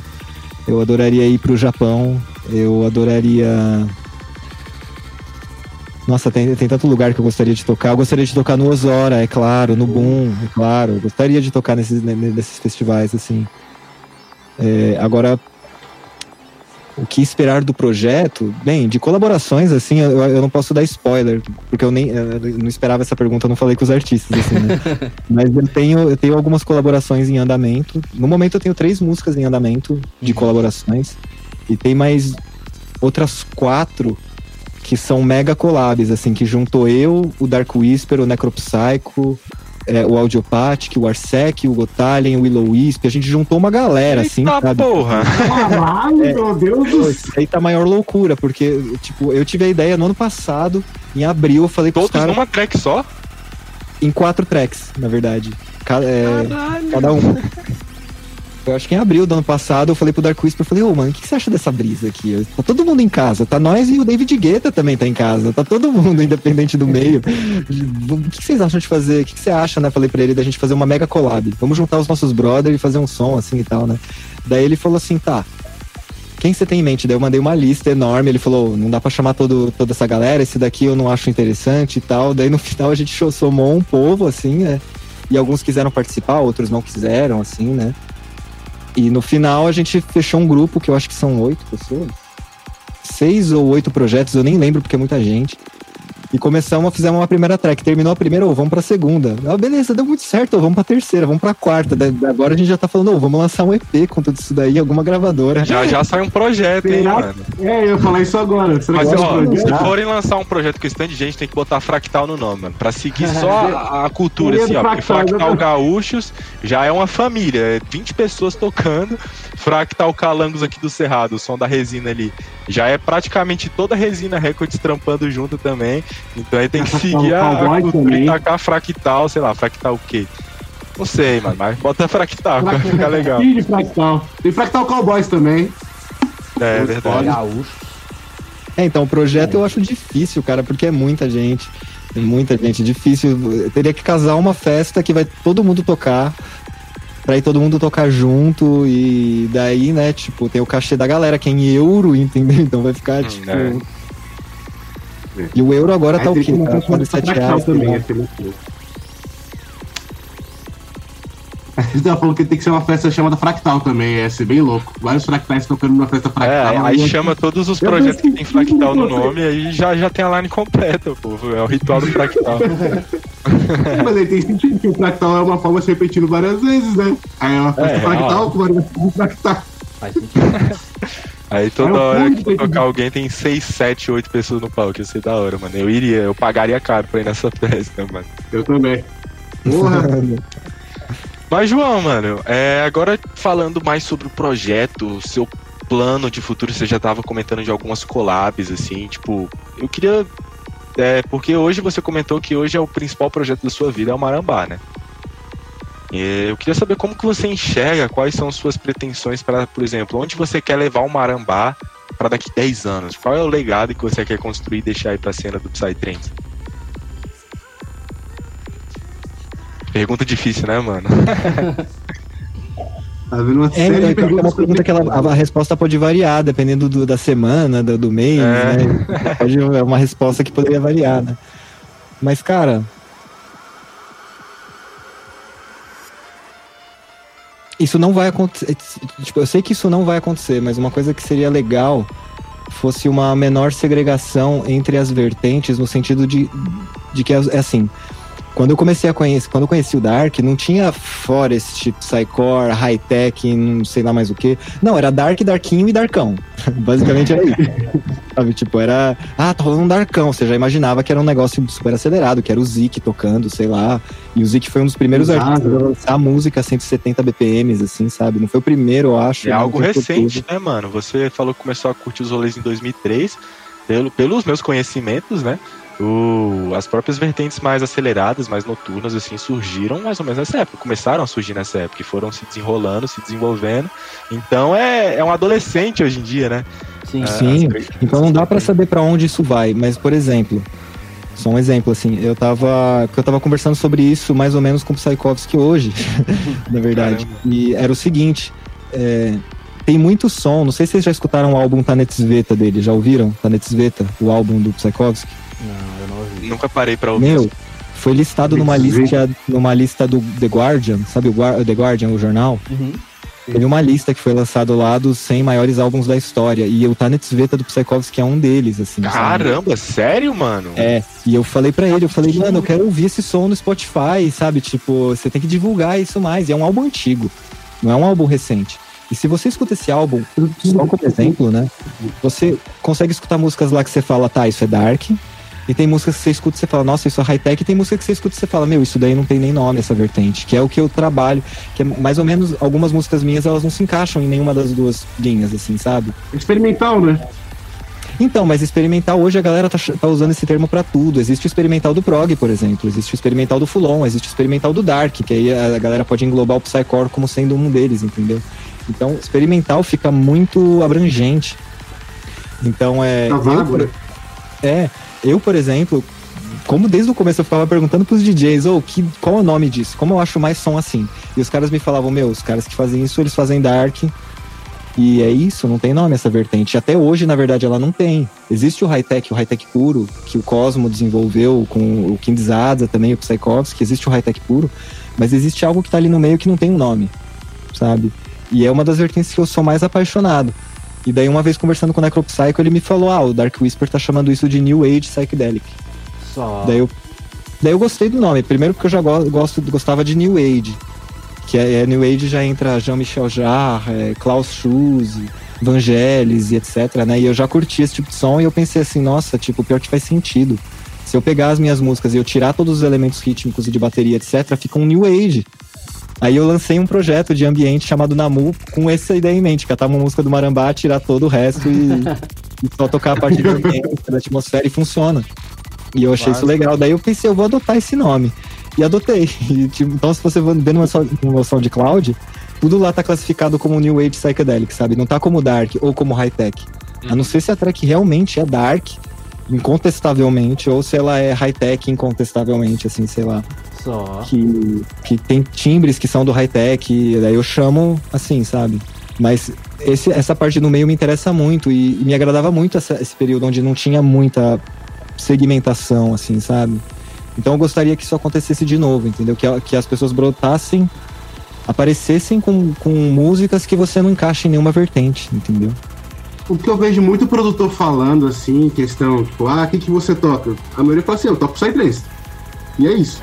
eu adoraria ir pro Japão, eu adoraria. Nossa, tem, tem tanto lugar que eu gostaria de tocar. Eu gostaria de tocar no Osora, é claro, no Boom, é claro. Eu gostaria de tocar nesses, ne- nesses festivais, assim. É, agora, o que esperar do projeto? Bem, de colaborações, assim, eu, eu não posso dar spoiler, porque eu nem eu não esperava essa pergunta, eu não falei com os artistas, assim, né? Mas eu tenho, eu tenho algumas colaborações em andamento. No momento eu tenho três músicas em andamento de colaborações. E tem mais outras quatro que são mega collabs, assim, que juntou eu, o Dark Whisper, o Necropsycho, é, o Audiopathic, o Arsec, o Gotalien, o Willow Wisp. A gente juntou uma galera, assim, Eita sabe? porra! Caralho, meu Deus do céu. Isso aí tá a maior loucura, porque, tipo, eu tive a ideia no ano passado, em abril, eu falei pros Todos caras numa track só? em quatro tracks, na verdade. Cada, é, cada um. Eu acho que em abril do ano passado eu falei pro Dark Whisper, eu falei, ô mano, o que, que você acha dessa brisa aqui? Tá todo mundo em casa, tá nós e o David Guetta também tá em casa, tá todo mundo independente do meio. O que, que vocês acham de fazer? O que, que você acha, né? Falei pra ele da gente fazer uma mega collab. Vamos juntar os nossos brothers e fazer um som assim e tal, né? Daí ele falou assim, tá. Quem você tem em mente? Daí eu mandei uma lista enorme. Ele falou: não dá pra chamar todo, toda essa galera, esse daqui eu não acho interessante e tal. Daí no final a gente somou um povo, assim, né? E alguns quiseram participar, outros não quiseram, assim, né? E no final a gente fechou um grupo que eu acho que são oito pessoas. Seis ou oito projetos, eu nem lembro porque é muita gente. E começamos a fazer uma primeira track. Terminou a primeira, ou vamos pra segunda. Ah, beleza, deu muito certo, ô, vamos pra terceira, vamos pra quarta. Da- da- Agora a gente já tá falando, ô, vamos lançar um EP com tudo isso daí, alguma gravadora. Já já sai um projeto, hein, mano. É, eu falar isso agora. Será Mas, que ó, se forem lançar um projeto com esse tanto de gente, tem que botar fractal no nome, mano. Pra seguir só a, a cultura, assim, ó. Porque Fractal, fractal gaúchos já é uma família. É 20 pessoas tocando. Fractal calangos aqui do Cerrado, o som da resina ali. Já é praticamente toda a resina Records trampando junto também. Então aí tem que seguir a, a cultura e tacar fractal, sei lá, fractal o quê? Não sei, mano, mas bota fractal, vai ficar legal. De Fractal. Tem Fractal Cowboys também. É verdade. Gaúcho. É, então o projeto eu acho difícil, cara, porque é muita gente. Tem muita gente, difícil. Teria que casar uma festa que vai todo mundo tocar. Pra ir todo mundo tocar junto e daí, né, tipo, tem o cachê da galera que é em euro, entendeu? Então vai ficar, Hum, tipo. é. E o euro agora tá Aí o tem quê? Tá montar uma festa 47 Fractal reais. também. né? A gente tava falando que tem que ser uma festa chamada Fractal também, ia ser bem louco. Vários fractais tocando numa festa É, Fractal. aí ia- chama todos os projetos que tem fractal no nome e aí já, já tem a line completa, pô. É o ritual do fractal. Mas aí tem sentido que o Fractal é uma forma se repetindo várias vezes, né? Aí é uma festa É, Fractal com várias Fractal. Faz sentido. Aí toda É hora que tocar alguém tem 6, 7, 8 pessoas no palco. Ia ser da hora, mano. Eu iria, eu pagaria caro pra ir nessa festa, mano. Eu também. Porra. Mas, João, mano, é, agora falando mais sobre o projeto, seu plano de futuro, você já tava comentando de algumas collabs, assim, tipo, eu queria. É, porque hoje você comentou que hoje é o principal projeto da sua vida, é o Marambá, né? E eu queria saber como que você enxerga, quais são suas pretensões para, por exemplo, onde você quer levar o Marambá para daqui 10 anos? Qual é o legado que você quer construir e deixar aí pra cena do Psytrance? Pergunta difícil, né, mano? Tá vendo uma É, série de é uma pergunta que ela, a, a resposta pode variar, dependendo do- da semana, do, do mês, É. né? Pode, é uma resposta que poderia variar, né? Mas, cara. Isso não vai acontecer. Tipo, eu sei que isso não vai acontecer, mas uma coisa que seria legal fosse uma menor segregação entre as vertentes, no sentido de, de que é é assim. Quando eu comecei a conhecer, quando eu conheci o Dark, não tinha Forest, Psycore, High Tech, não sei lá mais o que. Não, era Dark, Darkinho e Darkão. Basicamente era isso. Sabe, tipo, era. Ah, tá rolando um Darkão. Você já imaginava que era um negócio super acelerado, que era o Zik tocando, sei lá. E o Zik foi um dos primeiros Exato. artistas a lançar música a 170 BPMs, assim, sabe? Não foi o primeiro, eu acho. É né? algo recente, tudo. né, mano? Você falou que começou a curtir os rolês em 2003. Pelo, pelos meus conhecimentos, né? O, as próprias vertentes mais aceleradas, mais noturnas, assim, surgiram mais ou menos nessa época. Começaram a surgir nessa época. E foram se desenrolando, se desenvolvendo. Então é, é um adolescente hoje em dia, né? Sim. Ah, Sim, as- então não dá pra saber pra onde isso vai, mas por exemplo, só um exemplo assim, eu tava, porque eu tava conversando sobre isso mais ou menos com o Psykovsky hoje, na verdade. Caramba. E era o seguinte, é, tem muito som, não sei se vocês já escutaram o álbum Tanetzveta dele, já ouviram? Tanetzveta, o álbum do Psykovsky? Não, eu não ouvi. Nunca parei pra ouvir. Meu, foi listado numa lista, numa lista do The Guardian, sabe o Guar- The Guardian, o jornal? Uhum. Teve uma lista que foi lançado lá dos 100 maiores álbuns da história. E o Tanetzveta do Psykovsky é um deles, assim. sabe? Caramba, sério, mano? É, e eu falei pra ele, eu falei, mano, eu quero ouvir esse som no Spotify, sabe? Tipo, você tem que divulgar isso mais. E é um álbum antigo, não é um álbum recente. E se você escuta esse álbum, só como exemplo, né? Você consegue escutar músicas lá que você fala, tá, isso é dark. E tem músicas que você escuta e você fala, nossa, isso é high-tech. E tem música que você escuta e você fala, meu, isso daí não tem nem nome, essa vertente. Que é o que eu trabalho. Que é mais ou menos, algumas músicas minhas, elas não se encaixam em nenhuma das duas linhas, assim, sabe? Experimental, né? Então, mas experimental hoje a galera tá, tá usando esse termo pra tudo. Existe o experimental do prog, por exemplo. Existe o experimental do Fulon, existe o experimental do Dark, que aí a galera pode englobar o Psycore como sendo um deles, entendeu? Então, experimental fica muito abrangente. Então, é. Tá eu, vago, por- né? é, eu, por exemplo, como desde o começo eu ficava perguntando pros DJs, ô, que, qual é o nome disso? Como eu acho mais som assim? E os caras me falavam, meu, os caras que fazem isso, eles fazem dark. E é isso, não tem nome essa vertente. Até hoje, na verdade, ela não tem. Existe o high-tech, o high-tech puro, que o Cosmo desenvolveu com o Kim Zaza também, o Psychovsky, existe o high-tech puro, mas existe algo que tá ali no meio que não tem um nome, sabe? E é uma das vertentes que eu sou mais apaixonado. E daí, uma vez conversando com o Necropsycho, ele me falou: ah, o Dark Whisper tá chamando isso de New Age Psychedelic. Só. Daí eu, daí eu gostei do nome. Primeiro porque eu já go- gosto, gostava de New Age. Que é, é New Age já entra Jean-Michel Jarre, é, Klaus Schulze, Vangelis e etc, né? E eu já curti esse tipo de som e eu pensei assim, nossa, tipo, pior que faz sentido. Se eu pegar as minhas músicas e eu tirar todos os elementos rítmicos e de bateria, etc, fica um New Age. Aí eu lancei um projeto de ambiente chamado Namu com essa ideia em mente, catar uma música do Marambá, tirar todo o resto e, e só tocar a parte do ambiente, da atmosfera e funciona. E eu achei isso Claro. legal. Daí eu pensei, eu vou adotar esse nome. E adotei. E, tipo, então, se você ver no meu, so- no meu SoundCloud, tudo lá tá classificado como New Age Psychedelic, sabe? Não tá como Dark ou como High Tech. A não ser se a track realmente é Dark, incontestavelmente, ou se ela é High Tech incontestavelmente, assim, sei lá. Só. Que, que tem timbres que são do High Tech, e daí eu chamo assim, sabe? Mas esse, essa parte do meio me interessa muito e, e me agradava muito essa- esse período onde não tinha muita segmentação, assim, sabe? Então eu gostaria que isso acontecesse de novo, entendeu? Que, que as pessoas brotassem, aparecessem com, com músicas que você não encaixa em nenhuma vertente, entendeu? O que eu vejo muito produtor falando, assim, questão, tipo, ah, o que, que você toca? A maioria fala assim, eu toco Psytrance. E é isso.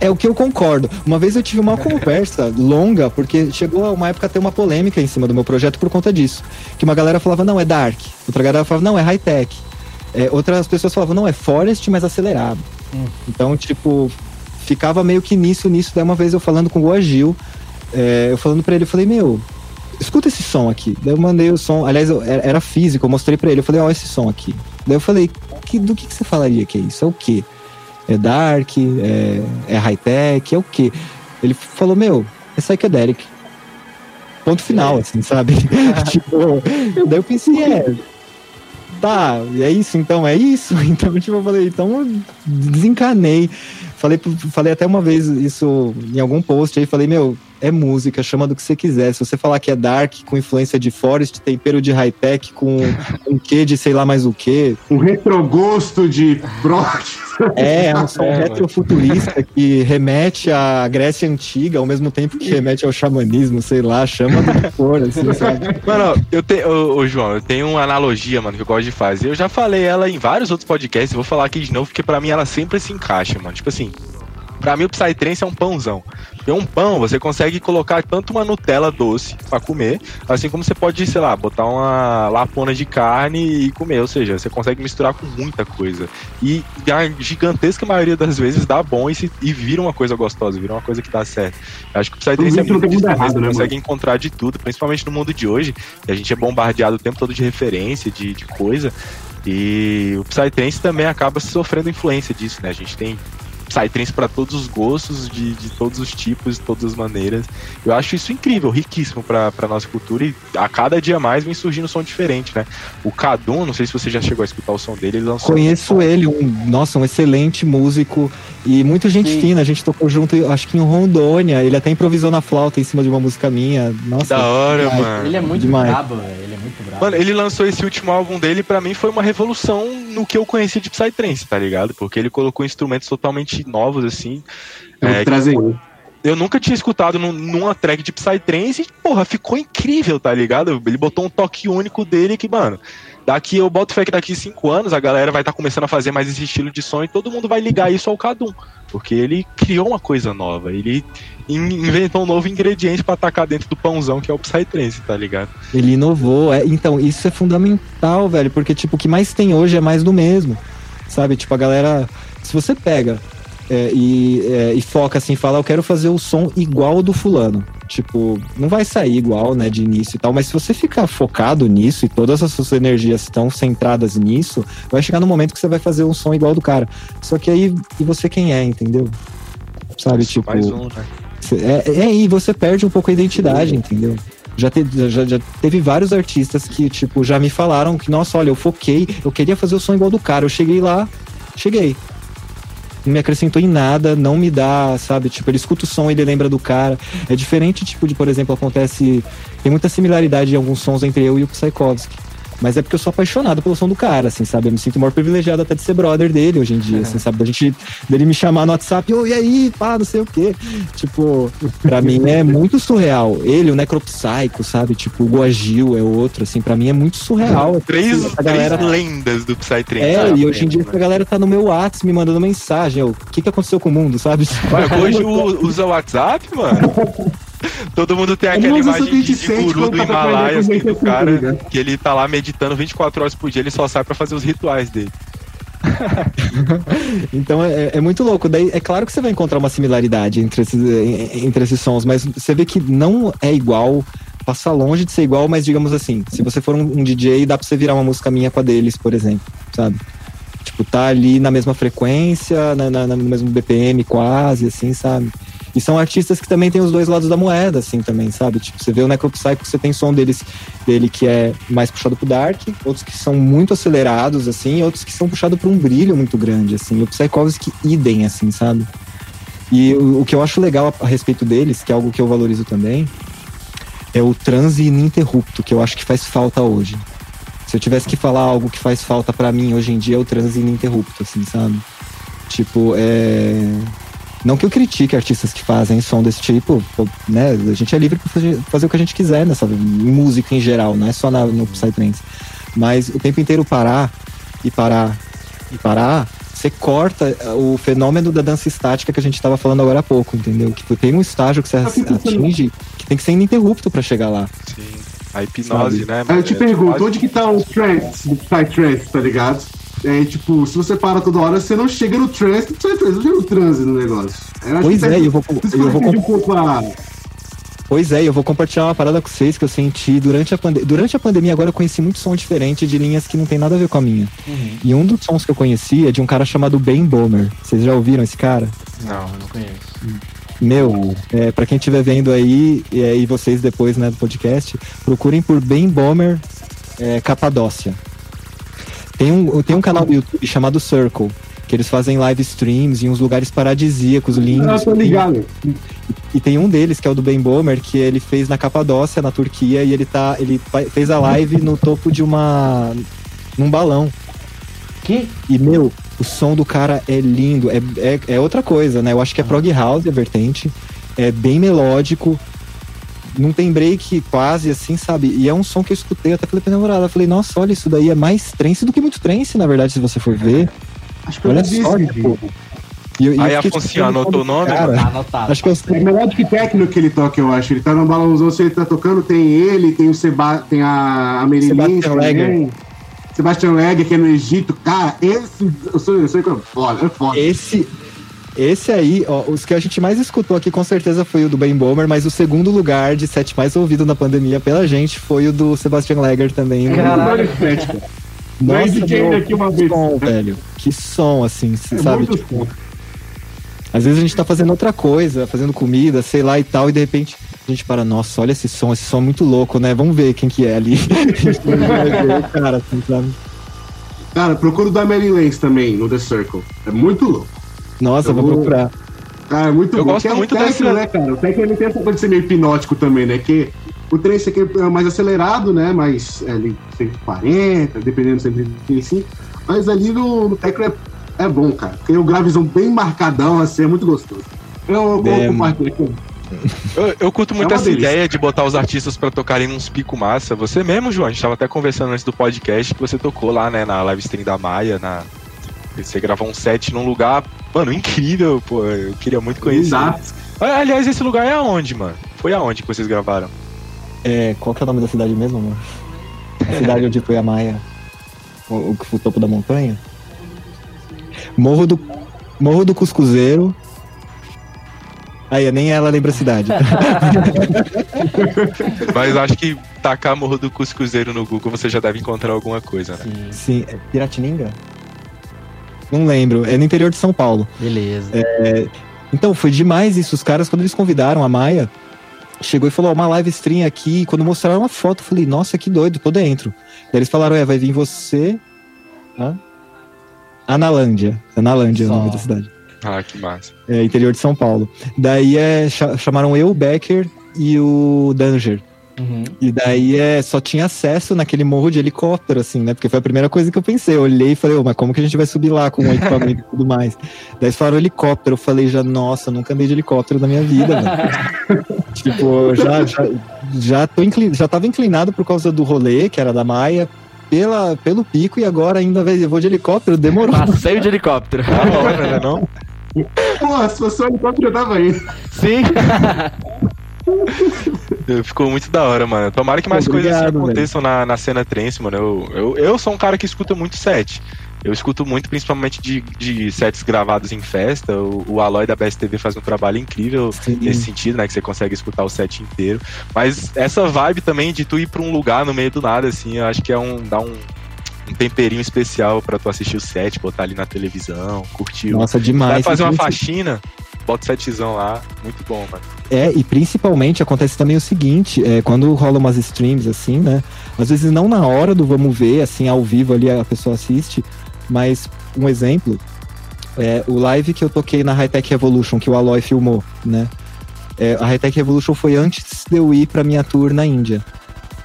É o que eu concordo. Uma vez eu tive uma conversa longa, porque chegou uma época a ter uma polêmica em cima do meu projeto por conta disso. Que uma galera falava, não, é dark. Outra galera falava, não, é high-tech. É, outras pessoas falavam, não, é forest, mas acelerado. Hum. Então, tipo, ficava meio que nisso, nisso. Daí uma vez eu falando com o Agil, é, eu falando pra ele, eu falei, meu, escuta esse som aqui. Daí eu mandei o som, aliás, eu- era físico, eu mostrei pra ele, eu falei, ó, esse som aqui. Daí eu falei, que, do que, que você falaria que é isso? É o quê? É dark, é, é high-tech, é o quê? Ele falou, meu, é psychedelic. Ponto final, assim, sabe? tipo, daí eu pensei, é. Tá, é isso, então é isso. Então, tipo, eu falei, então eu desencanei. Falei, falei até uma vez isso em algum post aí, falei, meu, é música, chama do que você quiser. Se você falar que é dark, com influência de forest, tempero de high-tech, com um quê de sei lá mais o quê, Um retrogosto de rock. é, é um som É, retrofuturista que remete à Grécia Antiga, ao mesmo tempo que remete ao xamanismo, sei lá, chama do que for, assim, sabe? Mano, eu tenho. Ô, ô, João, eu tenho uma analogia, mano, que eu gosto de fazer. Eu já falei ela em vários outros podcasts, vou falar aqui de novo, porque pra mim ela sempre se encaixa, mano. Tipo assim, pra mim o Psytrance é um pãozão. Porque um pão, você consegue colocar tanto uma Nutella doce pra comer, assim como você pode, sei lá, botar uma lapona de carne e comer. Ou seja, você consegue misturar com muita coisa. E a gigantesca maioria das vezes dá bom e, se- e vira uma coisa gostosa, vira uma coisa que dá certo. Eu acho que o Psytrance é muito tem disso, errado, você né, consegue encontrar de tudo, principalmente no mundo de hoje, que a gente é bombardeado o tempo todo de referência, de, de coisa. E o Psytrance também acaba sofrendo influência disso, né? A gente tem Psytrance para todos os gostos, de, de todos os tipos, de todas as maneiras. Eu acho isso incrível, riquíssimo para pra nossa cultura e a cada dia mais vem surgindo um som diferente, né? O Kadum, não sei se você já chegou a escutar o som dele, ele lançou. Conheço ele, um, nossa, um excelente músico e muita gente Sim. fina. A gente tocou junto, acho que em Rondônia. Ele até improvisou na flauta em cima de uma música minha. Nossa, Da hora, demais. mano. Ele é muito Demais. brabo, velho. Ele é muito brabo. Mano, ele lançou esse último álbum dele, pra mim foi uma revolução no que eu conhecia de Psytrance, tá ligado? Porque ele colocou instrumentos totalmente novos, assim. Eu É, trazer um. eu nunca tinha escutado num- numa track de Psytrance e, porra, ficou incrível, tá ligado? Ele botou um toque único dele que, mano, daqui eu boto fé que daqui cinco anos a galera vai estar começando a fazer mais esse estilo de som e todo mundo vai ligar isso ao Kadum. Porque ele criou uma coisa nova, ele in- inventou um novo ingrediente pra atacar dentro do pãozão que é o Psytrance, tá ligado? Ele inovou. É, então, isso é fundamental, velho, porque, tipo, o que mais tem hoje é mais do mesmo. Sabe? Tipo, a galera. Se você pega é, e, é, e foca assim, fala, eu quero fazer o som igual ao do fulano. Tipo, não vai sair igual, né, de início e tal, mas se você ficar focado nisso e todas as suas energias estão centradas nisso, vai chegar no momento que você vai fazer um som igual do cara. Só que aí, e você quem é, entendeu? Sabe, tipo. Mais um, né? É, é, e você perde um pouco a identidade, entendeu? Já, te- já, já teve vários artistas que, tipo, já me falaram que, nossa, olha, eu foquei, eu queria fazer o som igual do cara. Eu cheguei lá, cheguei. Não me acrescentou em nada, não me dá, sabe? Tipo, ele escuta o som, ele lembra do cara. É diferente, tipo, de, por exemplo, acontece. Tem muita similaridade em alguns sons entre eu e o Psychovski. Mas é porque eu sou apaixonado pelo som do cara, assim, sabe? Eu me sinto maior privilegiado até de ser brother dele hoje em dia, assim, sabe? Da gente, dele me chamar no WhatsApp, ô, e aí, pá, não sei o quê. Tipo, pra mim é muito surreal. Ele, o Necropsycho, sabe? Tipo, o Goagil é outro, assim, pra mim é muito surreal. Três, Essa galera- três lendas do Psytrance. É, né? e hoje em dia essa galera tá no meu WhatsApp me mandando mensagem. O que que aconteceu com o mundo, sabe? Ué, hoje o- usa o WhatsApp, mano? Todo mundo tem aquela imagem de, de 27 guru do Himalaia, assim, do cara, que ele tá lá meditando 24 horas por dia, ele só sai pra fazer os rituais dele. Então é, é muito louco. Daí é claro que você vai encontrar uma similaridade entre esses, en- entre esses sons, mas você vê que não é igual, passa longe de ser igual, mas digamos assim, se você for um, um DJ, dá pra você virar uma música minha com a deles, por exemplo, sabe? Tipo, tá ali na mesma frequência, na, na- no mesmo BPM quase, assim, sabe? E são artistas que também tem os dois lados da moeda, assim, também, sabe? Tipo, você vê o Necropsycho, você tem som deles, dele que é mais puxado pro dark, outros que são muito acelerados, assim, e outros que são puxados pra um brilho muito grande, assim. O Psychovski idem, assim, sabe? E o, o que eu acho legal a, a respeito deles, que é algo que eu valorizo também, é o transe ininterrupto, que eu acho que faz falta hoje. Se eu tivesse que falar algo que faz falta pra mim hoje em dia, é o transe ininterrupto, assim, sabe? Tipo, é. Não que eu critique artistas que fazem som desse tipo, né? A gente é livre pra fazer, fazer o que a gente quiser nessa música em geral, não é só na, no Psytrance. Mas o tempo inteiro parar e parar e parar, você corta o fenômeno da dança estática que a gente estava falando agora há pouco, entendeu? Que tem um estágio que você atinge que tem que ser ininterrupto pra chegar lá. Sim. A hipnose, Sabe? né? Aí eu te É pergunto, onde que tá o trance do Psytrance, tá ligado? É, tipo, se você para toda hora, você não chega no trance do Psytrance, não chega no transe no negócio. Eu acho Pois que é, tá- eu vou, eu vou um pouco a... Pois é, eu vou compartilhar uma parada com vocês que eu senti durante a, pande durante a pandemia. Agora eu conheci muito som diferente de linhas que não tem nada a ver com a minha. E um dos sons que eu conheci é de um cara chamado Ben Bomer. Vocês já ouviram esse cara? Não, eu não conheço. Meu, é, para quem estiver vendo aí e, e vocês depois né, do podcast, procurem por Ben Bomer é, Capadócia. Tem um, tem um canal do YouTube chamado Circle, que eles fazem live streams em uns lugares paradisíacos, Ah, lindos. tô ligado. E tem um deles, que é o do Ben Bomer, que ele fez na Capadócia, na Turquia, e ele tá. Ele fez a live no topo de uma. num balão. Que? E, meu, o som do cara é lindo. É, é, é outra coisa, né? Eu acho que é prog house a vertente. É bem melódico. Não tem break quase, assim, sabe? E é um som que eu escutei, eu até falei pra minha namorada. eu Falei, nossa, olha, isso daí é mais trance do que muito trance, na verdade, se você for ver. Acho que eu Olha não vi só, tipo. E eu- e eu Aí, Afonso, escutando anotou o nome, cara. Tá anotado. Acho que eu É Melodic Techno que ele toca, eu acho. Ele tá no balãozão, se ele tá tocando, tem ele, tem o Seba, tem a, a Legger. também. Sebastian Legger, que é no Egito. Cara, esse. Eu sei, eu sei que é foda, é foda. Esse, esse aí, ó, os que a gente mais escutou aqui com certeza foi o do Ben Bomer, mas o segundo lugar de set mais ouvido na pandemia pela gente foi o do Sebastian Legger também. Caralho. Vai Nossa, meu, aqui uma que vez. som, velho. Que som, assim, É sabe? muito Tipo, às vezes a gente tá fazendo outra coisa, fazendo comida, sei lá e tal, e de repente a gente para, nossa, olha esse som, esse som é muito louco, né? Vamos ver quem que é ali. cara, assim, sabe? Cara, procura o da Mary Lance também, no The Circle. É muito louco. Nossa, Eu vou procurar. Cara, é muito Eu bom. gosto é muito dessa- né, cara? O techno ele tem essa coisa de ser meio hipnótico também, né? Que o aqui é mais acelerado, né? Mais é, ali 140, dependendo do 135. Mas ali no, no é, é bom, cara. Tem o gravizão bem marcadão, assim, é muito gostoso. Eu, eu É, compartilho aqui. Eu, eu curto muito É essa delícia. ideia de botar os artistas pra tocarem uns pico massa. Você mesmo, João, a gente tava até conversando antes do podcast que você tocou lá, né, na live stream da Maia, na você gravou um set num lugar, mano, incrível, pô. Eu queria muito conhecer. Dá. Ah, Aliás, esse lugar é aonde, mano? Foi aonde que vocês gravaram? É, qual que é o nome da cidade mesmo, amor? A cidade onde foi a Maia. O, o, o topo da montanha? Morro do, Morro do Cuscuzeiro. Aí, nem ela lembra a cidade. Mas acho que tacar Morro do Cuscuzeiro no Google você já deve encontrar alguma coisa, né? Sim, Sim, é Piratininga? Não lembro, é no interior de São Paulo. beleza. Então, foi demais isso. Os caras, quando eles convidaram a Maia, chegou e falou: ó, uma live stream aqui. Quando mostraram uma foto, eu falei: nossa, que doido, tô dentro. Daí eles falaram: é, vai vir você. Hã? Analândia. Analândia é o Só. nome da cidade. Ah, que massa. É, interior de São Paulo. Daí é, cha- chamaram eu, o Becker e o Danger. Uhum. E daí é, só tinha acesso naquele morro de helicóptero, assim, né? Porque foi a primeira coisa que eu pensei. Eu olhei e falei, ô, mas como que a gente vai subir lá com o equipamento e tudo mais? Daí eles falaram helicóptero. Eu falei, já, nossa, nunca andei de helicóptero na minha vida, velho. tipo, já, já, já, tô inclin... já tava inclinado por causa do rolê, que era da Maia, pela, pelo pico, e agora ainda eu vou de helicóptero, demorou. Passeio de helicóptero. Da hora, né, não? Pô, se fosse o helicóptero, eu tava aí. Sim. Ficou muito da hora, mano. Tomara que mais Obrigado, coisas assim velho. aconteçam na, na cena trance, mano. Eu, eu, eu sou um cara que escuta muito set. Eu escuto muito, principalmente de, de sets gravados em festa. O, o Aloy da BSTV faz um trabalho incrível Sim. nesse sentido, né? Que você consegue escutar o set inteiro. Mas essa vibe também de tu ir pra um lugar no meio do nada, assim, eu acho que é um. dá um, um temperinho especial pra tu assistir o set, botar ali na televisão, curtir. o- Nossa, Vai demais. fazer uma faxina, bota o setzão lá. Muito bom, mano. É, e principalmente acontece também o seguinte, é, quando rola umas streams assim, né? Às vezes não na hora do vamos ver, assim, ao vivo ali a pessoa assiste, mas um exemplo, é o live que eu toquei na High Tech Revolution, que o Aloy filmou, né? É, a High Tech Revolution foi antes de eu ir pra minha tour na Índia.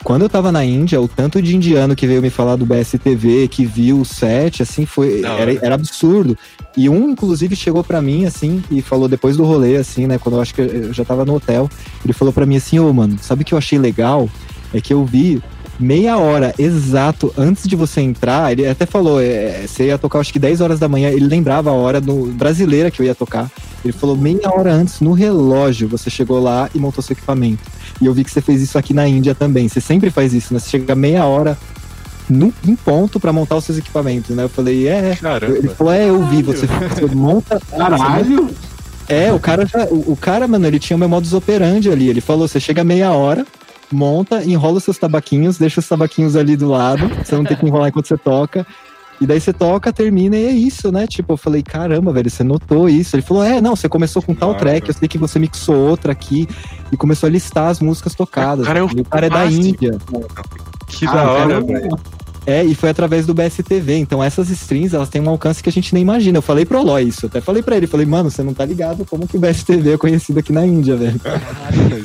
Quando eu tava na Índia, o tanto de indiano que veio me falar do BSTV, que viu o set, assim, foi, era, era absurdo. E um, inclusive, chegou pra mim, assim, e falou depois do rolê, assim, né? Quando eu acho que eu já tava no hotel, ele falou pra mim assim, ô, mano, sabe o que eu achei legal? É que eu vi meia hora exato antes de você entrar, ele até falou, é, você ia tocar acho que 10 horas da manhã, ele lembrava a hora no, brasileira que eu ia tocar. Ele falou, meia hora antes, no relógio, você chegou lá e montou seu equipamento. E eu vi que você fez isso aqui na Índia também. Você sempre faz isso, né? Você chega meia hora no, em ponto pra montar os seus equipamentos, né? Eu falei, é. Ele Caramba. falou, é, eu vi, você, você monta. Caralho! É, o cara já. O, o cara, mano, ele tinha o meu modus operandi ali. Ele falou: você chega meia hora, monta, enrola os seus tabaquinhos, deixa os tabaquinhos ali do lado, você não tem que enrolar enquanto você toca. E daí você toca, termina e é isso, né? Tipo, eu falei, caramba, velho, você notou isso? Ele falou, é, não, você começou com tal Claro. track, eu sei que você mixou outra aqui, e começou a listar as músicas tocadas. Cara, eu Eu falei, o cara é da. Índia. Que Ah, da hora, cara, velho. É, e foi através do BSTV. Então essas strings, elas têm um alcance que a gente nem imagina. Eu falei pro Aloy isso, até falei pra ele, falei, mano, você não tá ligado como que o BSTV é conhecido aqui na Índia, velho.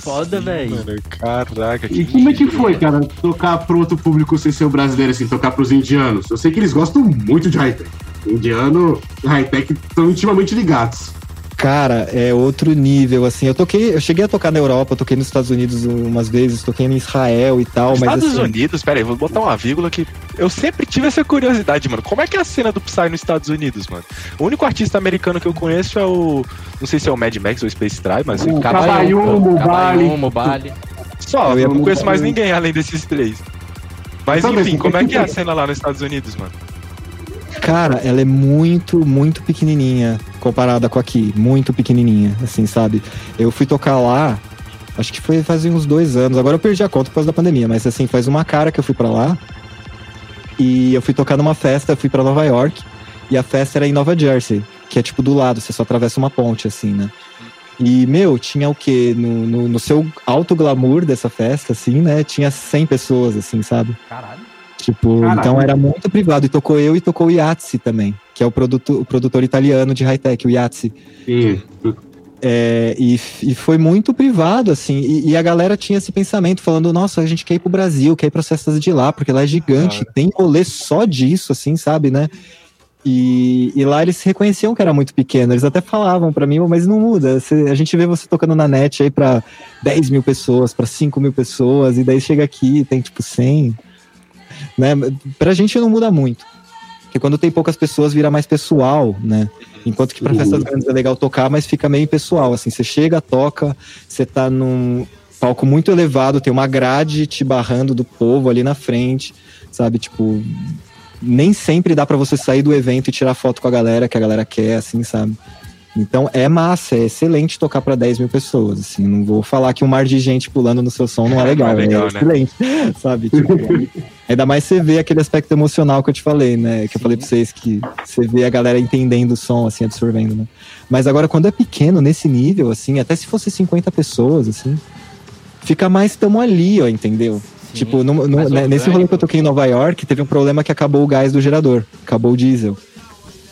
Foda, Sim, velho. mano. Caraca, E como é que foi, cara, tocar pro outro público sem ser o brasileiro, assim, tocar pros indianos? Eu sei que eles gostam muito de high-tech. Indiano e high-tech estão intimamente ligados. Cara, é outro nível, assim. Eu toquei, eu cheguei a tocar na Europa, eu toquei nos Estados Unidos umas vezes, toquei em Israel e tal, mas Estados assim, Unidos, pera aí, vou botar uma vírgula que eu sempre tive essa curiosidade, mano. Como é que é a cena do Psy nos Estados Unidos, mano? O único artista americano que eu conheço é o. Não sei se é o Mad Max ou o Space Tribe, mas O Cabalhão. Cabalhão, o Bali. Bali. Só, Eu não conheço mais ninguém além desses três. Mas enfim, como é que é a cena lá nos Estados Unidos, mano? Cara, ela é muito, muito pequenininha comparada com aqui, muito pequenininha, assim, sabe? Eu fui tocar lá, acho que foi faz uns dois anos, agora eu perdi a conta por causa da pandemia, mas assim, faz uma cara que eu fui pra lá e eu fui tocar numa festa, fui pra Nova York e a festa era em Nova Jersey, que é tipo do lado, você só atravessa uma ponte, assim, né? E, meu, tinha o quê? No, no, no seu alto glamour dessa festa, assim, né? Tinha 100 pessoas, assim, sabe? Caralho. Tipo, Caralho. então era muito privado. E tocou eu e tocou o Yatsi também, que é o, produto, o produtor italiano de high-tech, o Yatsi. Sim. É, e, e foi muito privado, assim. E, e a galera tinha esse pensamento, falando: nossa, a gente quer ir pro Brasil, quer ir pras festas de lá, porque lá é gigante, tem rolê só disso, assim, sabe, né? E, e lá eles reconheciam que era muito pequeno. Eles até falavam pra mim, "Ô, mas não muda. Você- a gente vê você tocando na net aí pra 10 mil pessoas, pra 5 mil pessoas, e daí chega aqui e tem tipo 100. Né? Pra gente não muda muito. Porque quando tem poucas pessoas, vira mais pessoal, né? Enquanto que pra Uhum. festas grandes é legal tocar, mas fica meio pessoal. Assim, você chega, toca, você tá num palco muito elevado, tem uma grade te barrando do povo ali na frente, sabe? Tipo, nem sempre dá pra você sair do evento e tirar foto com a galera que a galera quer, assim, sabe? Então é massa, é excelente tocar pra 10 mil pessoas, assim, não vou falar que um mar de gente pulando no seu som não é legal, é legal, é né? excelente, sabe? Tipo, ainda mais você vê aquele aspecto emocional que eu te falei, né? Que eu falei pra vocês que você vê a galera entendendo o som, assim, absorvendo, né? Mas agora quando é pequeno, nesse nível, assim, até se fosse 50 pessoas, assim, fica mais tamo ali, ó, entendeu? Tipo, no- no- né, nesse rolê que eu toquei em Nova York, teve um problema que acabou o gás do gerador, acabou o diesel.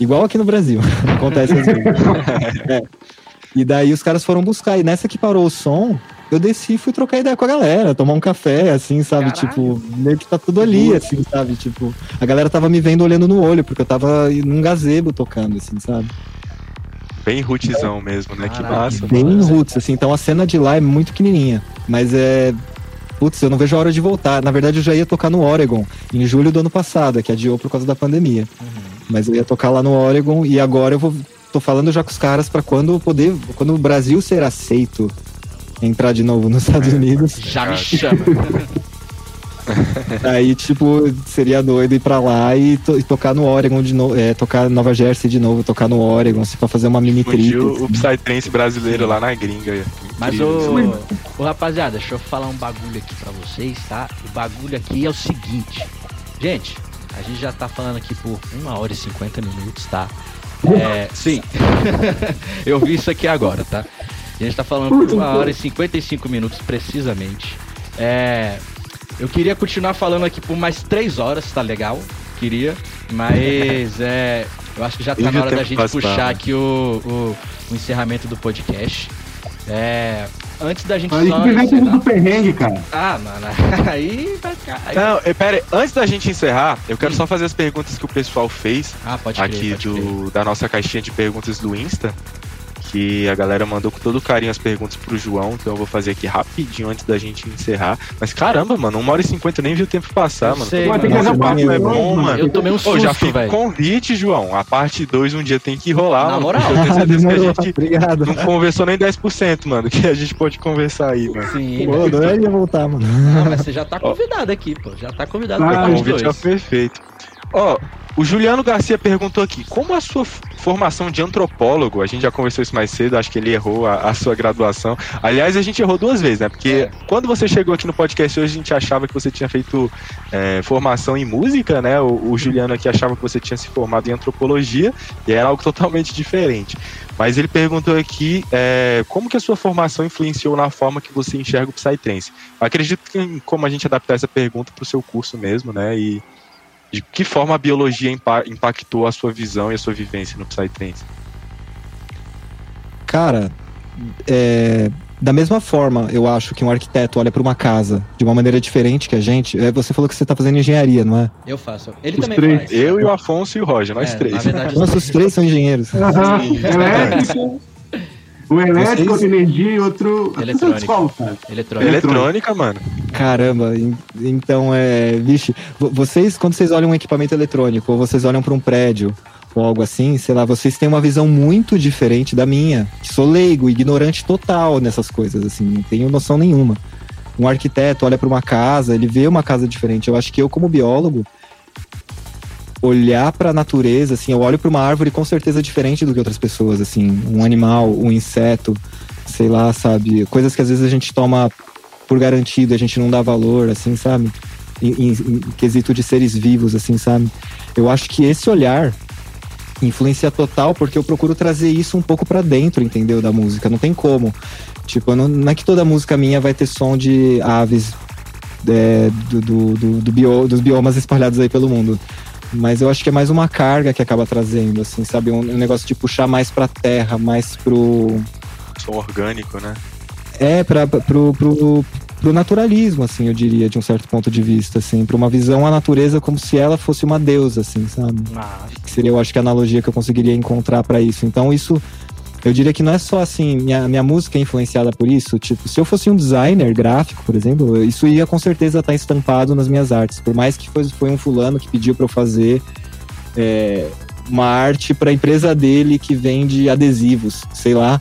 Igual aqui no Brasil, acontece às vezes. É. E daí os caras foram buscar, e nessa que parou o som, eu desci e fui trocar ideia com a galera, tomar um café, assim, sabe? Caralho. Tipo, meio que tá tudo ali, assim, sabe? Tipo, a galera tava me vendo olhando no olho, porque eu tava num gazebo tocando, assim, sabe? Bem rootzão mesmo, né? Que massa. Bem mano. roots, assim. Então a cena de lá é muito pequenininha. Mas é. Putz, eu não vejo a hora de voltar. Na verdade, eu já ia tocar no Oregon em julho do ano passado, que adiou por causa da pandemia. Mas eu ia tocar lá no Oregon e agora eu vou. Tô falando já com os caras pra quando eu poder. Quando o Brasil ser aceito entrar de novo nos Estados Unidos. Já me chama. Aí, tipo, seria doido ir pra lá e, to- e tocar no Oregon de novo. É, tocar Nova Jersey de novo, tocar no Oregon, assim, pra fazer uma mini trip. Fundiu o Psytrance brasileiro lá na gringa. Mas Incrível. ô, ô rapaziada, deixa eu falar um bagulho aqui pra vocês, tá? O bagulho aqui é o seguinte. Gente, a gente já tá falando aqui por 1 hora e 50 minutos, tá? É, sim. eu vi isso aqui agora, tá? A gente tá falando por 1 hora e 55 minutos precisamente. É, eu queria continuar falando aqui por mais 3 horas, tá legal? Queria, mas é, eu acho que já tá na hora o da gente passar, puxar aqui o, o, o encerramento do podcast. É, antes da gente A gente só tudo encerrar- do perrengue, cara. Ah, mano, aí vai ficar. aí- Não, eh, pera aí, antes da gente encerrar, eu quero só fazer as perguntas que o pessoal fez Ah, pode crer, aqui pode crer. do, da nossa caixinha de perguntas do Insta. Que a galera mandou com todo carinho as perguntas pro João, então eu vou fazer aqui rapidinho antes da gente encerrar. Mas caramba, mano, uma hora e cinquenta, nem vi o tempo passar, Eu mano. sei, mano. mundo Tem que fazer nosso um papo é bom, mano. Eu tomei um Pô, já susto, fica velho. convite, João. A parte 2 um dia tem que rolar, Na mano. moral. Eu tenho certeza que a gente Obrigado. não conversou nem 10%, mano, que a gente pode conversar aí, mano. Sim, Pô, adoraria voltar, mano. não, mas você já tá convidado aqui, pô. Já tá convidado Ah, pra O parte convite é perfeito. Ó, o Juliano Garcia perguntou aqui, como a sua formação de antropólogo, a gente já conversou isso mais cedo, acho que ele errou a, a sua graduação. Aliás, a gente errou duas vezes, né? Porque É. quando você chegou aqui no podcast hoje, a gente achava que você tinha feito é, formação em música, né? O, o Juliano aqui achava que você tinha se formado em antropologia, e era algo totalmente diferente. Mas ele perguntou aqui é, como que a sua formação influenciou na forma que você enxerga o Psytrance. Acredito que como a gente adaptar essa pergunta para o seu curso mesmo, né? E de que forma a biologia impa- impactou a sua visão e a sua vivência no Psytrance? Cara, é, da mesma forma, eu acho que um arquiteto olha pra uma casa de uma maneira diferente que a gente. é, você falou que você tá fazendo engenharia, não é? Eu faço. Ele Os também três. faz. Eu e o Afonso e o Roger, nós É, três. Na verdade, Nossa, os três são engenheiros. Aham, Elétrico. O elétrico, Vocês- outra energia e outro. Eletrônica. Qual, cara? eletrônico. Eletrônica, mano. Caramba, en- então é. Vixe, vo- vocês, quando vocês olham um equipamento eletrônico, ou vocês olham pra um prédio, ou algo assim, sei lá, vocês têm uma visão muito diferente da minha. que Sou leigo, ignorante total nessas coisas, assim, não tenho noção nenhuma. Um arquiteto olha pra uma casa, ele vê uma casa diferente. Eu acho que eu, como biólogo, olhar pra natureza, assim, eu olho pra uma árvore com certeza diferente do que outras pessoas, assim, um animal, um inseto, sei lá, sabe? Coisas que às vezes a gente toma por garantido, a gente não dá valor, assim, sabe? Em, em- em quesito de seres vivos, assim, sabe? Eu acho que esse olhar influencia total, porque eu procuro trazer isso um pouco pra dentro, entendeu? Da música, não tem como. Tipo, não, não é que toda música minha vai ter som de aves é, do, do, do- do bio- dos biomas espalhados aí pelo mundo. Mas eu acho que é mais uma carga que acaba trazendo, assim, sabe? Um, um negócio de puxar mais pra terra, mais pro. Som orgânico, né? É, pra, pra- pro, pro, pro naturalismo, assim, eu diria, de um certo ponto de vista, assim, pra uma visão à natureza como se ela fosse uma deusa, assim, sabe? Ah, Que seria, eu acho que a analogia que eu conseguiria encontrar pra isso. Então, isso, eu diria que não é só assim, minha, minha música é influenciada por isso. Tipo, se eu fosse um designer gráfico, por exemplo, isso ia com certeza estar estampado nas minhas artes. Por mais que fosse, foi um fulano que pediu pra eu fazer é, uma arte pra empresa dele que vende adesivos, sei lá.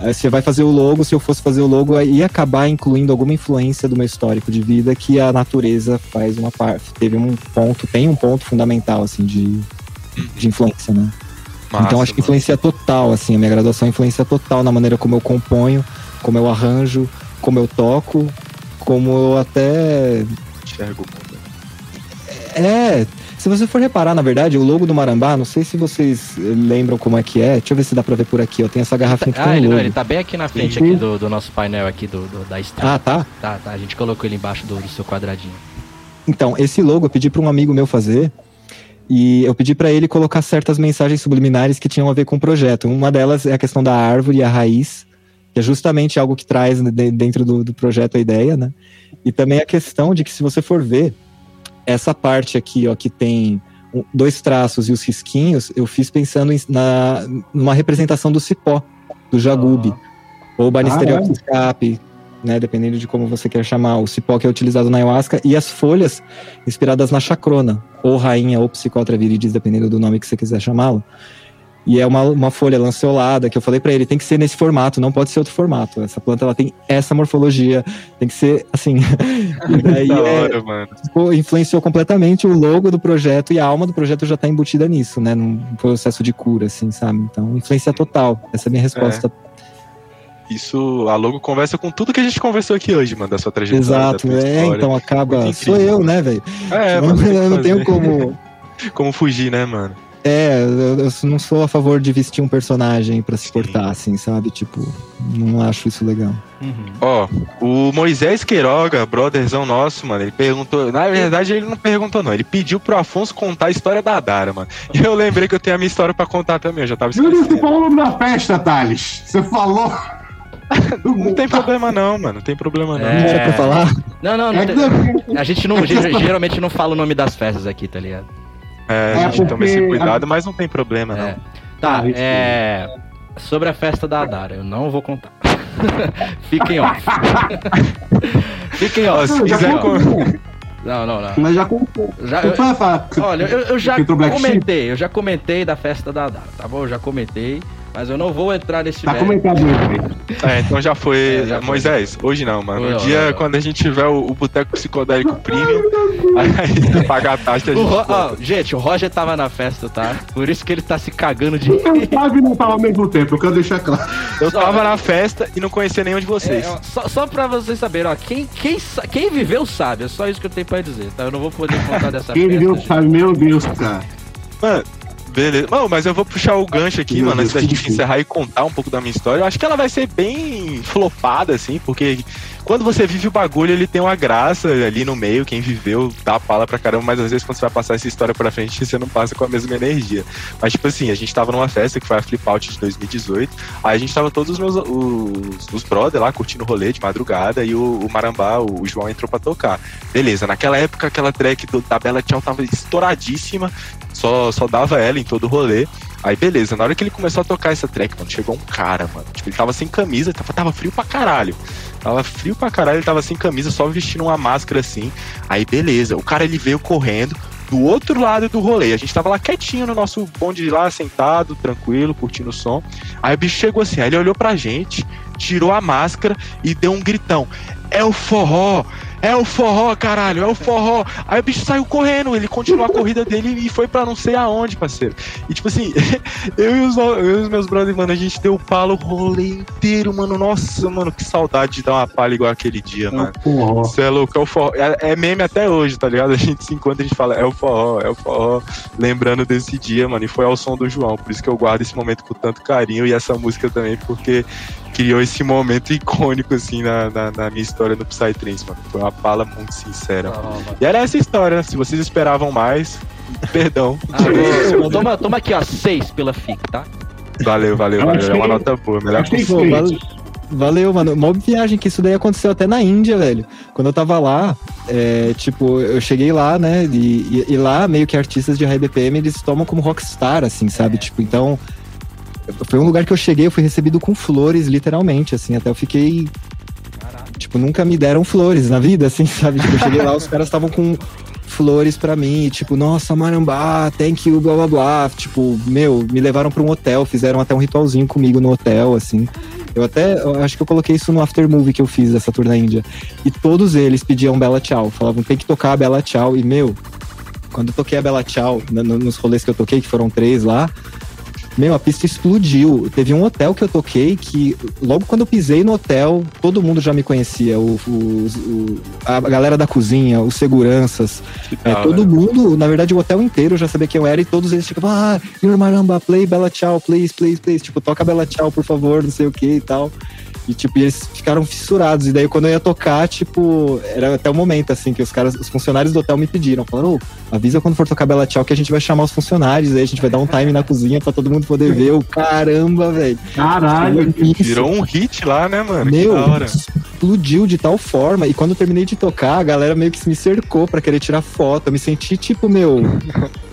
Você vai fazer o logo, se eu fosse fazer o logo, ia acabar incluindo alguma influência do meu histórico de vida que a natureza faz uma parte. Teve um ponto, tem um ponto fundamental, assim, de, de influência, né? Massa, então acho que mano. influencia total, assim, a minha graduação influencia total na maneira como eu componho, como eu arranjo, como eu toco, como eu até. Enxergo o mundo. É. Se você for reparar, na verdade, o logo do Marambá, não sei se vocês eh, lembram como é que é. Deixa eu ver se dá pra ver por aqui, ó. Tem essa garrafinha que Ah, tem ele, um não, logo. ele tá bem aqui na frente aqui do, do nosso painel aqui do, do- da estrada. Ah, tá? Tá, tá. A gente colocou ele embaixo do, do seu quadradinho. Então, esse logo eu pedi para um amigo meu fazer. E eu pedi para ele colocar certas mensagens subliminares que tinham a ver com o projeto. Uma delas é a questão da árvore e a raiz, que é justamente algo que traz de- dentro do, do projeto a ideia, né? E também a questão de que, se você for ver, essa parte aqui, ó, que tem dois traços e os risquinhos, eu fiz pensando em, na, numa representação do cipó, do jagube, ou banistereox Caralho. escape, né, dependendo de como você quer chamar, o cipó que é utilizado na ayahuasca, e as folhas inspiradas na chacrona, ou rainha, ou psicotra viridis, dependendo do nome que você quiser chamá-lo. E é uma, uma folha lanceolada, que eu falei pra ele, tem que ser nesse formato, não pode ser outro formato. Essa planta, ela tem essa morfologia, tem que ser assim. e daí Da é, hora, mano. ficou- influenciou completamente o logo do projeto e a alma do projeto já tá embutida nisso, né? Num processo de cura, assim, sabe? Então, influência total. Essa é a minha resposta. Isso, a logo conversa com tudo que a gente conversou aqui hoje, mano, da sua trajetória. Exato, é, então acaba. Muito Sou incrível, eu, né, velho? É, mano, eu não tenho como. Como fugir, né, mano? É, eu, eu não sou a favor de vestir um personagem pra se Sim. portar, assim, sabe? Tipo, não acho isso legal. Ó, o Moisés Queiroga, brotherzão nosso, mano, ele perguntou. Na verdade, ele não perguntou, não. Ele pediu pro Afonso contar a história da Dara, mano. E eu lembrei que eu tenho a minha história pra contar também, eu já tava Deus, você esquecendo. falou o nome da festa, Thales. Você falou. Não tem problema, não, mano. Não tem problema, não. Não era pra falar? Não, não, não É tem- A gente não, ge- geralmente não fala o nome das festas aqui, tá ligado? É, É a gente toma esse cuidado, mas não tem problema, não. É. Tá, Ah, é. Sobre a festa da Adara, eu não vou contar. Fiquem off. Fiquem Ó, off. se Não, já quiser Não, não, não. Mas já contou. Já, Não eu- olha, eu, eu já comentei, eu já comentei da festa da Adara, tá bom? Eu já comentei, mas eu não vou entrar nesse Tá comentado aí. É, então já foi. É, já foi. Moisés, hoje não, mano. Um dia, não. quando a gente tiver o, o Boteco Psicodélico Premium, aí pagar a taxa, a O gente. Ro- conta. ó, gente, o Roger tava na festa, tá? Por isso que ele tá se cagando de. Eu tava e não tava ao mesmo tempo, eu quero deixar claro. Eu tava na festa e não conhecia nenhum de vocês. É, ó, só, só pra vocês saberem, ó, quem, quem, quem viveu sabe, é só isso que eu tenho pra dizer, tá? Eu não vou poder contar dessa Quem festa. viveu gente. sabe, meu Deus, cara. Mano, beleza. Não, mas eu vou puxar o gancho aqui, Meu mano, Deus, antes da gente encerrar e contar um pouco da minha história. Eu acho que ela vai ser bem flopada, assim, porque quando você vive o bagulho, ele tem uma graça ali no meio. Quem viveu dá pala pra caramba, mas às vezes quando você vai passar essa história pra frente, você não passa com a mesma energia. Mas, tipo assim, a gente tava numa festa que foi a Flip Out de 2018. Aí a gente tava todos os meus os, os brother lá curtindo o rolê de madrugada e o, o Marambá, o, o João entrou pra tocar. Beleza, naquela época aquela track do, da Bela Tchau tava estouradíssima, só, só dava ela em todo o rolê. Aí beleza, na hora que ele começou a tocar essa track, mano, chegou um cara, mano. Tipo, ele tava sem camisa, tava, tava frio pra caralho. Tava frio pra caralho, ele tava sem camisa, só vestindo uma máscara assim. Aí beleza, o cara ele veio correndo do outro lado do rolê. A gente tava lá quietinho no nosso bonde lá, sentado, tranquilo, curtindo o som. Aí o bicho chegou assim, aí ele olhou pra gente, tirou a máscara e deu um gritão. É o forró! É o forró, caralho, é o forró. Aí o bicho saiu correndo, ele continuou a corrida dele e foi pra não sei aonde, parceiro. E tipo assim, eu e os, eu e os meus brothers, mano, a gente deu palo o rolê inteiro, mano. Nossa, mano, que saudade de dar uma palha igual aquele dia, mano. Porra. Você é louco, é o forró. É, é meme até hoje, tá ligado? A gente se encontra e a gente fala, é o forró, é o forró. Lembrando desse dia, mano. E foi ao som do João. Por isso que eu guardo esse momento com tanto carinho e essa música também, porque criou esse momento icônico, assim, na, na, na minha história no Psytrance, mano. Foi uma fala muito sincera. E era essa história. Se vocês esperavam mais, perdão. Ah, toma, toma aqui, ó, seis pela FIC, tá? Valeu, valeu, Eu valeu. É uma nota boa. Melhor que Pô, Sim. vale- valeu, mano. Mó viagem que isso daí aconteceu até na Índia, velho. Quando eu tava lá, é, tipo, eu cheguei lá, né? E, e- e lá, meio que artistas de high BPM, eles tomam como rockstar, assim, sabe? Tipo, então. Foi um lugar que eu cheguei, eu fui recebido com flores, literalmente, assim. Até eu fiquei. Tipo, nunca me deram flores na vida, assim, sabe? Tipo, eu cheguei lá, os caras estavam com flores pra mim, tipo, nossa, Marambá, thank you, blá blá blá. Tipo, meu, me levaram pra um hotel, fizeram até um ritualzinho comigo no hotel, assim. Eu até eu acho que eu coloquei isso no after movie que eu fiz dessa tour na Índia. E todos eles pediam Bela Tchau. Falavam, tem que tocar a Bela Tchau. E, meu, quando eu toquei a Bela Tchau, nos rolês que eu toquei, que foram três lá, meu, a pista explodiu. Teve um hotel que eu toquei que, logo quando eu pisei no hotel, todo mundo já me conhecia. O, o- o- a galera da cozinha, os seguranças, é, todo hora. mundo, na verdade, o hotel inteiro já sabia quem eu era e todos eles ficavam, ah, Your Maramba, play Bela Tchau, please, please, please. Tipo, toca Bela Tchau, por favor, não sei o que e tal. E, tipo, eles ficaram fissurados. E daí, quando eu ia tocar, tipo, era até o momento, assim, que os caras, os funcionários do hotel me pediram. Falaram, ô, avisa quando for tocar Bela Tchau que a gente vai chamar os funcionários. Aí a gente vai dar um time na cozinha pra todo mundo poder ver. Eu, caramba, velho. Caralho. Isso. Virou um hit lá, né, mano? Meu, que da hora. explodiu de tal forma. E quando eu terminei de tocar, a galera meio que me cercou pra querer tirar foto. Eu me senti tipo, meu.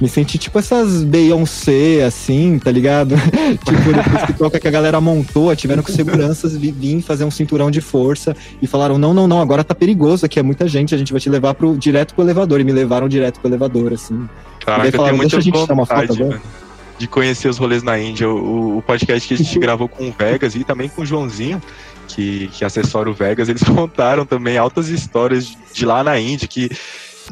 Me senti tipo essas Beyoncé, assim, tá ligado? tipo, depois que toca que a galera montou, tiveram com seguranças vi- vir fazer um cinturão de força e falaram: não, não, não, agora tá perigoso aqui, é muita gente, a gente vai te levar pro, direto pro elevador. E me levaram direto pro elevador, assim. Caraca, eu falaram, tenho muita "Deixa a gente tirar uma foto vontade, agora." mano, de conhecer os rolês na Índia. O, o podcast que a gente gravou com o Vegas e também com o Joãozinho, que, que assessora o Vegas, eles contaram também altas histórias de lá na Índia, que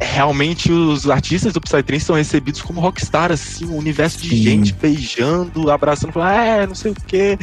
realmente os artistas do Psytrance são recebidos como rockstar, assim, um universo de Sim. gente beijando, abraçando, falando, ah, é, não sei o quê.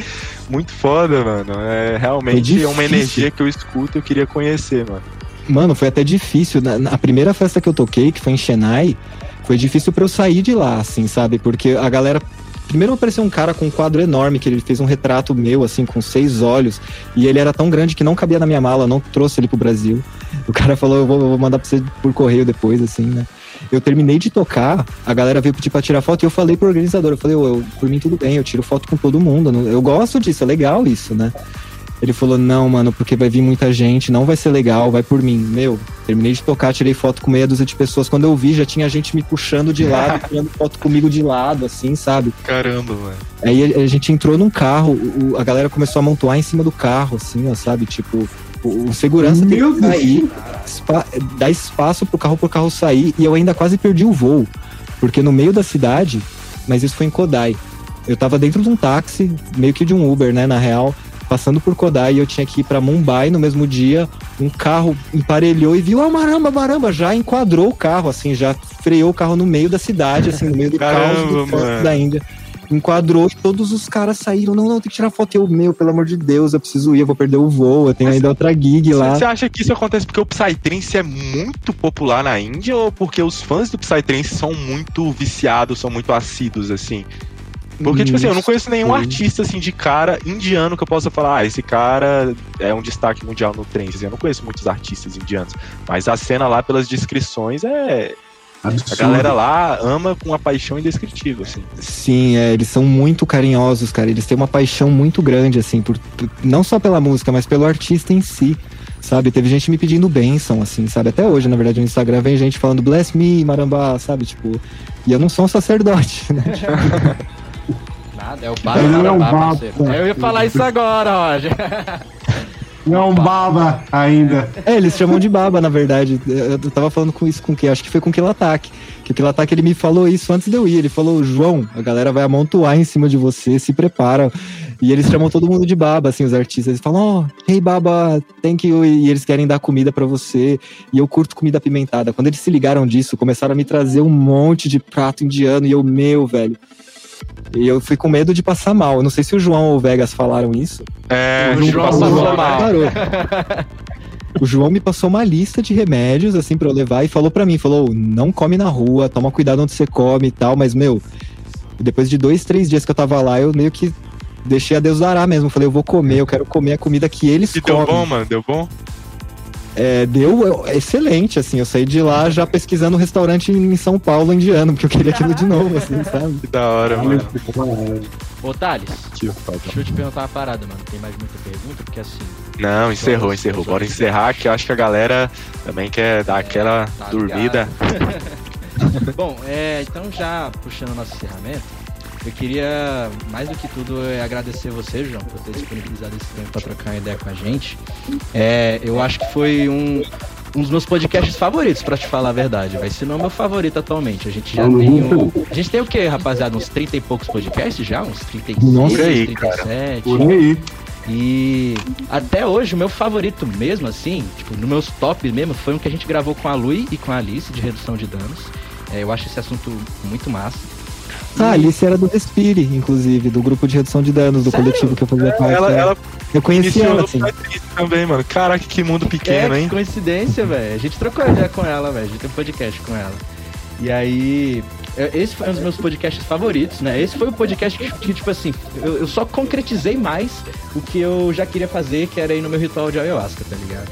Muito foda, mano. É realmente É uma energia que eu escuto e eu queria conhecer, mano. Mano, foi até difícil. Na, na primeira festa que eu toquei, que foi em Chennai, foi difícil pra eu sair de lá, assim, sabe? Porque a galera. Primeiro apareceu um cara com um quadro enorme, que ele fez um retrato meu, assim, com seis olhos. E ele era tão grande que não cabia na minha mala, não trouxe ele pro Brasil. O cara falou, eu vou, eu vou mandar pra você por correio depois, assim, né? Eu terminei de tocar, a galera veio pedir pra tirar foto e eu falei pro organizador, eu falei, "Ô, eu, por mim tudo bem, eu tiro foto com todo mundo. Eu gosto disso, é legal isso, né? Ele falou, não, mano, porque vai vir muita gente, não vai ser legal, vai por mim. Meu, terminei de tocar, tirei foto com meia dúzia de pessoas. Quando eu vi, já tinha gente me puxando de lado, tirando foto comigo de lado, assim, sabe? Caramba, mano. Aí a, a gente entrou num carro, o- a galera começou a amontoar em cima do carro, assim, ó, sabe? Tipo, o, o segurança Meu que Deus. sair, espa- dar espaço pro carro pro carro sair, e eu ainda quase perdi o voo. Porque no meio da cidade, mas isso foi em Kodai. Eu tava dentro de um táxi, meio que de um Uber, né, na real, passando por Kodai e eu tinha que ir pra Mumbai no mesmo dia. Um carro emparelhou e viu, ah, maramba, maramba, já enquadrou o carro, assim, já freou o carro no meio da cidade, assim, no meio do caos Caramba, do trânsito mano. da Índia. Enquadrou, todos os caras saíram. Não, não, tem que tirar foto. Eu, meu, pelo amor de Deus, eu preciso ir, eu vou perder o voo, eu tenho Mas- ainda outra gig lá. Você acha que isso acontece porque o Psytrance é muito popular na Índia ou porque os fãs do Psytrance são muito viciados, são muito assíduos, assim? Porque, tipo assim, eu não conheço nenhum artista, assim, de cara indiano que eu possa falar, ah, esse cara é um destaque mundial no trance. Assim, eu não conheço muitos artistas indianos. Mas a cena lá, pelas descrições, é... A Absurdo. galera lá ama com uma paixão indescritível, assim. Sim, é, eles são muito carinhosos, cara. Eles têm uma paixão muito grande, assim, por, por- não só pela música, mas pelo artista em si. Sabe, teve gente me pedindo bênção, assim, sabe? Até hoje, na verdade, no Instagram vem gente falando bless me, marambá, sabe? Tipo, e eu não sou um sacerdote, né? Nada, é o Ele Baba não é um baba. Eu ia falar isso agora, Roger. Não baba ainda. É, eles chamam de baba, na verdade. Eu tava falando com isso com quem? Acho que foi com o Kilatac. Que o Kilatac ele me falou isso antes de eu ir. Ele falou: João, a galera vai amontoar em cima de você, se prepara. E eles chamam todo mundo de baba, assim, os artistas. Eles falam: Ó, hey baba, thank you. E eles querem dar comida pra você. E eu curto comida apimentada. Quando eles se ligaram disso, começaram a me trazer um monte de prato indiano. E eu, meu, velho. E eu fui com medo de passar mal. Eu não sei se o João ou o Vegas falaram isso. É, O João passou passou mal. mal. Parou. O João me passou uma lista de remédios, assim, pra eu levar e falou pra mim, falou, não come na rua, toma cuidado onde você come e tal, mas, meu, depois de dois, três dias que eu tava lá, eu meio que deixei a Deus dará mesmo. Falei, eu vou comer, eu quero comer a comida que eles E deu comem. bom, mano? Deu bom? É, deu é, excelente, assim, eu saí de lá já pesquisando um restaurante em São Paulo indiano, porque eu queria aquilo de novo, assim, sabe? Que da hora, mano. Ô, Thales, deixa eu te perguntar uma parada, mano. Tem mais muita pergunta? Porque assim, Não, encerrou, encerrou. Bora encerrar, que eu acho que a galera também quer dar aquela tá dormida. Bom, é, então já puxando o nosso encerramento, eu queria, mais do que tudo, é agradecer você, João, por ter disponibilizado esse tempo para trocar uma ideia com a gente. É, eu acho que foi um, um dos meus podcasts favoritos, pra te falar a verdade. Vai ser não é o meu favorito atualmente. A gente já tem. Um, a gente tem o quê, rapaziada? Uns 30 e poucos podcasts já? Uns 36, Nossa. Aí, 37. Por aí. E até hoje, o meu favorito mesmo, assim, tipo, no meus top mesmo, foi um que a gente gravou com a Lui e com a Alice, de redução de danos. É, eu acho esse assunto muito massa. Ah, a Alice era do Respire, inclusive, do grupo de redução de danos, do Sério? coletivo que eu fazia parte. Ela, é. ela eu conheci ela, assim. Também, mano. Caraca, que mundo pequeno, é, que hein? coincidência, velho. A gente trocou ideia com ela, velho. A gente tem um podcast com ela. E aí, é, esse foi um dos meus podcasts favoritos, né? Esse foi o podcast que, que, tipo assim, eu, eu só concretizei mais o que eu já queria fazer, que era ir no meu ritual de ayahuasca, tá ligado?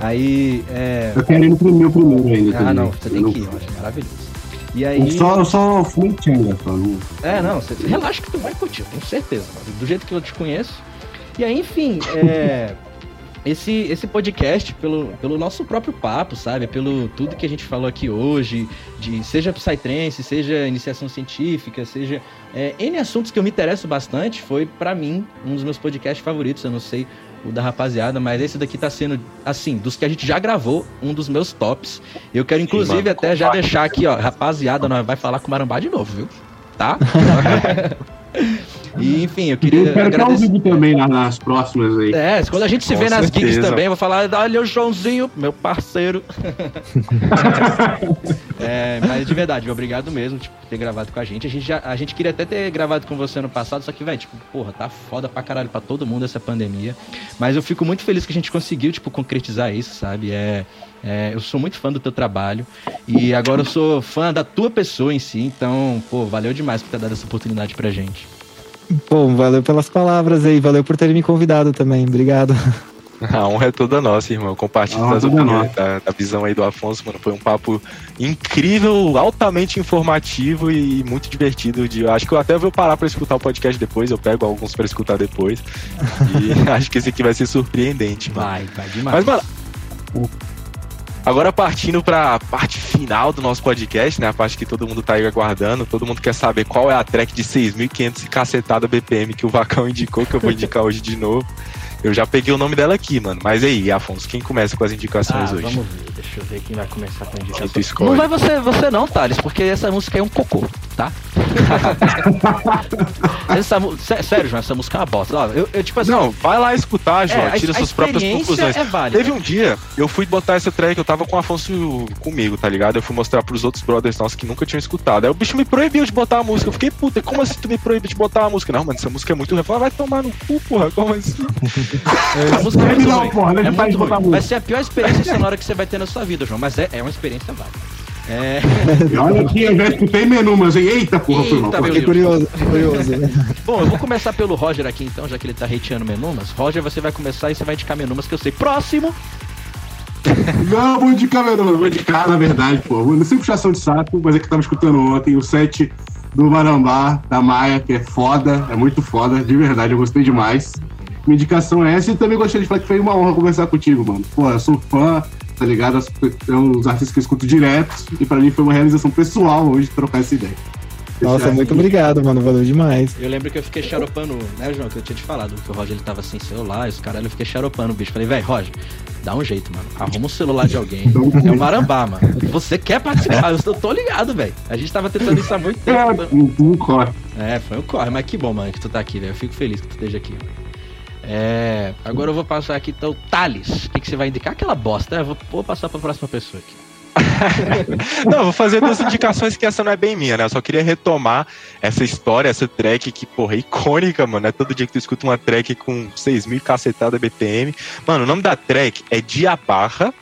Aí, é... Eu quero ir no primeiro, primeiro ainda. Ah, também. não, você tem Eu que ir, eu acho maravilhoso. E aí... só, só fui. Não... É, não, você, relaxa que tu vai curtir, eu tenho certeza, mano, do jeito que eu te conheço. E aí, enfim, é, esse, esse podcast, pelo, pelo nosso próprio papo, sabe? Pelo tudo que a gente falou aqui hoje, de seja Psytrance, seja iniciação científica, seja é, N assuntos que eu me interesso bastante, foi pra mim um dos meus podcasts favoritos, eu não sei o da rapaziada, mas esse daqui tá sendo, assim, dos que a gente já gravou, um dos meus tops. Eu quero, inclusive, até já deixar aqui, ó, rapaziada, nós vai falar com o Marambá de novo, viu? Tá? e, enfim, eu queria Eu quero estar ao agradecer. vivo também na- nas próximas aí. É, quando a gente se Com vê nas gigs certeza. também, eu vou falar, olha o Joãozinho, meu parceiro. é, mas de verdade, obrigado mesmo tipo, por ter gravado com a gente. A gente, já, a gente queria até ter gravado com você no passado, só que, velho, tipo, porra, tá foda pra caralho pra todo mundo essa pandemia. Mas eu fico muito feliz que a gente conseguiu, tipo, concretizar isso, sabe? É, é, eu sou muito fã do teu trabalho e agora eu sou fã da tua pessoa em si, então, pô, valeu demais por ter dado essa oportunidade pra gente. Pô, valeu pelas palavras aí, valeu por terem me convidado também, obrigado. A honra é toda nossa, irmão. Compartilho A honra das é opiniões, da, da visão aí do Afonso, mano. Foi um papo incrível, altamente informativo e muito divertido. De, acho que eu até vou parar pra escutar o podcast depois. Eu pego alguns pra escutar depois. E acho que esse aqui vai ser surpreendente, mano. Vai, vai demais. Mas, mano, agora partindo pra parte final do nosso podcast, né? A parte que todo mundo tá aí aguardando. Todo mundo quer saber qual é a track de 6.500 e cacetada BPM que o Vacão indicou, que eu vou indicar hoje de novo. Eu já peguei o nome dela aqui, mano. Mas aí, Afonso, quem começa com as indicações Ah, hoje? vamos ver, deixa eu ver quem vai começar com a indicação. Não vai você, você não, Thales, porque essa música é um cocô, tá? essa, sério, João, essa música é uma bosta. Eu, eu, tipo assim, Não, vai lá escutar, João. É, a- tira a suas próprias experiência conclusões. é válida. Teve um dia, eu fui botar essa track, eu tava com o Afonso comigo, tá ligado? Eu fui mostrar pros outros brothers nossos que nunca tinham escutado. Aí o bicho me proibiu de botar a música. Eu fiquei, puta, como assim tu me proíbe de botar a música? Não, mano, essa música é muito ruim. Eu falei, vai tomar no cu, porra, como assim? a música é muito Não, ruim. porra, é muito ruim. Vai ser a pior experiência sonora que você vai ter na sua vida, João, mas é, é uma experiência válida. É, E olha aqui, eu já escutei menu, mas eita porra, foi mal. Eita, porra. meu Fiquei curioso, curioso. bom, eu vou começar pelo Roger aqui então, já que ele tá hateando Menumas. Roger, você vai começar e você vai indicar Menumas que eu sei. Próximo! Não, vou indicar, nome, vou indicar, na verdade, pô. Vou sem puxação de saco, mas é que eu tava escutando ontem o set do Marambá, da Maia, que é foda, é muito foda, de verdade, eu gostei demais. Minha indicação é essa e também gostei de falar que foi uma honra conversar contigo, mano. Pô, eu sou fã, tá ligado? É um dos artistas que eu escuto direto e pra mim foi uma realização pessoal hoje trocar essa ideia. Nossa, muito obrigado, mano, valeu demais. Eu lembro que eu fiquei xaropando, né, João? Que eu tinha te falado que o Roger ele tava sem celular, e os caralho, eu fiquei xaropando o bicho. Falei, velho, Roger, dá um jeito, mano. Arruma um celular de alguém. É o Marambá, mano. Você quer participar? Eu tô ligado, velho. A gente tava tentando isso há muito tempo. É, um, um corre. É, foi um corre, mas que bom, mano, que tu tá aqui, velho. Eu fico feliz que tu esteja aqui, mano. É, agora eu vou passar aqui então, Thales. O que, que você vai indicar? Aquela bosta, né? Vou, vou passar pra próxima pessoa aqui. Não, vou fazer duas indicações que essa não é bem minha, né? Eu só queria retomar essa história, essa track que, porra, é icônica, mano. É todo dia que tu escuta uma track com 6 mil cacetada BPM. Mano, o nome da track é Diabarra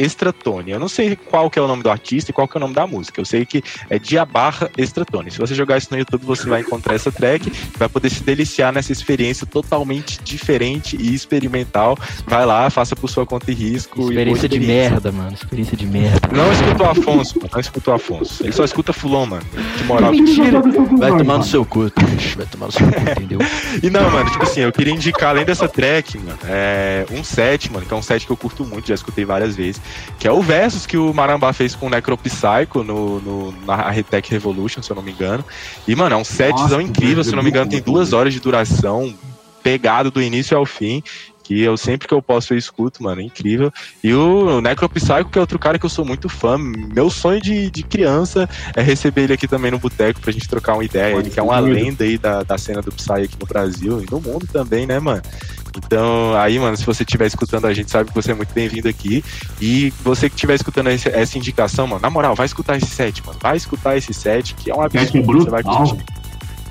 Estratone. Eu não sei qual que é o nome do artista e qual que é o nome da música. Eu sei que é Diabarra Estratone. Se você jogar isso no YouTube, você vai encontrar essa track, vai poder se deliciar nessa experiência totalmente diferente e experimental. Vai lá, faça por sua conta e risco. e Experiência de merda, mano. Experiência de merda. não escutou o Afonso, mano. Não escutou o Afonso. Ele só escuta Fulon, mano. De moral. Mentira! Vai tomar no seu cu, bicho. Vai tomar no seu cu, entendeu? E não, mano, tipo assim, eu queria indicar, além dessa track, mano, é um set, mano, que é um set que eu curto muito, já escutei várias vezes, que é o Versus que o Marambá fez com o Necropsycho no, no, na Retech Revolution, se eu não me engano. E, mano, é um setzão incrível, se eu não me engano, tem duas horas de duração, pegado do início ao fim. Aqui. Eu sempre que eu posso eu escuto, mano, é incrível. E o Necropsycho, que é outro cara que eu sou muito fã. Meu sonho de, de criança é receber ele aqui também no boteco pra gente trocar uma ideia. Ele que é uma lenda aí da, da cena do Psy aqui no Brasil e no mundo também, né, mano? Então, aí, mano, se você estiver escutando a gente, sabe que você é muito bem-vindo aqui. E você que estiver escutando esse- essa indicação, mano, na moral, vai escutar esse set, mano. Vai escutar esse set, que é um absurdo. Você vai brutal. curtir.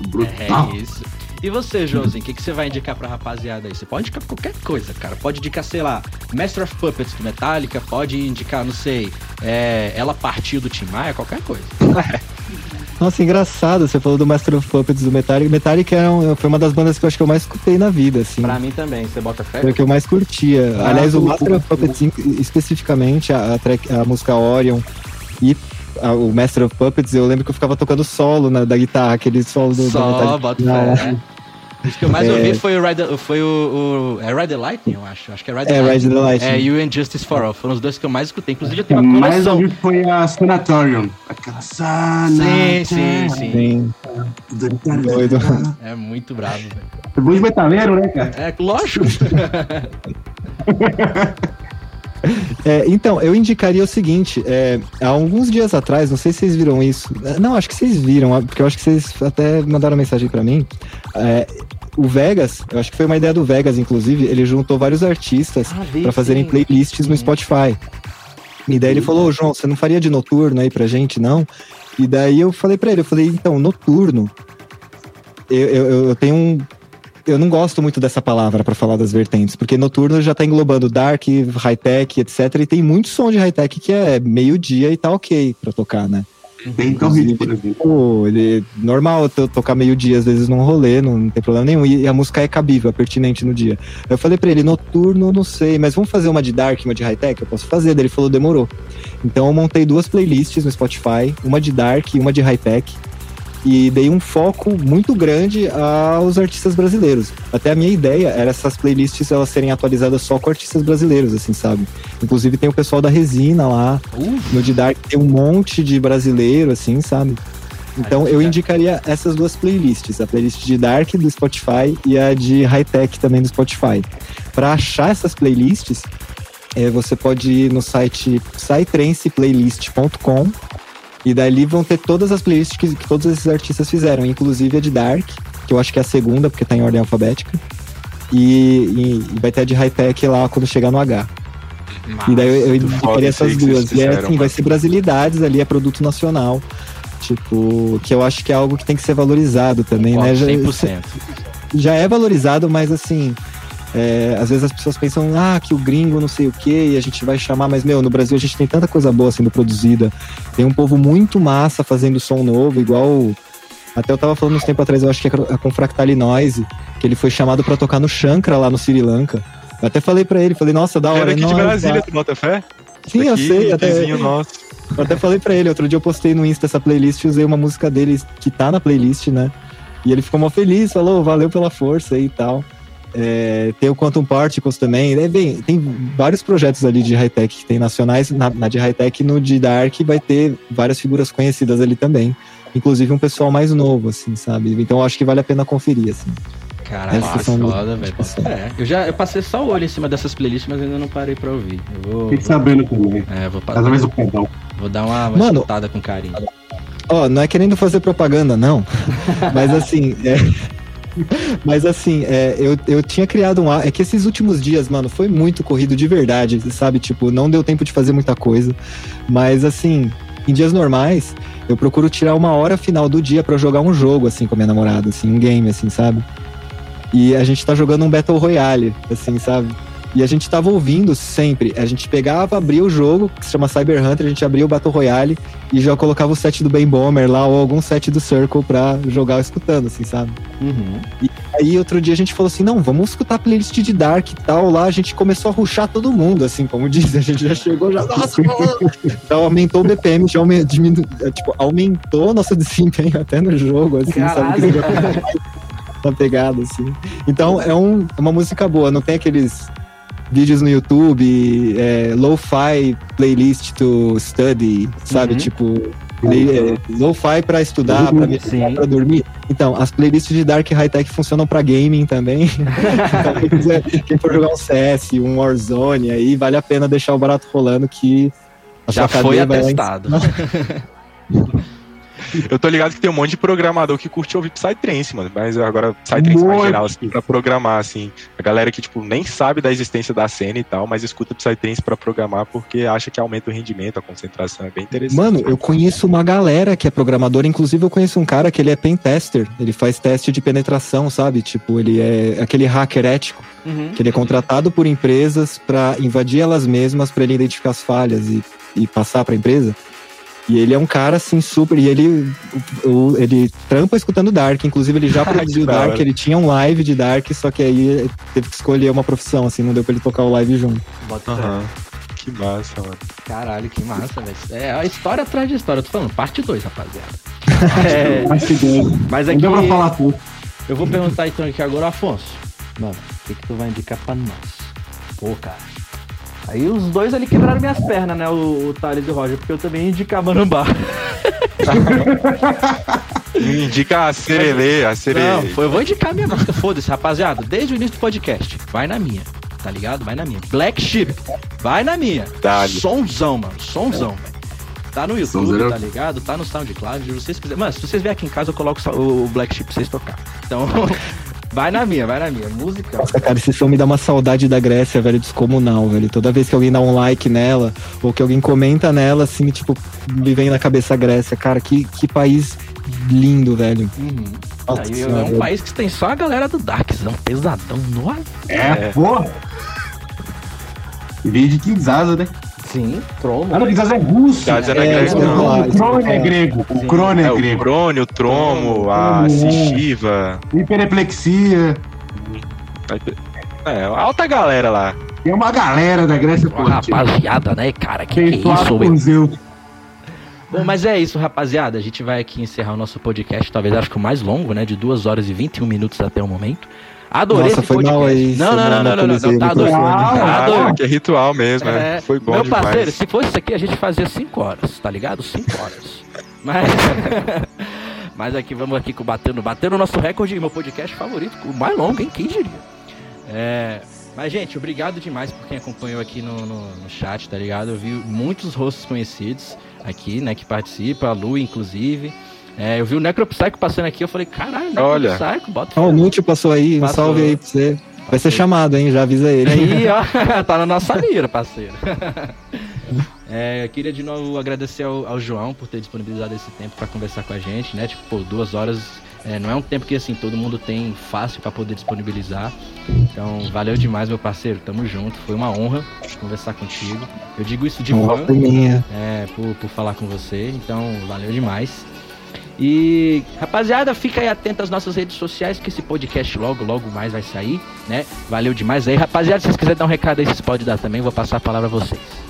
Brutal. É isso. E você, Josinho, o que, que você vai indicar pra rapaziada aí? Você pode indicar qualquer coisa, cara. Pode indicar, sei lá, Master of Puppets do Metallica, pode indicar, não sei, é, Ela Partiu do Tim Maia, qualquer coisa. Nossa, engraçado, você falou do Master of Puppets do Metallica. Metallica é um- foi uma das bandas que eu acho que eu mais escutei na vida, assim. Pra mim também, você bota fé? Foi a que eu mais curtia. Ah, Aliás, o o- Master o- of Puppets, especificamente, a, a, track- a música Orion e a- o Master of Puppets, eu lembro que eu ficava tocando solo na, da guitarra, aquele solo do, Só, bota fé. Os que eu mais É. ouvi foi o Ride, foi o, o- É Ride the Lightning, eu acho. Acho que é Ride the É, Lightning. Ride the Lightning. É, You and Justice for All. Foram os dois que eu mais escutei. Inclusive, eu tenho O uma mais coleção. ouvido foi a Sanatorium. Aquela Sim, Sanatorium. sim, sim. Sim, doido. É muito bravo, velho. É bom de metaleiro, né, cara? É, lógico. É, então, eu indicaria o seguinte: é, há alguns dias atrás, não sei se vocês viram isso. Não, acho que vocês viram, porque eu acho que vocês até mandaram mensagem pra mim. É, o Vegas, eu acho que foi uma ideia do Vegas, inclusive, ele juntou vários artistas Ah, pra fazerem playlists no. Spotify. E daí ele falou, "Ô, João, você não faria de noturno aí pra gente, não? E daí eu falei pra ele, eu falei, então, noturno, eu, eu, eu tenho um. Eu não gosto muito dessa palavra pra falar das vertentes, porque noturno já tá englobando dark, high-tech, etc. E tem muito som de high-tech que é meio-dia e tá ok pra tocar, né? Hit, por exemplo. Pô, ele normal eu tocar meio-dia, às vezes, num rolê, não, não tem problema nenhum. E a música é cabível, é pertinente no dia. Eu falei pra ele, noturno, não sei, mas vamos fazer uma de dark, uma de high-tech? Eu posso fazer. Daí ele falou, demorou. Então eu montei duas playlists no Spotify, uma de dark e uma de high-tech. E dei um foco muito grande aos artistas brasileiros. Até a minha ideia era essas playlists elas serem atualizadas só com artistas brasileiros, assim, sabe? Inclusive tem o pessoal da Resina lá, no de Dark tem um monte de brasileiro, assim, sabe? Então eu indicaria essas duas playlists, a playlist de Dark do Spotify e a de High Tech também do Spotify. Para achar essas playlists, eh, você pode ir no site psytranceplaylist.com e dali vão ter todas as playlists que, que todos esses artistas fizeram, inclusive a de Dark, que eu acho que é a segunda, porque tá em ordem alfabética. E, e- e vai ter a de High Tech lá quando chegar no H. E daí eu, eu indicaria essas duas. E é fizeram, assim, vai ser brasilidades ali, é produto nacional. Tipo, que eu acho que é algo que tem que ser valorizado também, né? Já, 100%. já é valorizado, mas assim, é, às vezes as pessoas pensam, ah, que o gringo não sei o que, e a gente vai chamar, mas meu, no Brasil a gente tem tanta coisa boa sendo produzida. Tem um povo muito massa fazendo som novo, igual. Até eu tava falando uns tempo atrás, eu acho que é com Fractali Noise, que ele foi chamado pra tocar no Shankra lá no Sri Lanka. Eu até falei pra ele, falei, nossa, da hora. Era aqui de Brasília, tu bota fé? Sim, eu sei, até, eu até falei pra ele, outro dia eu postei no Insta essa playlist e usei uma música dele que tá na playlist, né? E ele ficou mó feliz, falou, valeu pela força e tal. É, tem o Quantum Particles também. É, bem, tem vários projetos ali de high-tech que tem nacionais. Na, na de high-tech, no de Dark, vai ter várias figuras conhecidas ali também. Inclusive um pessoal mais novo, assim, sabe? Então eu acho que vale a pena conferir, assim. Caralho, foda, velho. É, eu já eu passei só o olho em cima dessas playlists, mas ainda não parei pra ouvir. Eu vou, Fique vou, sabendo também. é, vou, pa- Através do pedal. vou dar uma, uma Mano, escutada com carinho. Ó, não é querendo fazer propaganda, não. Mas assim, é. Mas assim, é, eu, eu tinha criado um. É que esses últimos dias, mano, foi muito corrido de verdade, sabe? Tipo, não deu tempo de fazer muita coisa. Mas assim, em dias normais, eu procuro tirar uma hora final do dia pra jogar um jogo, assim, com a minha namorada, assim, um game, assim, sabe? E a gente tá jogando um Battle Royale, assim, sabe? E a gente tava ouvindo sempre. A gente pegava, abria o jogo, que se chama Cyber Hunter, a gente abria o Battle Royale e já colocava o set do Ben Bomber lá, ou algum set do Circle pra jogar escutando, assim, sabe? Uhum. Aí outro dia a gente falou assim, não, vamos escutar a playlist de Dark e tal. Lá a gente começou a ruxar todo mundo, assim, como diz, a gente já chegou, já, nossa, então aumentou o BPM, já aumentou, diminu... é, tipo, aumentou nosso desempenho até no jogo, assim, sabe? Caralho. na pegada, assim. Então é um, é uma música boa, não tem aqueles vídeos no YouTube, é, lo-fi playlist to study, sabe? Uhum. Tipo, Play, é, Lo-fi pra estudar, pra meditar, Sim. pra dormir. Então, as playlists de Dark High Tech funcionam pra gaming também. então, quem, quiser, quem for jogar um CS, um Warzone, aí vale a pena deixar o barato rolando que Já foi atestado. Eu tô ligado que tem um monte de programador que curte ouvir Psytrance, mano. Mas agora Psytrance mais geral, assim, pra programar, assim. A galera que, tipo, nem sabe da existência da cena e tal, mas escuta Psytrance pra programar porque acha que aumenta o rendimento, a concentração. É bem interessante. Mano, eu conheço uma galera que é programador, inclusive eu conheço um cara que ele é pen tester, ele faz teste de penetração, sabe? Tipo, ele é aquele hacker ético, Uhum. que ele é contratado por empresas pra invadir elas mesmas, pra ele identificar as falhas e, e passar pra empresa. E ele é um cara assim super, e ele ele trampa escutando Dark, inclusive ele já produziu Dark, ele tinha um live de Dark, só que aí teve que escolher uma profissão, assim, não deu pra ele tocar o live junto. Bota. Aham. Que massa, mano. Caralho, que massa, velho. É a história atrás de história. Eu tô falando, parte 2, rapaziada. É, Mas mas Não aqui. deu pra falar tudo. Eu vou perguntar então aqui agora, Afonso. Mano, o que, que tu vai indicar pra nós? Pô, cara. Aí os dois ali quebraram minhas pernas, né? O, o Thales e o Roger, porque eu também Manambá. Me indica a Serelê, a Não, Serelê. foi, eu vou indicar a minha música, foda-se, rapaziada. Desde o início do podcast, vai na minha, tá ligado? Vai na minha. Black Sheep, vai na minha. Dá-lhe. Sonzão, mano, sonzão, velho. Tá no YouTube, Sonzeiro. tá ligado? Tá no SoundCloud, se vocês quiserem. Mano, se vocês vierem aqui em casa, eu coloco o Black Sheep pra vocês tocar. Então, vai na minha, vai na minha. Música. Nossa, cara, esse som me dá uma saudade da Grécia, velho, descomunal, velho. Toda vez que alguém dá um like nela, ou que alguém comenta nela, assim, tipo, me vem na cabeça a Grécia. Cara, que, que país lindo, velho. Uhum. Nossa Aí, senhora, é um velho. país que tem só a galera do Darkzão, pesadão. Nossa. É, pô. E veio de Kinshasa, né? Sim, trono. Ah, não, é russo. É É, grego, não. O Crone é falar. grego. O Crone É é o grego. Crone, o Tromo, a Tromo. Sishiva. Hiperplexia. É, alta galera lá. Tem uma galera da Grécia Antiga. rapaziada, né, cara? Que que é isso? Zeus. Bom, mas é isso, rapaziada. A gente vai aqui encerrar o nosso podcast, talvez acho que o mais longo, né? De 2 horas e 21 minutos até o momento. Adorei Nossa, esse foi podcast. mal aí. Não, não, não, não, não, não, não, tá o doido. microfone. Ah, Tá que é ritual mesmo, né? É, Foi bom Meu demais. parceiro, se fosse isso aqui, a gente fazia 5 horas, tá ligado? 5 horas. Mas. Mas aqui, vamos aqui com batendo, batendo o nosso recorde, meu podcast favorito, o mais longo, hein? Quem diria? É. Mas, gente, obrigado demais por quem acompanhou aqui no, no, no chat, tá ligado? Eu vi muitos rostos conhecidos aqui, né, que participa, a Lu, inclusive. É, eu vi o Necropsycho passando aqui, eu falei, caralho, Olha. Necropsycho, bota Ó, o Nútil passou aí, um Passou. salve aí pra você. Vai ser chamado, hein? Já avisa ele. Aí, ó, tá na nossa mira, parceiro. É, eu queria de novo agradecer ao, ao João por ter disponibilizado esse tempo pra conversar com a gente, né? Tipo, pô, duas horas é, não é um tempo que assim todo mundo tem fácil pra poder disponibilizar. Então, valeu demais, meu parceiro. Tamo junto. Foi uma honra conversar contigo. Eu digo isso de Honra é, por, por falar com você. Então, valeu demais. E, rapaziada, fica aí atento às nossas redes sociais, que esse podcast logo, logo mais vai sair, né? Valeu demais aí. Rapaziada, se vocês quiserem dar um recado aí, vocês podem dar também. Vou passar a palavra a vocês.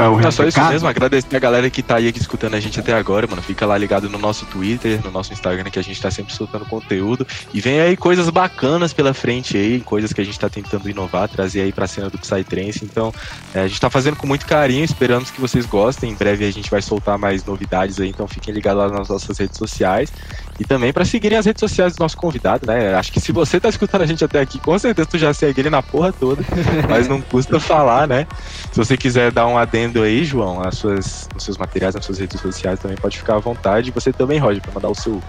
É o É só isso mesmo, agradecer a galera que tá aí aqui escutando a gente até agora, mano. Fica lá ligado no nosso Twitter, no nosso Instagram, que a gente tá sempre soltando conteúdo. E vem aí coisas bacanas pela frente aí, coisas que a gente tá tentando inovar, trazer aí pra cena do Psytrance. Então, é, a gente tá fazendo com muito carinho, esperamos que vocês gostem. Em breve a gente vai soltar mais novidades aí, então fiquem ligados lá nas nossas redes sociais. E também pra seguirem as redes sociais do nosso convidado, né? Acho que se você tá escutando a gente até aqui, com certeza tu já segue ele na porra toda, mas não custa falar, né? Se você quiser dar um adendo aí, João, as suas, nos seus materiais, nas suas redes sociais, também pode ficar à vontade. E você também, Roger, pra mandar o seu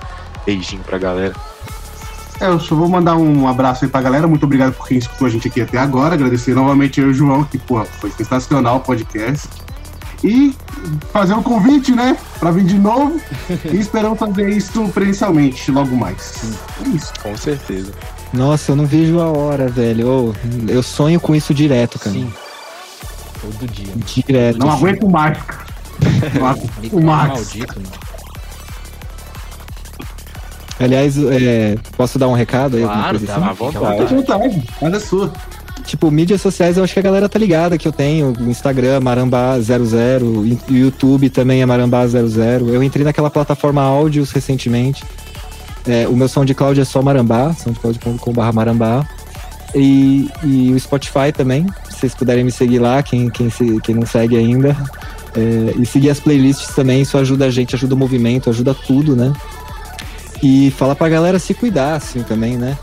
beijinho pra galera. É, eu só vou mandar um abraço aí pra galera. Muito obrigado por quem escutou a gente aqui até agora. Agradecer novamente eu e o João, que, pô, foi sensacional o podcast. E fazer um convite, né? Pra vir de novo. e esperamos fazer isso presencialmente logo mais. É isso. Com certeza. Nossa, eu não vejo a hora, velho. Ô, eu sonho com isso direto, cara. Sim. Todo dia. Direto. Não aguento mais, cara. Não aguento Microfone mais. maldito, mano. Aliás, é, posso dar um recado aí? Claro, coisa tá assim? vontade. Fica à vontade. Mas é sua. Tipo, mídias sociais eu acho que a galera tá ligada que eu tenho. O Instagram, Marambá00, o YouTube também é Marambá00. Eu entrei naquela plataforma áudios recentemente. É, o meu SoundCloud é só Marambá, soundcloud.com.br Marambá. E, e o Spotify também, se vocês puderem me seguir lá, quem, quem, se- quem não segue ainda. É, e seguir as playlists também, isso ajuda a gente, ajuda o movimento, ajuda tudo, né? E falar pra galera se cuidar, assim, também, né?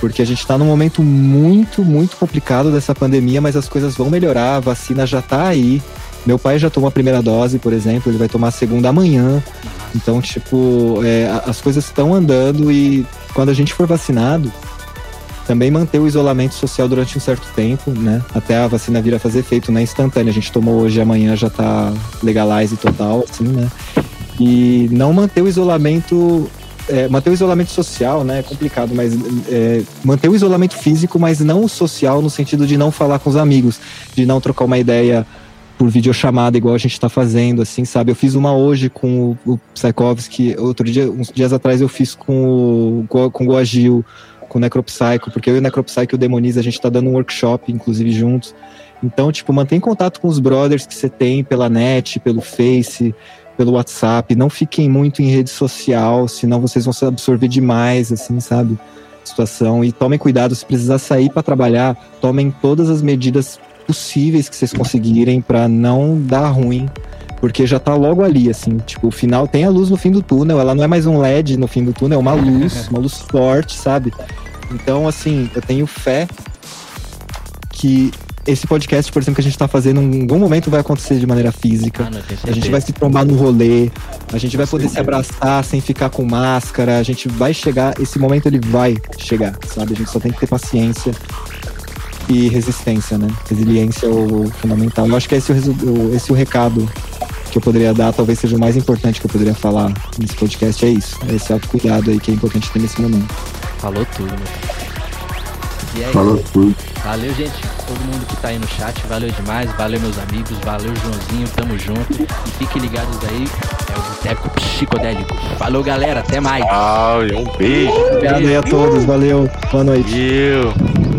Porque a gente tá num momento muito, muito complicado dessa pandemia, mas as coisas vão melhorar, a vacina já tá aí. Meu pai já tomou a primeira dose, por exemplo, ele vai tomar a segunda amanhã. Então, tipo, é, as coisas estão andando e quando a gente for vacinado, também manter o isolamento social durante um certo tempo, né? Até a vacina vir a fazer efeito, não é instantâneo. A gente tomou hoje, amanhã já tá legalize total, assim, né? E não manter o isolamento. é, manter o isolamento social, né? É complicado, mas é, manter o isolamento físico, mas não o social no sentido de não falar com os amigos, de não trocar uma ideia por videochamada, igual a gente tá fazendo, assim, sabe? Eu fiz uma hoje com o, o Psychovski, outro dia, uns dias atrás eu fiz com o, com o com o Necropsycho, porque eu e o Necropsycho Demoniza, a gente tá dando um workshop, inclusive, juntos. Então, tipo, mantém contato com os brothers que você tem pela net, pelo Face, pelo WhatsApp. Não fiquem muito em rede social, senão vocês vão se absorver demais, assim, sabe? Situação. E tomem cuidado, se precisar sair para trabalhar, tomem todas as medidas possíveis que vocês conseguirem para não dar ruim. Porque já tá logo ali, assim, tipo, o final tem a luz no fim do túnel, ela não é mais um LED no fim do túnel, é uma luz, uma luz forte, sabe? Então, assim, eu tenho fé que esse podcast, por exemplo, que a gente tá fazendo, em algum momento vai acontecer de maneira física. Mano, tenho A gente vai se trombar no rolê, a gente vai poder se abraçar sem ficar com máscara, a gente vai chegar, esse momento ele vai chegar, sabe? A gente só tem que ter paciência e resistência, né? Resiliência é o fundamental. Eu acho que esse é o- esse é o recado que eu poderia dar, talvez seja o mais importante que eu poderia falar nesse podcast, é isso. É esse autocuidado aí que é importante ter nesse momento. Falou tudo, meu. E é Falou isso. tudo. Valeu, gente. Todo mundo que tá aí no chat. Valeu demais. Valeu, meus amigos. Valeu, Joãozinho. Tamo junto. E fiquem ligados aí. É o Boteco Psicodélico. Falou, galera. Até mais. Tchau, um beijo. Obrigado aí a todos, valeu, boa noite. Valeu.